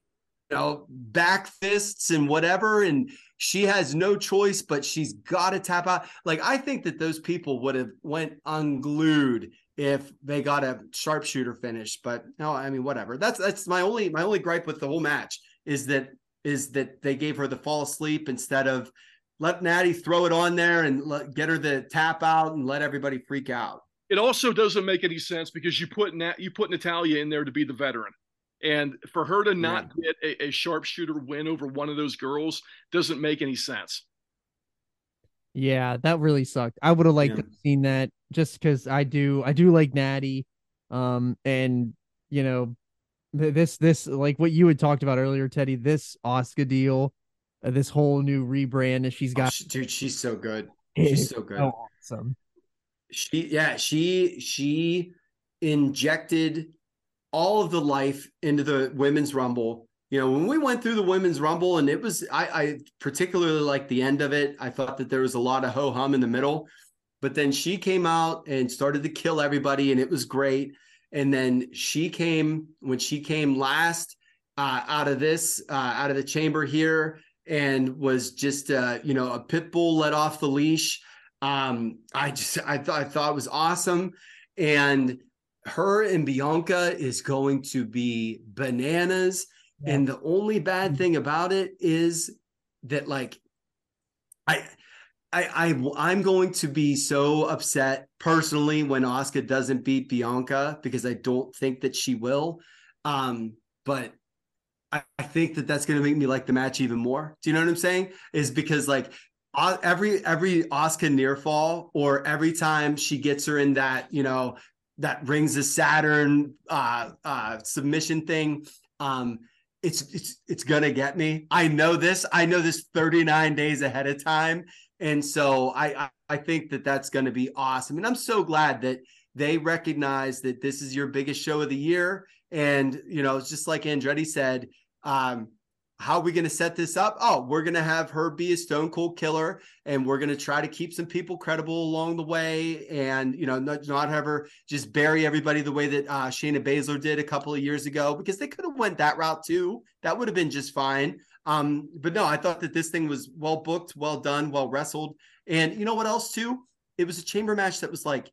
know, back fists and whatever, and she has no choice but she's got to tap out. Like i think that those people would have went unglued if they got a sharpshooter finish but no i mean whatever. That's that's my only my only gripe with the whole match is that is that they gave her the fall asleep instead of let natty throw it on there and let, get her the tap out and let everybody freak out. It also doesn't make any sense because you put Nat, you put Natalya in there to be the veteran. And for her to not yeah. get a, a sharpshooter win over one of those girls doesn't make any sense. Yeah, that really sucked. I would have liked yeah. to have seen that just because I do I do like Natty. Um and you know this this like what you had talked about earlier, Teddy, this Asuka deal, uh, this whole new rebrand that she's got. Oh, she, dude, she's so good. She's so good. So awesome. She yeah, she she injected all of the life into the women's rumble. You know, when we went through the women's rumble, and it was I, I particularly like the end of it. I thought that there was a lot of ho hum in the middle, but then she came out and started to kill everybody, and it was great. And then she came when she came last uh, out of this, uh, out of the chamber here, and was just uh, you know a pit bull let off the leash. Um, I just I thought I thought it was awesome, and her and Bianca is going to be bananas. Yeah. And the only bad mm. thing about it is that like I I, I I'm going to be so upset personally when Asuka doesn't beat Bianca because I don't think that she will. Um, but I, I think that that's going to make me like the match even more. Do you know what I'm saying? Is because like every every Asuka near fall or every time she gets her in that you know that rings of Saturn uh, uh, submission thing. Um, it's it's it's gonna get me. I know this. I know this 39 days ahead of time, and so I I, I think that that's to be awesome. And I'm so glad that they recognize that this is your biggest show of the year. And you know, it's just like Andretti said. Um, how are we going to set this up? Oh, we're going to have her be a stone cold killer and we're going to try to keep some people credible along the way and, you know, not, not have her just bury everybody the way that uh, Shayna Baszler did a couple of years ago because they could have went that route too. That would have been just fine. Um, but no, I thought that this thing was well booked, well done, well wrestled. And you know what else too? It was a chamber match that was like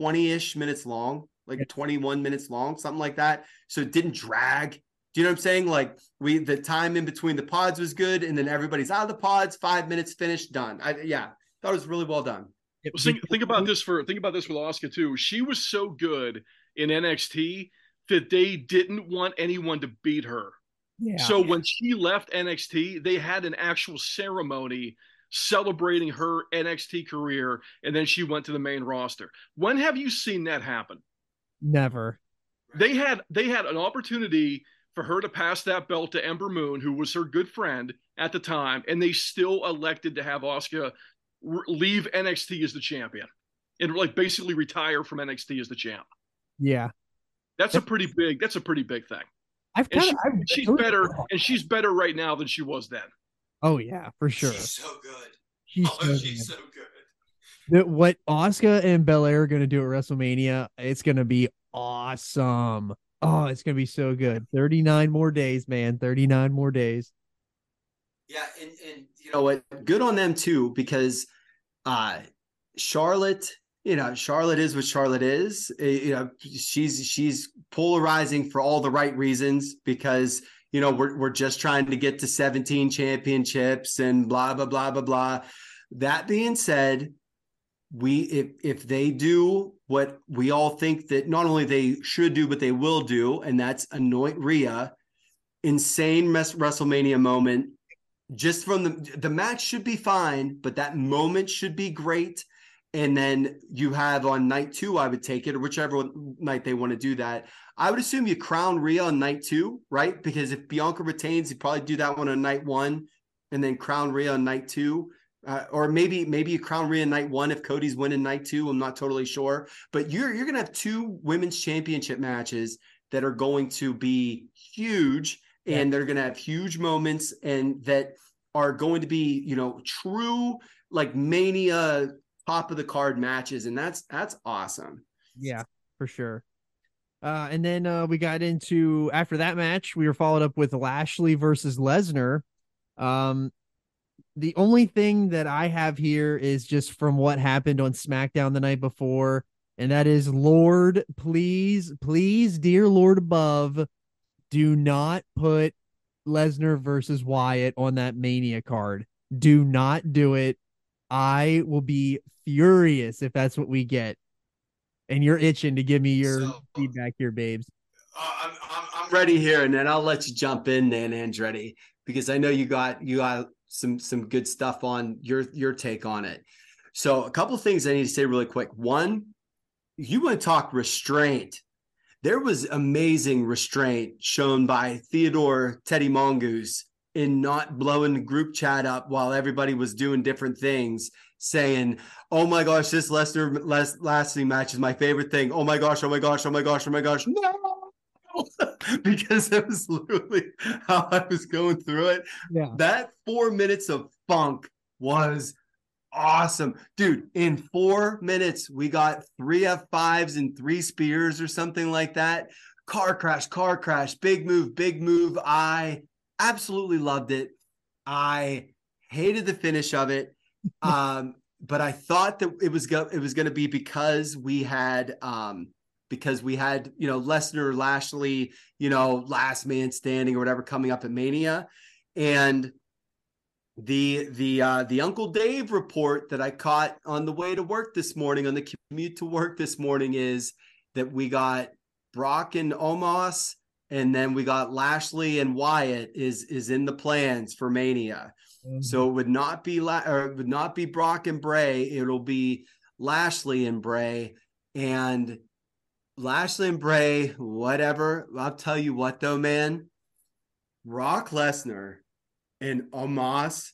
20-ish minutes long, like 21 minutes long, something like that. So it didn't drag. Do you know what I'm saying? Like we the time in between the pods was good, and then everybody's out of the pods, five minutes finished, done. I yeah, thought it was really well done. Well, think, think about mm-hmm. this for think about this with Asuka too. She was so good in NXT that they didn't want anyone to beat her. Yeah. So when she left NXT, they had an actual ceremony celebrating her NXT career, and then she went to the main roster. When have you seen that happen? Never. They had they had an opportunity for her to pass that belt to Ember Moon, who was her good friend at the time, and they still elected to have Asuka leave NXT as the champion and like basically retire from NXT as the champ. Yeah. That's a pretty big. That's a pretty big thing. I've And kind she, of. she's better, and she's better right now than she was then. Oh yeah, for sure. She's so good. She's Oh, so she's good. so good. The- what Asuka and Belair are gonna do at WrestleMania, it's gonna be awesome. Oh, it's gonna be so good. 39 more days, man. 39 more days. Yeah, and and you know what? Good on them too, because uh Charlotte, you know, Charlotte is what Charlotte is. Uh, You know, she's she's polarizing for all the right reasons because you know we're we're just trying to get to 17 championships and blah blah blah blah blah. That being said, we if if they do what we all think that not only they should do but they will do, and that's anoint Rhea, insane mess WrestleMania moment just from the the match should be fine, but that moment should be great. And then you have on night two, I would take it, or whichever night they want to do that. I would assume you crown Rhea on night two, right? Because if Bianca retains, you probably do that one on night one, and then crown Rhea on night two. Uh, or maybe maybe you crown Rhea night one if Cody's winning night two. I'm not totally sure, but you're you're gonna have two women's championship matches that are going to be huge and they're going to have huge moments and that are going to be you know true like mania top of the card matches and that's that's awesome Yeah, for sure. Uh, and then uh, we got into after that match, we were followed up with Lashley versus Lesnar. Um, the only thing that I have here is just from what happened on SmackDown the night before, and that is Lord, please, please, dear Lord above, do not put Lesnar versus Wyatt on that Mania card. Do not do it. I will be furious if that's what we get. And you're itching to give me your So- feedback here, babes. Uh, I'm, I'm, I'm ready here and then i'll let you jump in dan andretti because i know you got you got some some good stuff on your your take on it. So a couple things i need to say really quick. One you want to talk restraint. There was amazing restraint shown by theodore teddy mongoose in not blowing the group chat up while everybody was doing different things saying oh my gosh this last lasting match is my favorite thing. Oh my gosh oh my gosh oh my gosh oh my gosh. No *laughs* because that was literally how I was going through it. Yeah. That four minutes of funk was awesome. Dude, in four minutes, we got three F5s and three spears or something like that. Car crash, car crash, big move, big move. I absolutely loved it. I hated the finish of it. *laughs* Um, but I thought that it was go- it was going to be because we had um because we had you know Lesnar, Lashley, you know last man standing or whatever coming up at Mania, and the the uh, the Uncle Dave report that I caught on the way to work this morning on the commute to work this morning is that we got Brock and Omos, and then we got Lashley and Wyatt is is in the plans for Mania. So it would not be La- or it would not be Brock and Bray. It'll be Lashley and Bray, and Lashley and Bray. Whatever. I'll tell you what, though, man. Brock Lesnar and Omos.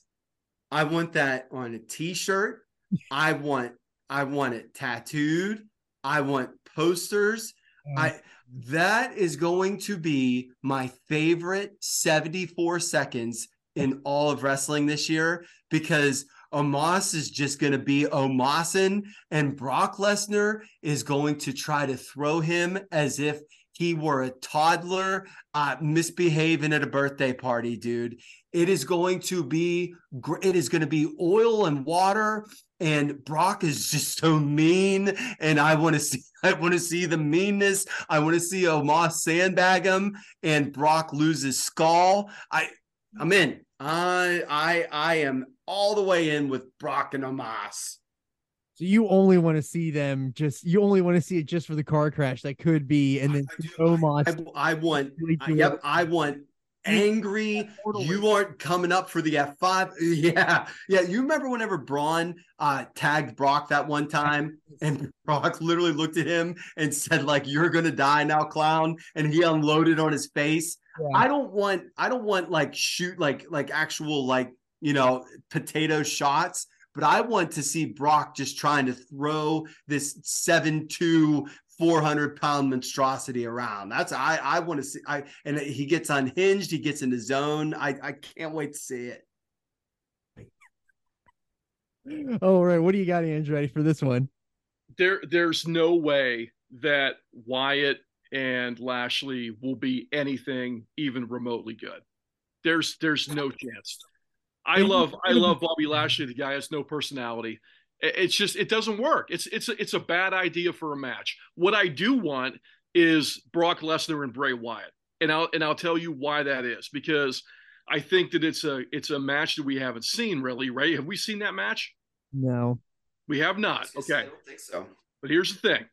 I want that on a T-shirt. I want. I want it tattooed. I want posters. Mm. I that is going to be my favorite 74 seconds in all of wrestling this year because Omos is just going to be Omosin and Brock Lesnar is going to try to throw him as if he were a toddler uh, misbehaving at a birthday party, dude. It is going to be it is going to be oil and water and Brock is just so mean and I want to *laughs* see I want to see the meanness. I want to see Omos sandbag him and Brock lose his skull. I I'm in. I I I am all the way in with Brock and Omos. So you only want to see them just you only want to see it just for the car crash that could be, and then I. Omos. I, I want I- yep. I want angry. You aren't coming up for the F5. *laughs* Yeah. Yeah. You remember whenever Braun uh tagged Brock that one time and *laughs* Brock literally looked at him and said, like, you're gonna die now, clown. And he unloaded on his face. Yeah. I don't want I don't want like shoot like like actual like you know potato shots. But I want to see Brock just trying to throw this seven two 400 pound monstrosity around. That's I I want to see. I and he gets unhinged. He gets in the zone. I I can't wait to see it. Oh, All right, what do you got, Andrew, for this one? there there's no way that Wyatt and Lashley will be anything even remotely good. There's there's no chance. I love I love Bobby Lashley. The guy has no personality. It's just it doesn't work. It's it's a, it's a bad idea for a match. What I do want is Brock Lesnar and Bray Wyatt, and I'll and I'll tell you why that is because I think that it's a it's a match that we haven't seen really. Right? Have we seen that match? No. We have not. I Okay. don't think so. But here's the thing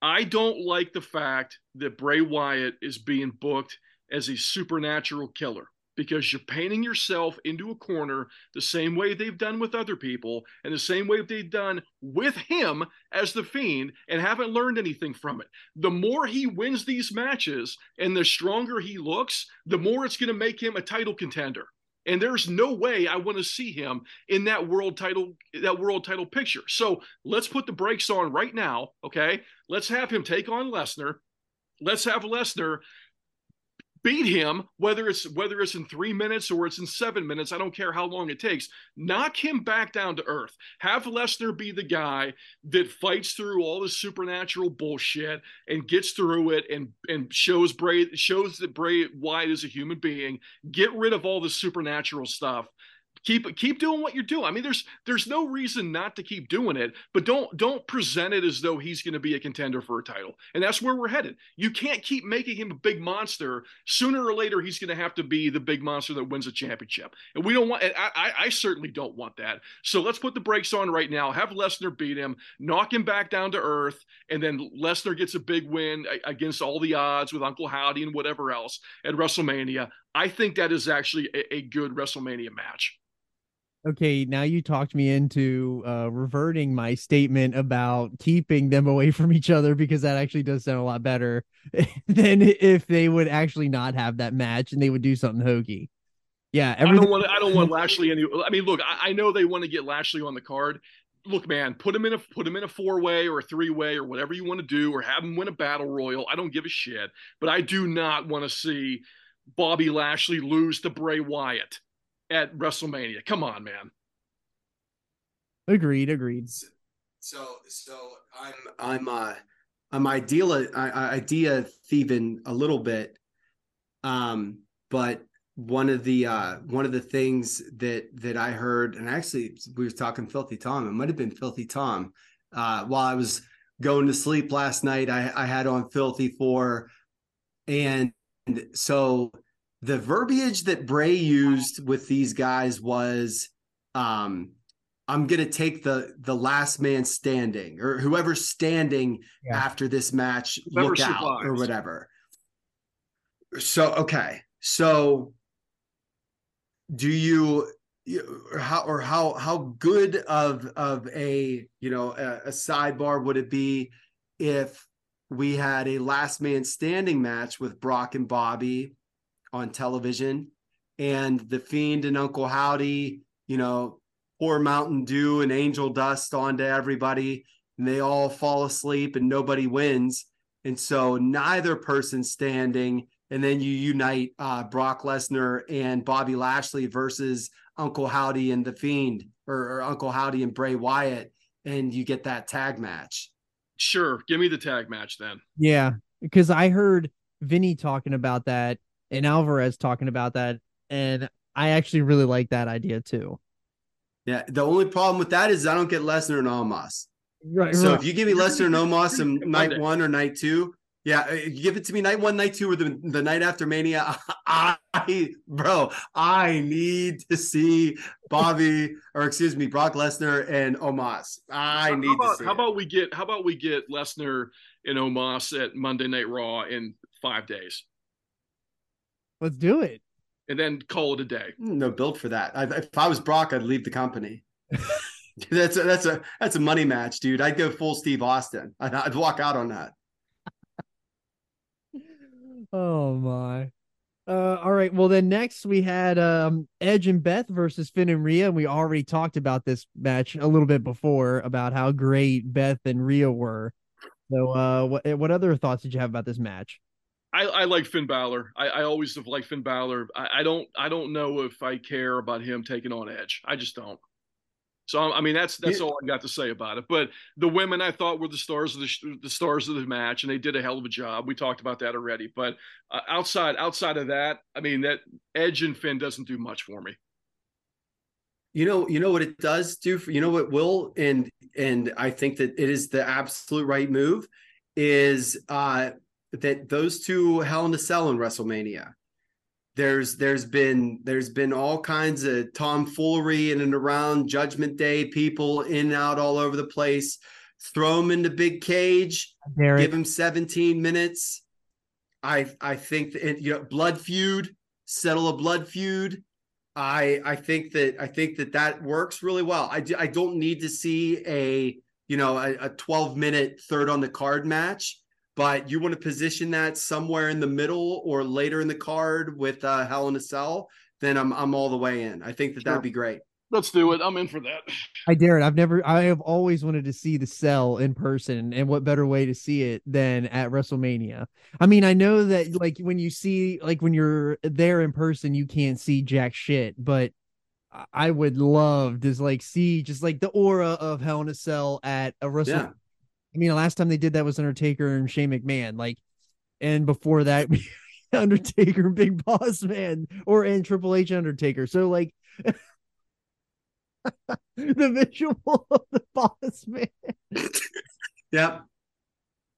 I don't like the fact that Bray Wyatt is being booked as a supernatural killer because you're painting yourself into a corner the same way they've done with other people and the same way they've done with him as the fiend and haven't learned anything from it. The more he wins these matches and the stronger he looks, the more it's going to make him a title contender. And there's no way I want to see him in that world title that world title picture. So let's put the brakes on right now, okay? Let's have him take on Lesnar. Let's have Lesnar beat him whether it's whether it's in 3 minutes or it's in 7 minutes, I don't care how long it takes. Knock him back down to earth. Have Lesnar be the guy that fights through all the supernatural bullshit and gets through it and and shows Bray shows that Bray Wyatt is a human being. Get rid of all the supernatural stuff keep keep doing what you're doing. I mean, there's there's no reason not to keep doing it, but don't don't present it as though he's going to be a contender for a title. And that's where we're headed. You can't keep making him a big monster. Sooner or later, he's going to have to be the big monster that wins a championship. And we don't want. I, I certainly don't want that. So let's put the brakes on right now. Have Lesnar beat him, knock him back down to earth, and then Lesnar gets a big win against all the odds with Uncle Howdy and whatever else at WrestleMania. I think that is actually a, a good WrestleMania match. Okay, now you talked me into uh reverting my statement about keeping them away *laughs* from each other because that actually does sound a lot better *laughs* than if they would actually not have that match and they would do something hokey. Yeah, I don't want. I don't want Lashley any. I mean, look, I, I know they want to get Lashley on the card. Look, man, put him in a put him in a four way or a three way or whatever you want to do, or have him win a battle royal. I don't give a shit. But I do not want to see Bobby Lashley lose to Bray Wyatt at WrestleMania. Come on, man. agreed, agreed. So so I'm I'm uh I'm ideal I, I idea thieving a little bit. Um, but one of the uh one of the things that that I heard, and actually we were talking Filthy Tom, it might have been Filthy Tom. Uh while I was going to sleep last night, I, I had on Filthy Four, and so the verbiage that Bray used with these guys was um I'm gonna take the the last man standing or whoever's standing Yeah. after this match, Whoever look out or whatever. So okay, so do you you- or how or how how good of of a you know a, a sidebar would it be if we had a last man standing match with Brock and Bobby on television. And the fiend and Uncle Howdy, you know, pour Mountain Dew and angel dust onto everybody and they all fall asleep and nobody wins. And so neither person standing, and then you unite uh, Brock Lesnar and Bobby Lashley versus Uncle Howdy and the Fiend, or, or Uncle Howdy and Bray Wyatt, and you get that tag match. Sure, give me the tag match then. Yeah, because I heard Vinny talking about that and Alvarez talking about that, and I actually really like that idea too. Yeah, the only problem with that is I don't get Lesnar and Omos. Right. So if you give me Lesnar and Omos in *laughs* night one or night two, yeah, you give it to me night one, night two, or the, the night after Mania. *laughs* I, bro, I need to see Bobby, or excuse me, Brock Lesnar and Omos. I How need about, to see. how it. about we get how about we get Lesnar and Omos at Monday Night Raw in five days, Let's do it. and then call it a day. no build for that? I, if I was Brock, I'd leave the company. *laughs* that's a, that's a that's a money match, dude. I'd go full Steve Austin. *laughs* I'd, I'd walk out on that. Oh my. Uh, all right. Well, then next we had um, Edge and Beth versus Finn and Rhea, and we already talked about this match a little bit before about how great Beth and Rhea were. So, uh, what what other thoughts did you have about this match? I, I like Finn Balor. I, I always have liked Finn Balor. I, I don't I don't know if I care about him taking on Edge. I just don't. So I mean that's that's Yeah. all I got to say about it. But the women I thought were the stars of the the stars of the match, and they did a hell of a job. We talked about that already. But uh, outside outside of that, I mean that Edge and Finn doesn't do much for me. You know, you know what it does do for you know what will and and I think that it is the absolute right move is uh that those two Hell in a Cell in WrestleMania. There's there's been there's been all kinds of tomfoolery in and around Judgment Day, people in and out all over the place. Throw them in the big cage, Derek, give him 17 minutes. I I think that you know blood feud, settle a blood feud. I I think that I think that that works really well. I I don't need to see a you know a, a 12 minute third on the card match, but you want to position that somewhere in the middle or later in the card with uh, Hell in a Cell, then I'm I'm all the way in. I think that Sure. that'd be great. Let's do it. I'm in for that. I dare it. I've never. I have always wanted to see the cell in person, and what better way to see it than at WrestleMania? I mean, I know that like when you see like when you're there in person, you can't see jack shit, but I- I would love to like see just like the aura of Hell in a Cell at a Wrestle. Yeah. I mean, the last time they did that was Undertaker and Shane McMahon, like, and before that, *laughs* Undertaker, and Big Boss Man, or and Triple H Undertaker. So like. *laughs* the visual *laughs* of the boss man. Yep. Yep.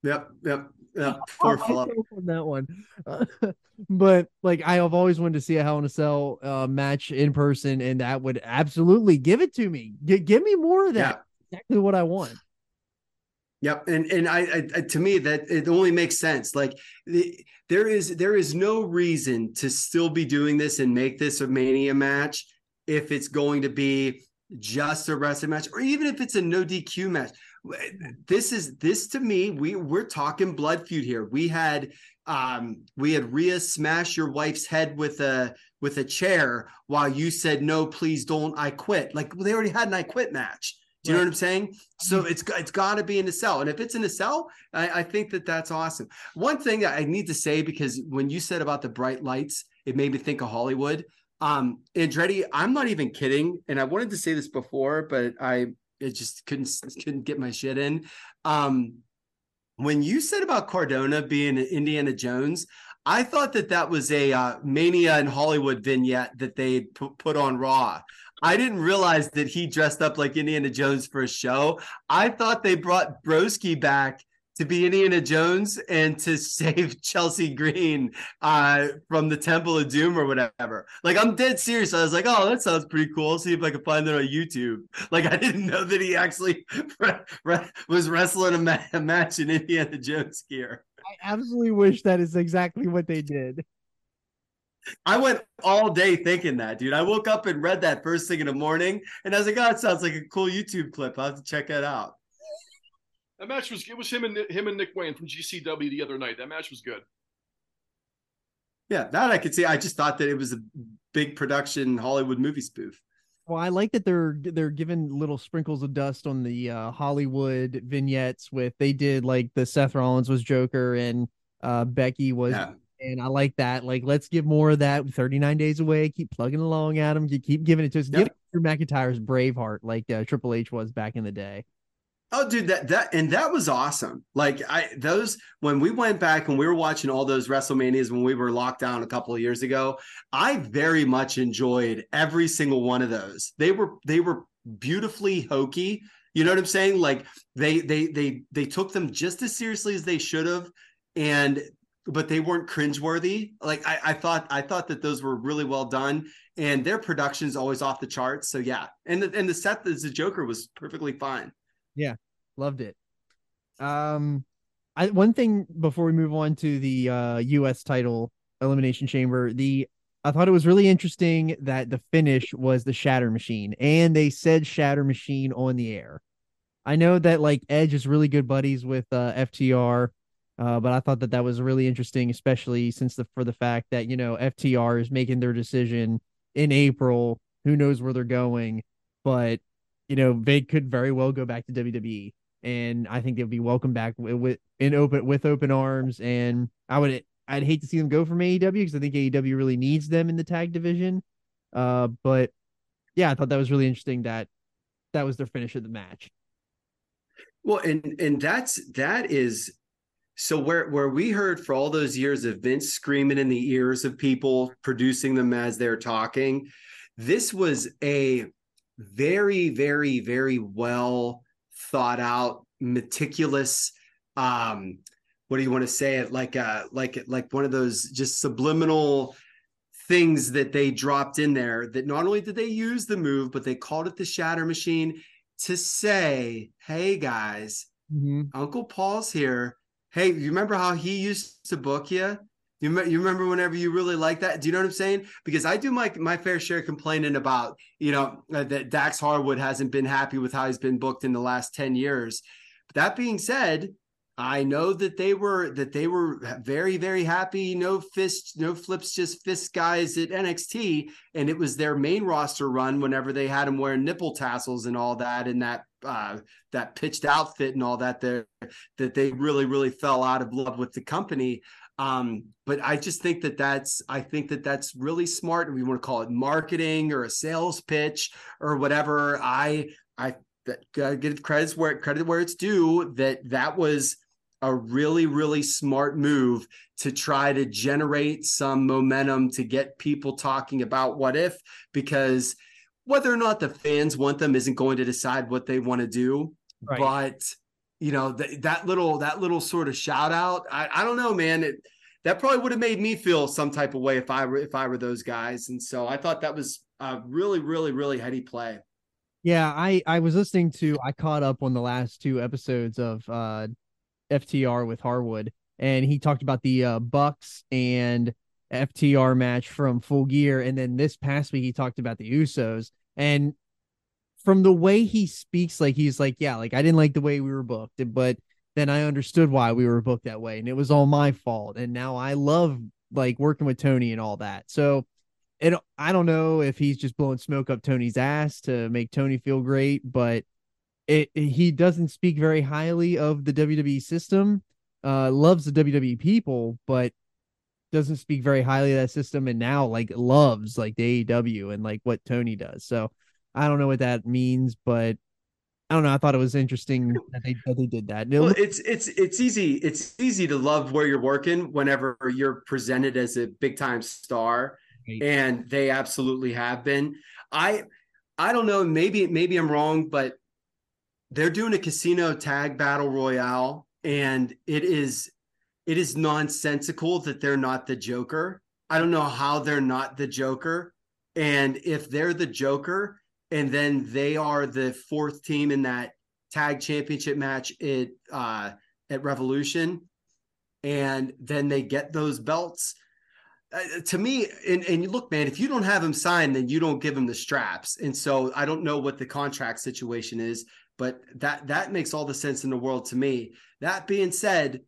Yep. Yep. I'll Poor flop. on that one. Uh, but like I have always wanted to see a Hell in a Cell uh, match in person, and that would absolutely give it to me. G- give me more of that. Exactly what I want. Yep, and and I, I to me that it only makes sense. Like the, there is there is no reason to still be doing this and make this a mania match if it's going to be just a wrestling match, or even if it's a no DQ match. This is this to me. We we're talking blood feud here. We had um we had Rhea smash your wife's head with a with a chair while you said no, please don't. I quit. Like they already had an I quit match. Do you know what I'm saying? So it's got- it's got to be in the cell, and if it's in the cell, I, I think that that's awesome. One thing that I need to say because when you said about the bright lights, it made me think of Hollywood. Um, Andretti, I'm not even kidding, and I wanted to say this before, but I it just couldn't couldn't get my shit in. Um, when you said about Cardona being Indiana Jones, I thought that that was a uh, Mania in Hollywood vignette that they put on Raw. I didn't realize that he dressed up like Indiana Jones for a show. I thought they brought Broski back to be Indiana Jones and to *laughs* save Chelsea Green uh, from the Temple of Doom or whatever. Like I'm dead serious. I was like, oh, that sounds pretty cool. See if I can find it on YouTube. *laughs* Like I didn't know that he actually *laughs* was wrestling a, ma- a match in Indiana Jones gear. I absolutely wish that is exactly what they did. I went all day thinking that, dude. I woke up and read that first thing in the morning, and I was like, "Oh, it sounds like a cool YouTube clip. I'll have to check that out." That match was it was him and him and Nick Wayne from GCW the other night. That match was good. Yeah, that I could see. I just thought that it was a big production Hollywood movie spoof. Well, I like that they're they're giving little sprinkles of dust on the uh, Hollywood vignettes with they did like the Seth Rollins was Joker and uh, Becky was Yeah. And I like that. Like, let's give more of that. 39 days away. Keep plugging along at him. Keep giving it to us. Yeah. Give it Drew McIntyre's Braveheart, like uh, Triple H was back in the day. Oh, dude, that that and that was awesome. Like I those when we went back and we were watching all those WrestleManias when we were locked down a couple of years ago, I very much enjoyed every single one of those. They were they were beautifully hokey. You know what I'm saying? Like they they they they took them just as seriously as they should have, and but they weren't cringeworthy. Like I, I thought I thought that those were really well done, and their production is always off the charts. So yeah, and the, and the set as the Joker was perfectly fine. Yeah, loved it. Um, I one thing before we move on to the uh U.S. title elimination chamber, the I thought it was really interesting that the finish was the Shatter Machine, and they said Shatter Machine on the air. I know that like Edge is really good buddies with uh, FTR, uh, but I thought that that was really interesting, especially since the for the fact that you know FTR is making their decision in April. Who knows where they're going? But you know they could very well go back to WWE, and I think they'll be welcome back with, with in open with open arms. And I would I'd hate to see them go from AEW because I think AEW really needs them in the tag division. Uh, but yeah, I thought that was really interesting that that was their finish of the match. Well, and and that's that is so where where we heard for all those years of Vince screaming in the ears of people, producing them as they're talking. This was a very, very, very well thought out, meticulous. Um, what do you want to say it like? Uh, like like one of those just subliminal things that they dropped in there. That not only did they use the move, but they called it the Shatter Machine to say, "Hey guys, Mm-hmm. Uncle Paul's here. Hey, you remember how he used to book you? You, you remember whenever you really like that? Do you know what I'm saying? Because I do my my fair share complaining about you know uh, that Dax Harwood hasn't been happy with how he's been booked in the last ten years. But that being said, I know that they were that they were very very happy. No fists, no flips, just fist guys at NXT, and it was their main roster run whenever they had him wearing nipple tassels and all that, and that uh, that pitched outfit and all that. There that they really really fell out of love with the company. Um, but I just think that that's I think that that's really smart. We want to call it marketing or a sales pitch or whatever. I I gotta credit where credit where it's due. That that was a really really smart move to try to generate some momentum to get people talking about what if because whether or not the fans want them isn't going to decide what they want to do Right. but you know th- that little that little sort of shout out i, I don't know man it, that probably would have made me feel some type of way if i were if i were those guys and so i thought that was a really really really heady play Yeah, I I was listening to I caught up on the last two episodes of uh FTR with Harwood and he talked about the uh Bucks and FTR match from Full Gear and then this past week he talked about the Usos and from the way he speaks like he's like yeah, like I didn't like the way we were booked but then I understood why we were booked that way and it was all my fault and now I love like working with Tony and all that. So it I don't know if he's just blowing smoke up Tony's ass to make Tony feel great, but it, it- he doesn't speak very highly of the WWE system. Uh, loves the WWE people, but doesn't speak very highly of that system. And now like loves like the AEW and like what Tony does. So I don't know what that means, but I don't know. I thought it was interesting that they that they did that. It well looked- it's it's it's easy it's easy to love where you're working whenever you're presented as a big time star Right. and they absolutely have been i i don't know maybe maybe i'm wrong but they're doing a casino tag battle royale and it is it is nonsensical that they're not the joker i don't know how they're not the joker and if they're the joker and then they are the fourth team in that tag championship match at uh at revolution and then they get those belts uh, to me, and, and look, man, if you don't have him signed, then you don't give him the straps. And so I don't know what the contract situation is, but that that makes all the sense in the world to me. That being said,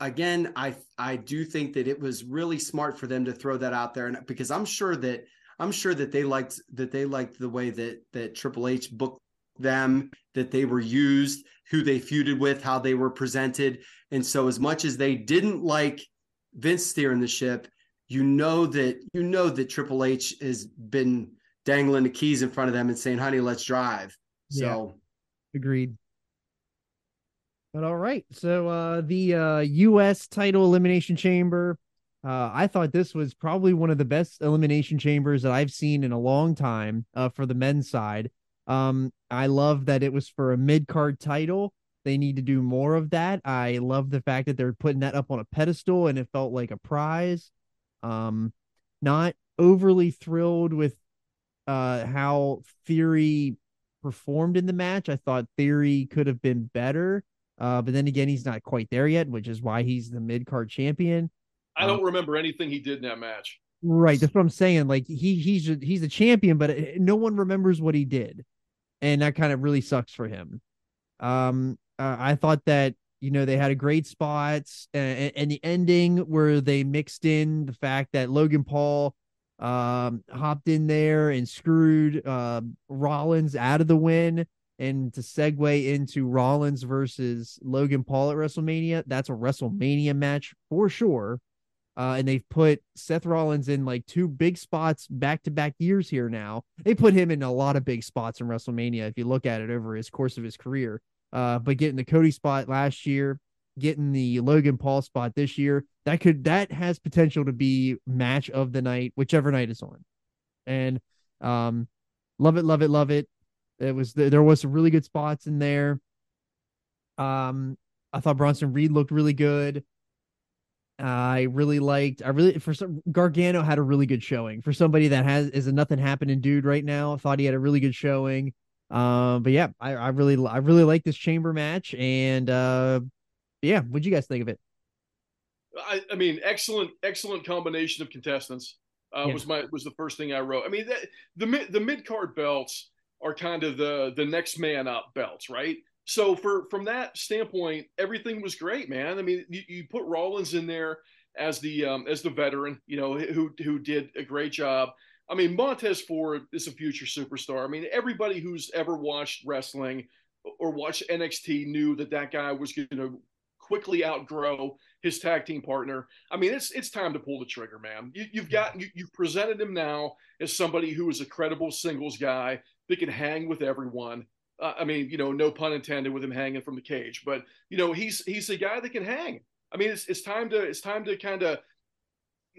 again, I I do think that it was really smart for them to throw that out there, and because I'm sure that I'm sure that they liked that they liked the way that that Triple H booked them, that they were used, who they feuded with, how they were presented. And so as much as they didn't like Vince steering the ship, you know that you know that Triple H has been dangling the keys in front of them and saying, "Honey, let's drive." So Agreed. But all right. So uh the uh US title elimination chamber. Uh I thought this was probably one of the best elimination chambers that I've seen in a long time uh for the men's side. Um I love that it was for a mid-card title. They need to do more of that. I love the fact that they're putting that up on a pedestal and it felt like a prize. Um not overly thrilled with uh how Theory performed in the match. I thought Theory could have been better. Uh, but then again, he's not quite there yet, which is why he's the mid card champion. I don't remember anything he did in that match. Right, that's what I'm saying. Like he he's he's a champion, but uh, no one remembers what he did, and that kind of really sucks for him. Um, uh, I thought that you know they had a great spot, and, and the ending where they mixed in the fact that Logan Paul um hopped in there and screwed uh Rollins out of the win and to segue into Rollins versus Logan Paul at WrestleMania, that's a WrestleMania match for sure. Uh, and they've put Seth Rollins in like two big spots back to back years here now. They put him in a lot of big spots in WrestleMania if you look at it over his course of his career. Uh, but getting the Cody spot last year, getting the Logan Paul spot this year, that could that has potential to be match of the night, whichever night it's on. And um, love it, love it, love it. It was there was some really good spots in there. Um, I thought Bronson Reed looked really good. I really liked. I really for some Gargano had a really good showing for somebody that has is a nothing happening dude right now. I thought he had a really good showing. Um, but yeah, I, I really I really like this chamber match, and uh, yeah, what'd you guys think of it? I, I mean, excellent, excellent combination of contestants. Uh, Yeah. Was my was the first thing I wrote. I mean, that, the mid the mid card belts are kind of the the next man up belts, right? So for from that standpoint, everything was great, man. I mean, you, you put Rollins in there as the um, as the veteran, you know, who who did a great job. I mean, Montez Ford is a future superstar. I mean, everybody who's ever watched wrestling or watched NXT knew that that guy was going to quickly outgrow his tag team partner. I mean, it's it's time to pull the trigger, man. You, you've got you, you've presented him now as somebody who is a credible singles guy that can hang with everyone. Uh, I mean, you know, no pun intended with him hanging from the cage, but you know, he's he's a guy that can hang. I mean, it's it's time to it's time to kind of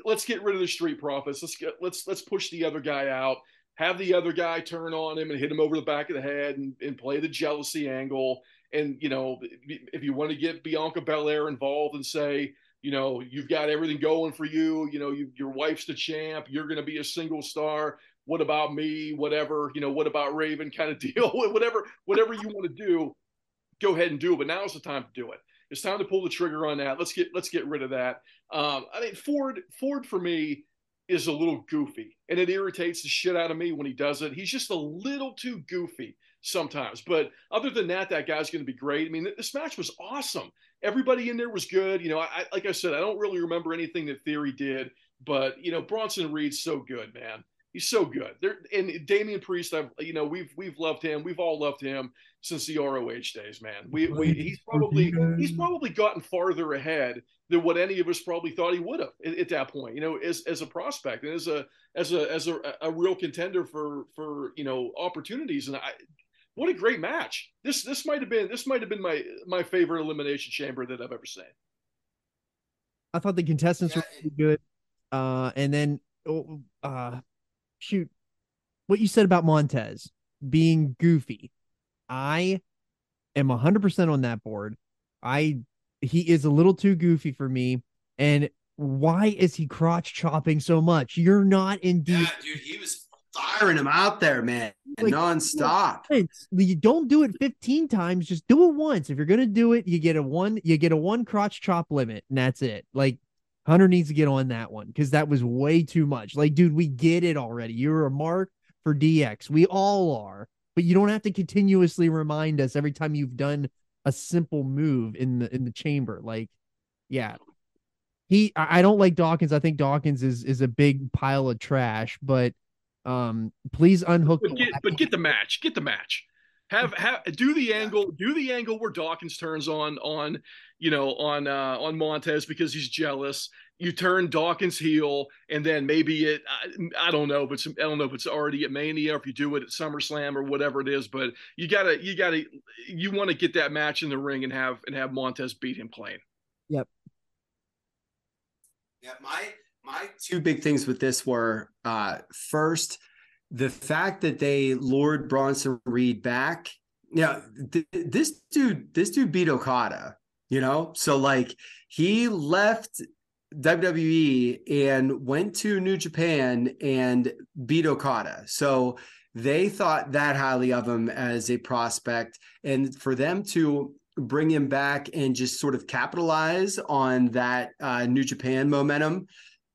let's get rid of the street profits. Let's get let's let's push the other guy out. Have the other guy turn on him and hit him over the back of the head and, and play the jealousy angle. And you know, if you want to get Bianca Belair involved and say, you know, you've got everything going for you. You know, you, your wife's the champ. You're going to be a single star. What about me? Whatever. You know, what about Raven? Kind of *laughs* deal. whatever. Whatever you want to do, go ahead and do. it. But now's the time to do it. It's time to pull the trigger on that. Let's get let's get rid of that. Um, I mean, Ford Ford for me is a little goofy, and it irritates the shit out of me when he does it. He's just a little too goofy sometimes. But other than that, that guy's going to be great. I mean, this match was awesome. Everybody in there was good. You know, I like I said, I don't really remember anything that Theory did, but you know, Bronson Reed's so good, man. He's so good. There and Damian Priest, I've you know, we've we've loved him. We've all loved him since the ROH days, man. We, we he's probably he's probably gotten farther ahead than what any of us probably thought he would have at, at that point. You know, as as a prospect and as a as a as a, a real contender for for you know opportunities. And I, what a great match! This this might have been this might have been my my favorite elimination chamber that I've ever seen. I thought the contestants Yeah, were really good. Uh, and then, oh, uh, shoot, what you said about Montez being goofy, I am 100% on that board. I he is a little too goofy for me. And why is he crotch chopping so much? You're not in deep. Yeah, dude, he was firing him out there, man, Like, nonstop. You don't do it 15 times, just do it once. If you're gonna do it, you get a one, you get a one crotch chop limit, and that's it. Like Hunter needs to get on that one because that was way too much. Like, dude, we get it already. You're a mark for DX. We all are, but you don't have to continuously remind us every time you've done a simple move in the in the chamber. Like, yeah. He I don't like Dawkins. I think Dawkins is is a big pile of trash, but Um, please unhook. But get, but get the match. Get the match. Have have do the angle. Do the angle where Dawkins turns on on you know on uh, on Montez because he's jealous. You turn Dawkins heel, and then maybe it. I, I don't know, but some, I don't know if it's already at Mania or if you do it at SummerSlam or whatever it is. But you gotta you gotta you want to get that match in the ring and have and have Montez beat him clean. Yeah, my my two big things with this were uh first the fact that they lured Bronson Reed back. Yeah, th- this dude, this dude beat Okada, you know? So like he left WWE and went to New Japan and beat Okada. So they thought that highly of him as a prospect. And for them to bring him back and just sort of capitalize on that uh, New Japan momentum,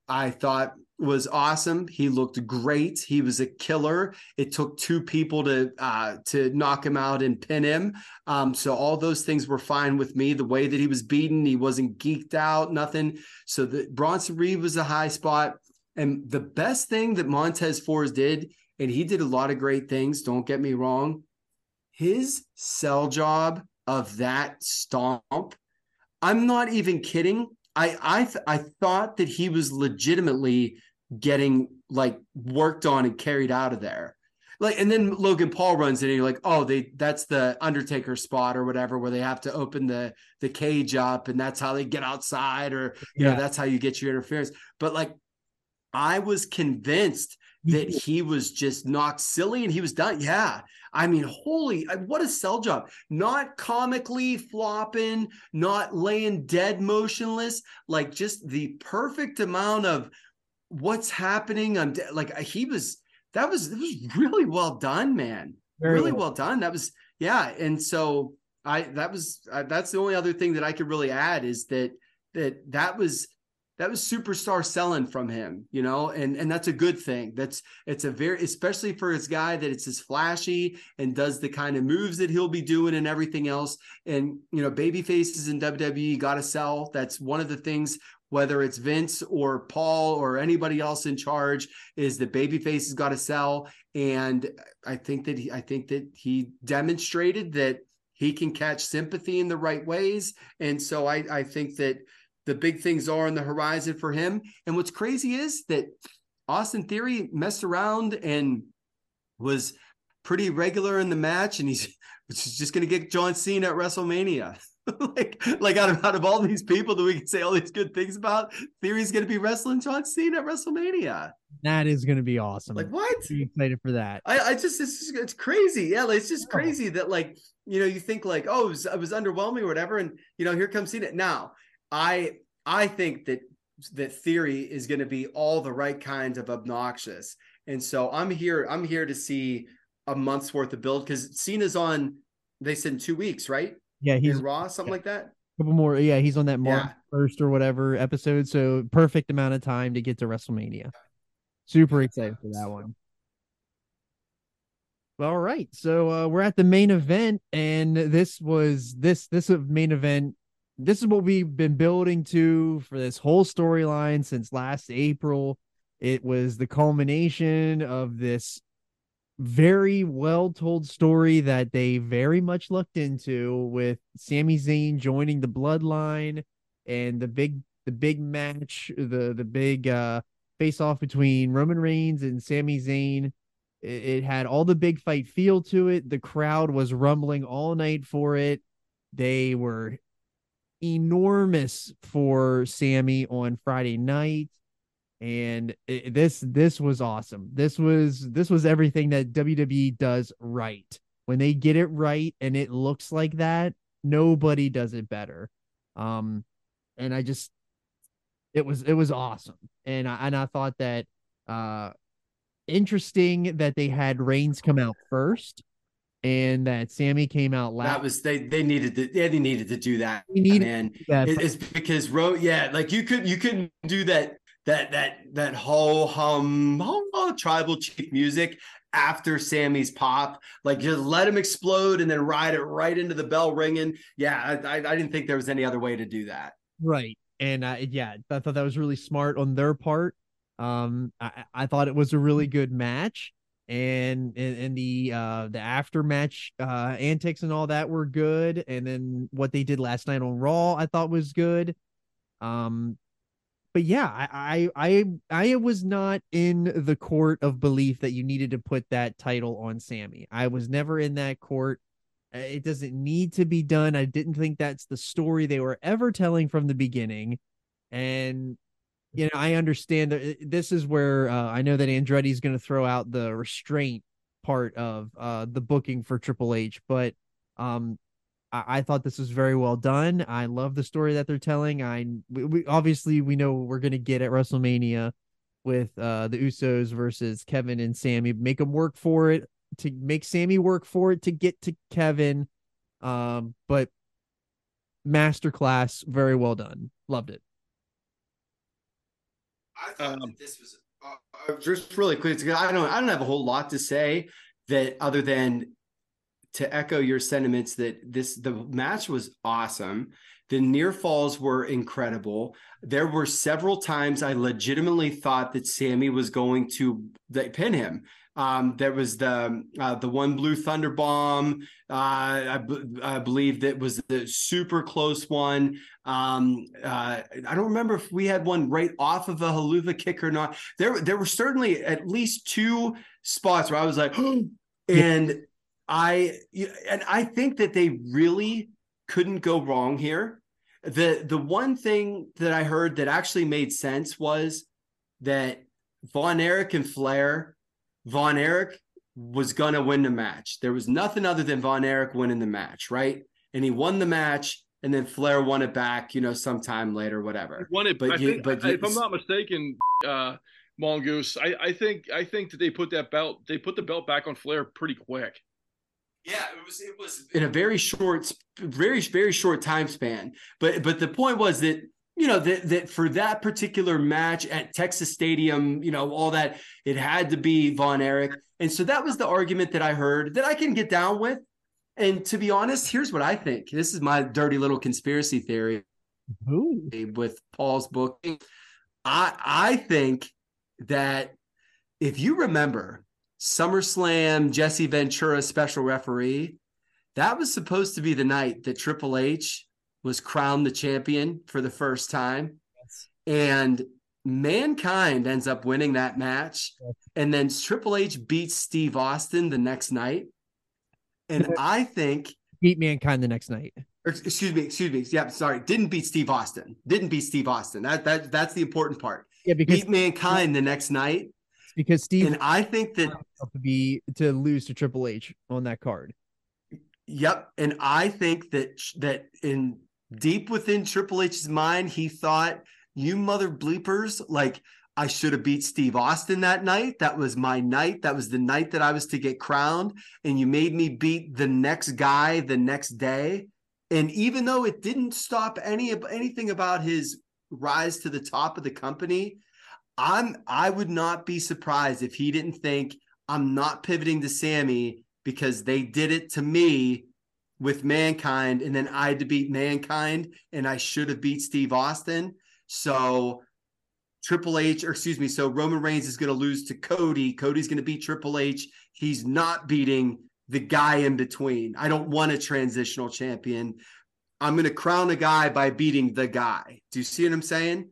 I thought was awesome. He looked great. He was a killer. It took two people to uh, to knock him out and pin him. Um, so all those things were fine with me. The way that he was beaten, he wasn't geeked out, nothing. So the Bronson Reed was a high spot. And the best thing that Montez Ford did, and he did a lot of great things. Don't get me wrong. His sell job of that stomp, I'm not even kidding. I I th- I thought that he was legitimately getting like worked on and carried out of there. Like and then Logan Paul runs in and you're like, oh, they that's the Undertaker spot or whatever where they have to open the the cage up and that's how they get outside or you Yeah. know that's how you get your interference. But like I was convinced that he was just knocked silly and he was done. Yeah. I mean, holy, what a sell job. Not comically flopping, not laying dead motionless, like just the perfect amount of what's happening. I'm de- like, he was, that was, it was really well done, man. Very really well. well done. That was, yeah. And so I, that was, uh, that's the only other thing that I could really add is that, that that was, that was superstar selling from him, you know, and and that's a good thing. That's it's a very especially for his guy that it's as flashy and does the kind of moves that he'll be doing and everything else. And you know, baby faces in WWE got to sell. That's one of the things. Whether it's Vince or Paul or anybody else in charge, is that babyface has got to sell. And I think that he, I think that he demonstrated that he can catch sympathy in the right ways. And so I I think that the big things are on the horizon for him. And what's crazy is that Austin Theory messed around and was pretty regular in the match, and he's *laughs* just going to get John Cena at WrestleMania. *laughs* *laughs* like, like out of out of all these people that we can say all these good things about, Theory's going to be wrestling John Cena at WrestleMania. that is going to be awesome. Like what? I'm excited for that. I, I just it's just, it's crazy. Yeah, like, it's just crazy that like you know you think like oh it was, it was underwhelming or whatever, and you know here comes Cena. Now I I think that that theory is going to be all the right kinds of obnoxious, and so I'm here I'm here to see a month's worth of build because Cena's on. They said in two weeks, right? Yeah, he's Raw, something yeah. like that. A couple more. Yeah, he's on that March Yeah. first or whatever episode. So perfect amount of time to get to WrestleMania. Super excited for that one. All right, so uh, we're at the main event, and this was this this main event. This is what we've been building to for this whole storyline since last April. It was the culmination of this very well told story that they very much looked into with Sami Zayn joining the bloodline and the big the big match, the the big uh face off between Roman Reigns and Sami Zayn. It, it had all the big fight feel to it. The crowd was rumbling all night for it. They were enormous for Sami on Friday night and it, this this was awesome. This was this was everything that WWE does right. When they get it right and it looks like that, nobody does it better. Um and I just it was it was awesome. And I and I thought that uh interesting that they had Reigns come out first and that Sami came out last. That was they they needed to yeah, they needed to do that. We needed man. that. It- it's because Ro yeah, like you could you couldn't do that that that that ho hum tribal chief music after Sami's pop. Like just let him explode and then ride it right into the bell ringing. Yeah, I, I, I didn't think there was any other way to do that. Right. And uh, yeah, I thought that was really smart on their part. Um, I, I thought it was a really good match, and and, and the uh the after match uh antics and all that were good, and then what they did last night on Raw I thought was good. Um, but yeah, I I I I was not in the court of belief that you needed to put that title on Sami. I was never in that court. Uh, It doesn't need to be done. I didn't think that's the story they were ever telling from the beginning. And you know, I understand that this is where uh, I know that Andretti's going to throw out the restraint part of uh, the booking for Triple H, but um, I, I thought this was very well done. I love the story that they're telling. I we, we obviously we know what we're going to get at WrestleMania with uh, the Usos versus Kevin and Sami. Make them work for it to make Sami work for it to get to Kevin. Um, but masterclass, very well done. Loved it. I thought Um, that this was uh, uh, just really quick. I don't. I don't have a whole lot to say that other than to echo your sentiments that this the match was awesome. The near falls were incredible. There were several times I legitimately thought that Sami was going to pin him. Um, there was the uh, the one blue thunder bomb. Uh, I, b- I believe that was the super close one. Um, uh, I don't remember if we had one right off of a Helluva kick or not. There, there were certainly at least two spots where I was like, *gasps* and I, and I think that they really couldn't go wrong here. The the one thing that I heard that actually made sense was that Von Erich and Flair, Von Erich was gonna win the match. There was nothing other than Von Erich winning the match, right? And he won the match, and then Flair won it back, you know, sometime later, whatever. Won it, But I you- think, but you- if I'm not mistaken, uh, Mongoose, I, I think I think that they put that belt, they put the belt back on Flair pretty quick. Yeah, it was it was in a very short, very very short time span. But but the point was that you know that that for that particular match at Texas Stadium, you know all that it had to be Von Erich, and so that was the argument that I heard that I can get down with. And to be honest, here's what I think. This is my dirty little conspiracy theory Ooh. with Paul's booking. I I think that if you remember SummerSlam Jesse Ventura special referee, that was supposed to be the night that Triple H was crowned the champion for the first time. And mankind ends up winning that match. And then Triple H beats Steve Austin the next night. And I think Beat mankind the next night. or, excuse me, excuse me. Yeah, sorry. Didn't beat Steve Austin. Didn't beat Steve Austin. That that that's the important part. Yeah, because Beat mankind the next night. Because Steve And I think that to be to lose to Triple H on that card. Yep, and I think that that in deep within Triple H's mind, he thought, "You mother bleepers! Like I should have beat Steve Austin that night. That was my night. That was the night that I was to get crowned, and you made me beat the next guy the next day. And even though it didn't stop any anything about his rise to the top of the company, I'm I would not be surprised if he didn't think I'm not pivoting to Sami because they did it to me with mankind and then I had to beat mankind and I should have beat Steve Austin. So Triple H, or excuse me, so Roman Reigns is going to lose to Cody. Cody's going to beat Triple H. He's not beating the guy in between. I don't want a transitional champion. I'm going to crown a guy by beating the guy. Do you see what I'm saying?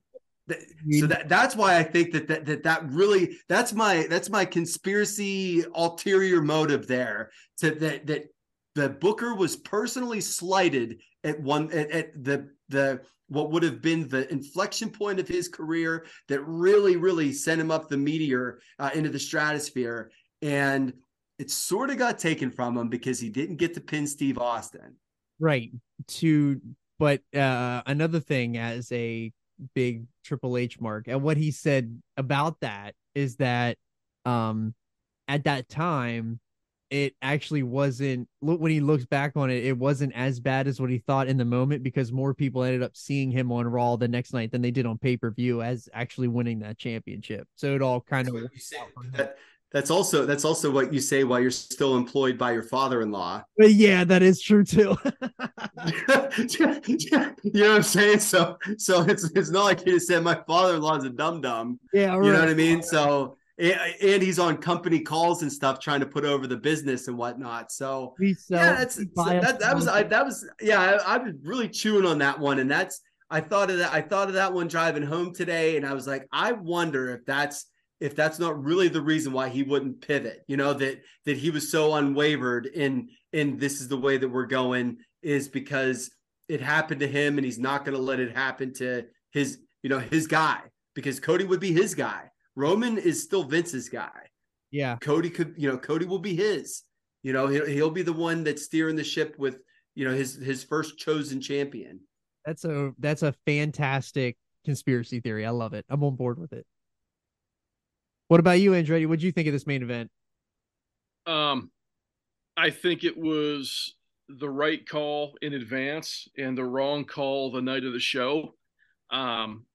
So that that's why I think that that that, that really that's my that's my conspiracy ulterior motive there to that that the Booker was personally slighted at one at, at the the what would have been the inflection point of his career that really really sent him up the meteor uh, into the stratosphere and it sort of got taken from him because he didn't get to pin Steve Austin. Right. To but uh another thing as a big Triple H mark and what he said about that is that um at that time it actually wasn't look when he looks back on it it wasn't as bad as what he thought in the moment because more people ended up seeing him on Raw the next night than they did on pay-per-view as actually winning that championship. So it all kind of. That, That's also that's also what you say while you're still employed by your father-in-law. But yeah, that is true too. *laughs* you know what I'm saying? So so it's it's not like you just said my father-in-law is a dum dum. yeah, You know what I mean? So and he's on company calls and stuff trying to put over the business and whatnot. So yeah, that's so that, that was I, that was yeah, I, I was really chewing on that one. And that's I thought of that, I thought of that one driving home today, and I was like, I wonder if that's if that's not really the reason why he wouldn't pivot, you know, that that he was so unwavered in in this is the way that we're going, is because it happened to him and he's not gonna let it happen to his, you know, his guy, because Cody would be his guy. Roman is still Vince's guy. yeah, Cody could, you know, Cody will be his. You know, he'll he'll be the one that's steering the ship with, you know, his his first chosen champion. that's a that's a fantastic conspiracy theory. I love it. I'm on board with it. What about you, Andretti? What do you think of this main event? Um, I think it was the right call in advance and the wrong call the night of the show. Um,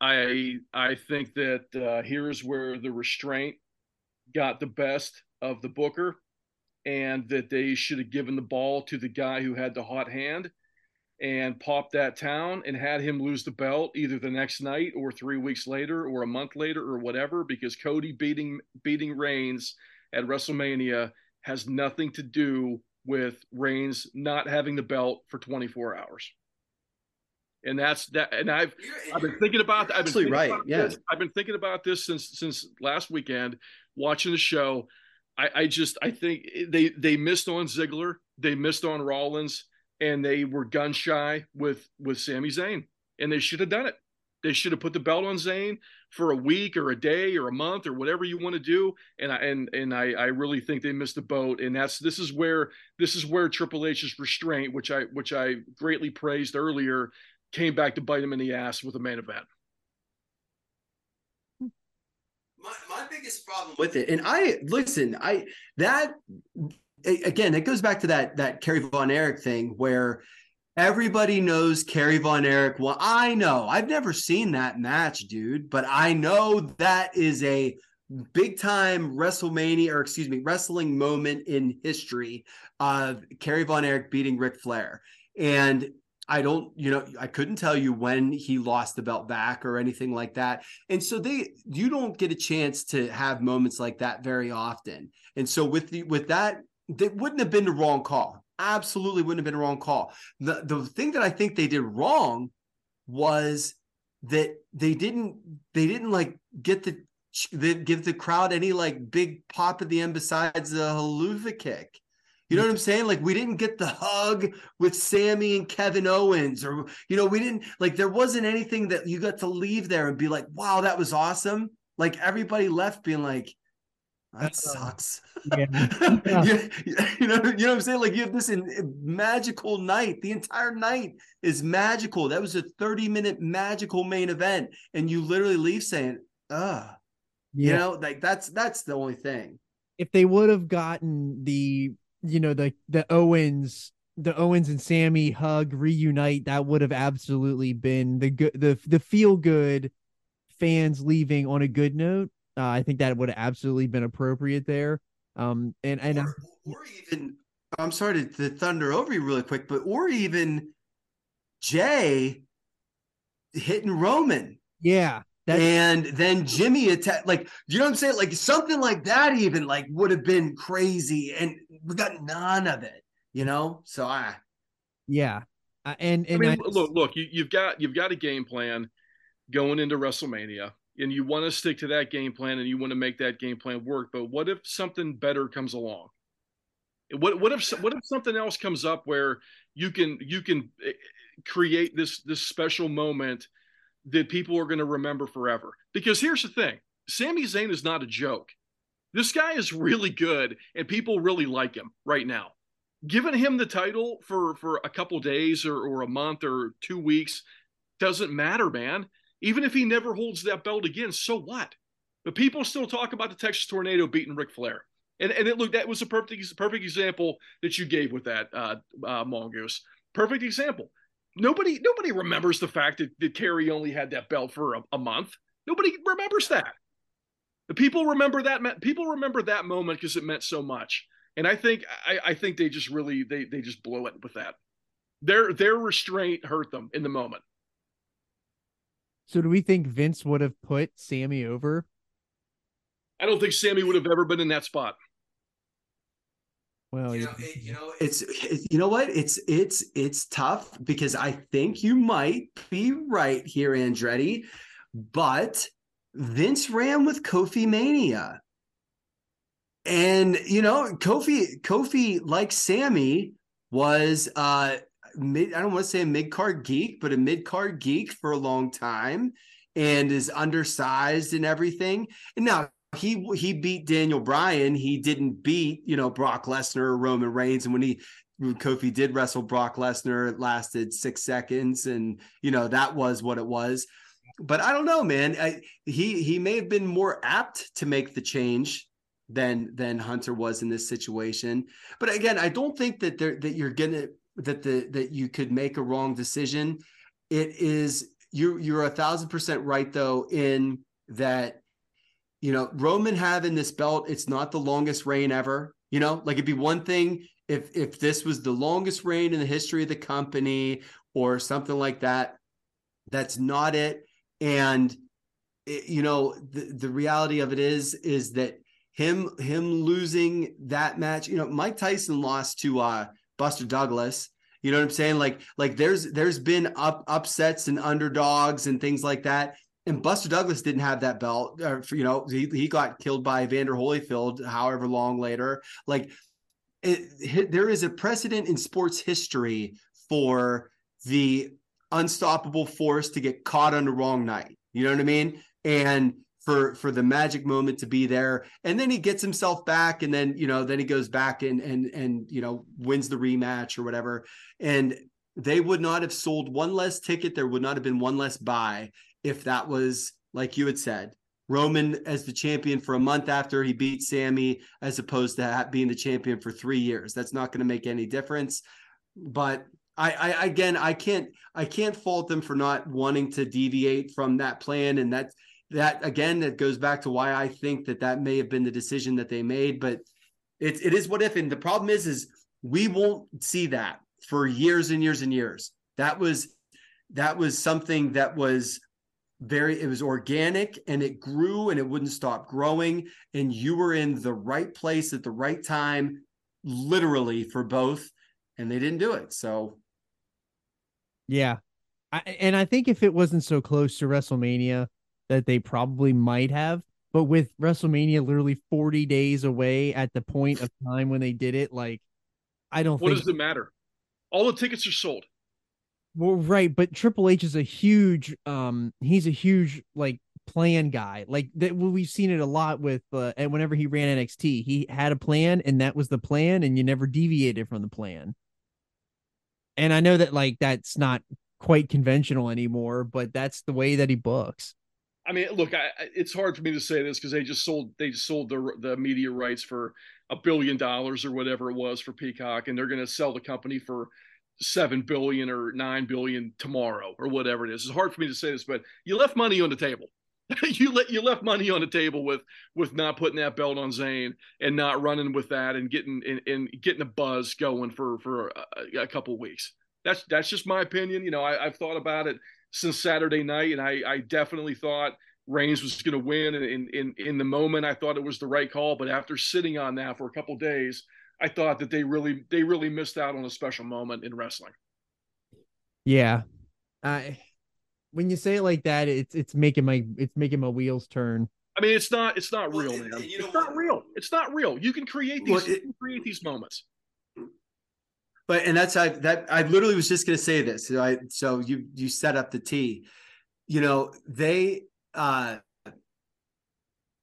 I I think that uh, here's where the restraint got the best of the booker, and that they should have given the ball to the guy who had the hot hand and popped that town and had him lose the belt either the next night or three weeks later or a month later or whatever because Cody beating beating Reigns at WrestleMania has nothing to do with Reigns not having the belt for 24 hours. And that's that and I've I've been thinking about that. I've been Absolutely right, Yes, yeah. I've been thinking about this since since last weekend, watching the show. I, I just I think they they missed on Ziggler, they missed on Rollins, and they were gun shy with with Sami Zayn, and they should have done it. They should have put the belt on Zayn for a week or a day or a month or whatever you want to do. And I and and I, I really think they missed the boat. And that's this is where this is where Triple H's restraint, which I which I greatly praised earlier, came back to bite him in the ass with a main event. My, my biggest problem with it, and I listen, I that a- again, it goes back to that that Kerry Von Erich thing where everybody knows Kerry Von Erich. Well, I know I've never seen that match, dude, but I know that is a big time WrestleMania or excuse me, wrestling moment in history of Kerry Von Erich beating Ric Flair. And I don't, you know, I couldn't tell you when he lost the belt back or anything like that. And so they you don't get a chance to have moments like that very often. And so with the with that, that wouldn't have been the wrong call. Absolutely wouldn't have been a wrong call. The the thing that I think they did wrong was that they didn't they didn't like get the they give the crowd any like big pop at the end besides the Helluva kick. You know what I'm saying? Like we didn't get the hug with Sami and Kevin Owens, or you know, we didn't like there wasn't anything that you got to leave there and be like, wow, that was awesome. Like everybody left being like, that sucks. *laughs* *laughs* yeah. you, you know, you know what I'm saying? Like you have this in, magical night. The entire night is magical. That was a 30 minute magical main event, and you literally leave saying, "Uh, you know, like that's that's the only thing." if they would have gotten the you know the the Owens the Owens and Sami hug reunite that would have absolutely been the good the the feel good fans leaving on a good note uh, I think that would have absolutely been appropriate there um and and or, or even I'm sorry to, to thunder over you really quick, but or even Jay hitting Roman. yeah that and then Jimmy attack like you know what I'm saying? Like something like that even like would have been crazy. And we got none of it, you know? So I yeah Uh, and I and mean, I, look, look, you, you've got you've got a game plan going into WrestleMania, and you want to stick to that game plan, and you want to make that game plan work. But what if something better comes along? What what if what if something else comes up where you can you can eh, create this this special moment that people are going to remember forever? Because here's the thing: Sami Zayn is not a joke. This guy is really good, and people really like him right now giving him the title for for a couple days or, or a month or two weeks doesn't matter, man. Even if he never holds that belt again, so what? But people still talk about the Texas Tornado beating Ric Flair. And and it look that was a perfect perfect example that you gave with that uh, uh mongoose. Perfect example. Nobody nobody remembers the fact that, that Kerry only had that belt for a, a month. Nobody remembers that. The people remember that. People remember that moment because it meant so much. And I think I, I think they just really they they just blow it with that. Their their restraint hurt them in the moment. So do we think Vince would have put Sami over? I don't think Sami would have ever been in that spot. Well, you you- know, it, you know it's it- you know what it's it's it's tough because i think you might be right here andretti but vince ran with kofi mania and you know kofi kofi like sami was uh mid i don't want to say a mid-card geek but a mid-card geek for a long time and is undersized and everything and now he he beat Daniel Bryan. He didn't beat you know Brock Lesnar or Roman Reigns. And when he when Kofi did wrestle Brock Lesnar, it lasted six seconds, and you know that was what it was. But I don't know, man. I, he he may have been more apt to make the change than than Hunter was in this situation. But again, I don't think that there that you're gonna that the that you could make a wrong decision. It is you you're a thousand percent right though in that you know, Roman having this belt, it's not the longest reign ever. You know, like it'd be one thing if if this was the longest reign in the history of the company or something like that. That's not it. And it, you know, the the reality of it is is that him him losing that match, you know, Mike Tyson lost to uh Buster Douglas. You know what I'm saying? Like like there's there's been up upsets and underdogs and things like that and Buster Douglas didn't have that belt. For, you know, he, he got killed by Vander Holyfield however long later. Like, it, there is a precedent in sports history for the unstoppable force to get caught on the wrong night. You know what I mean? And for for the magic moment to be there, and then he gets himself back, and then you know, then he goes back and and and you know wins the rematch or whatever. And they would not have sold one less ticket. There would not have been one less buy if that was like you had said Roman as the champion for a month after he beat Sami, as opposed to being the champion for three years. That's not going to make any difference. But I, I, again, I can't, I can't fault them for not wanting to deviate from that plan. And that, that again, that goes back to why I think that that may have been the decision that they made. But it, it is what if. And the problem is, is we won't see that for years and years and years. That was, that was something that was very it was organic and it grew and it wouldn't stop growing and you were in the right place at the right time literally for both and they didn't do it so yeah. I, and I think if it wasn't so close to WrestleMania, that they probably might have. But with WrestleMania literally 40 days away at the point of time when they did it, like, I don't What think. What does it matter? All the tickets are sold. Well, right, but Triple H is a huge um he's a huge like plan guy. Like that we've seen it a lot with uh and whenever he ran NXT, he had a plan and that was the plan and you never deviated from the plan. And I know that like that's not quite conventional anymore, but that's the way that he books. I mean, look, I, it's hard for me to say this because they just sold they just sold the the media rights for a billion dollars or whatever it was for Peacock, and they're going to sell the company for seven billion or nine billion tomorrow or whatever it is. It's hard for me to say this, but you left money on the table. *laughs* you let you left money on the table with with not putting that belt on Zayn and not running with that and getting and, and getting a buzz going for for a, a couple weeks. That's that's just my opinion. You know, I, I've thought about it since Saturday night, and I, I definitely thought Reigns was going to win. And in, in in the moment, I thought it was the right call. But after sitting on that for a couple days, I thought that they really they really missed out on a special moment in wrestling. Yeah. I when you say it like that, it's it's making my it's making my wheels turn. I mean, it's not it's not Well, real, it- man. you know it's not real. It's not real. You can create these Well, it- you can create these moments. But and that's I that I literally was just going to say this. So I so you you set up the T. You know they uh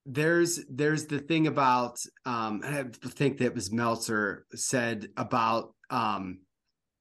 there's there's the thing about um I think that was Meltzer said about um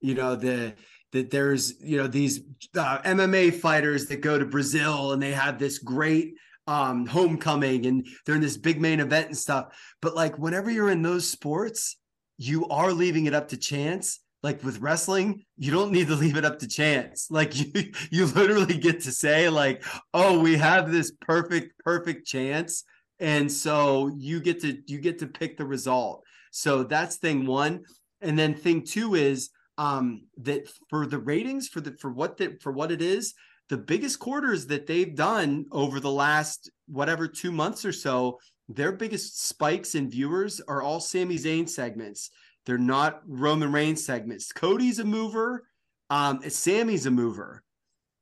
you know the that there's you know these uh, MMA fighters that go to Brazil and they have this great um homecoming and they're in this big main event and stuff but like whenever you're in those sports you are leaving it up to chance. Like with wrestling you don't need to *laughs* leave it up to chance. Like *laughs* you you literally get to say like oh we have this perfect perfect chance. And so you get to you get to pick the result. So that's thing one, and then thing two is um that for the ratings for the for what that for what it is the biggest quarters that they've done over the last whatever two months or so their biggest spikes in viewers are all Sami Zayn segments. They're not Roman Reigns segments. Cody's a mover. Um, Sami's a mover.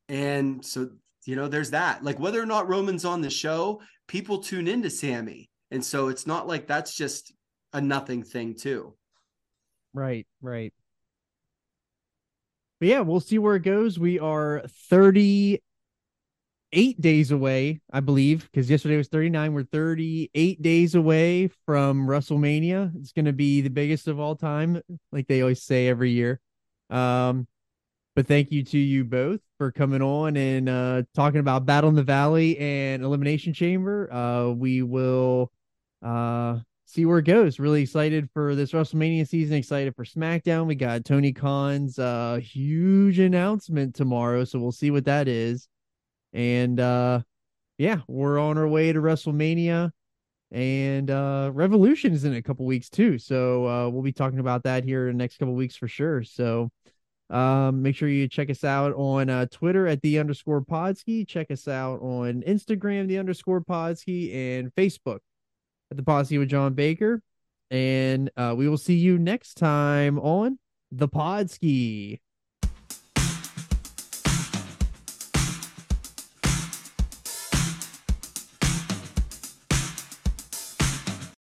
And so, you know, there's that. Like whether or not Roman's on the show, people tune into Sami. And so it's not like that's just a nothing thing, too. Right, right. But yeah, we'll see where it goes. We are 38 days away, I believe, because yesterday was 39. We're 38 days away from WrestleMania. It's going to be the biggest of all time, like they always say every year. Um, but thank you to you both for coming on and uh, talking about Battle in the Valley and Elimination Chamber. Uh, we will uh, see where it goes. Really excited for this WrestleMania season. Excited for SmackDown. We got Tony Khan's uh, huge announcement tomorrow, so we'll see what that is. And uh, yeah, we're on our way to WrestleMania. And uh, Revolution is in a couple weeks too, so uh, we'll be talking about that here in the next couple weeks for sure. So um, make sure you check us out on uh, Twitter at the underscore Podski. Check us out on Instagram, the underscore Podski, and Facebook at the Podski with John Baker. And uh, we will see you next time on the Podski.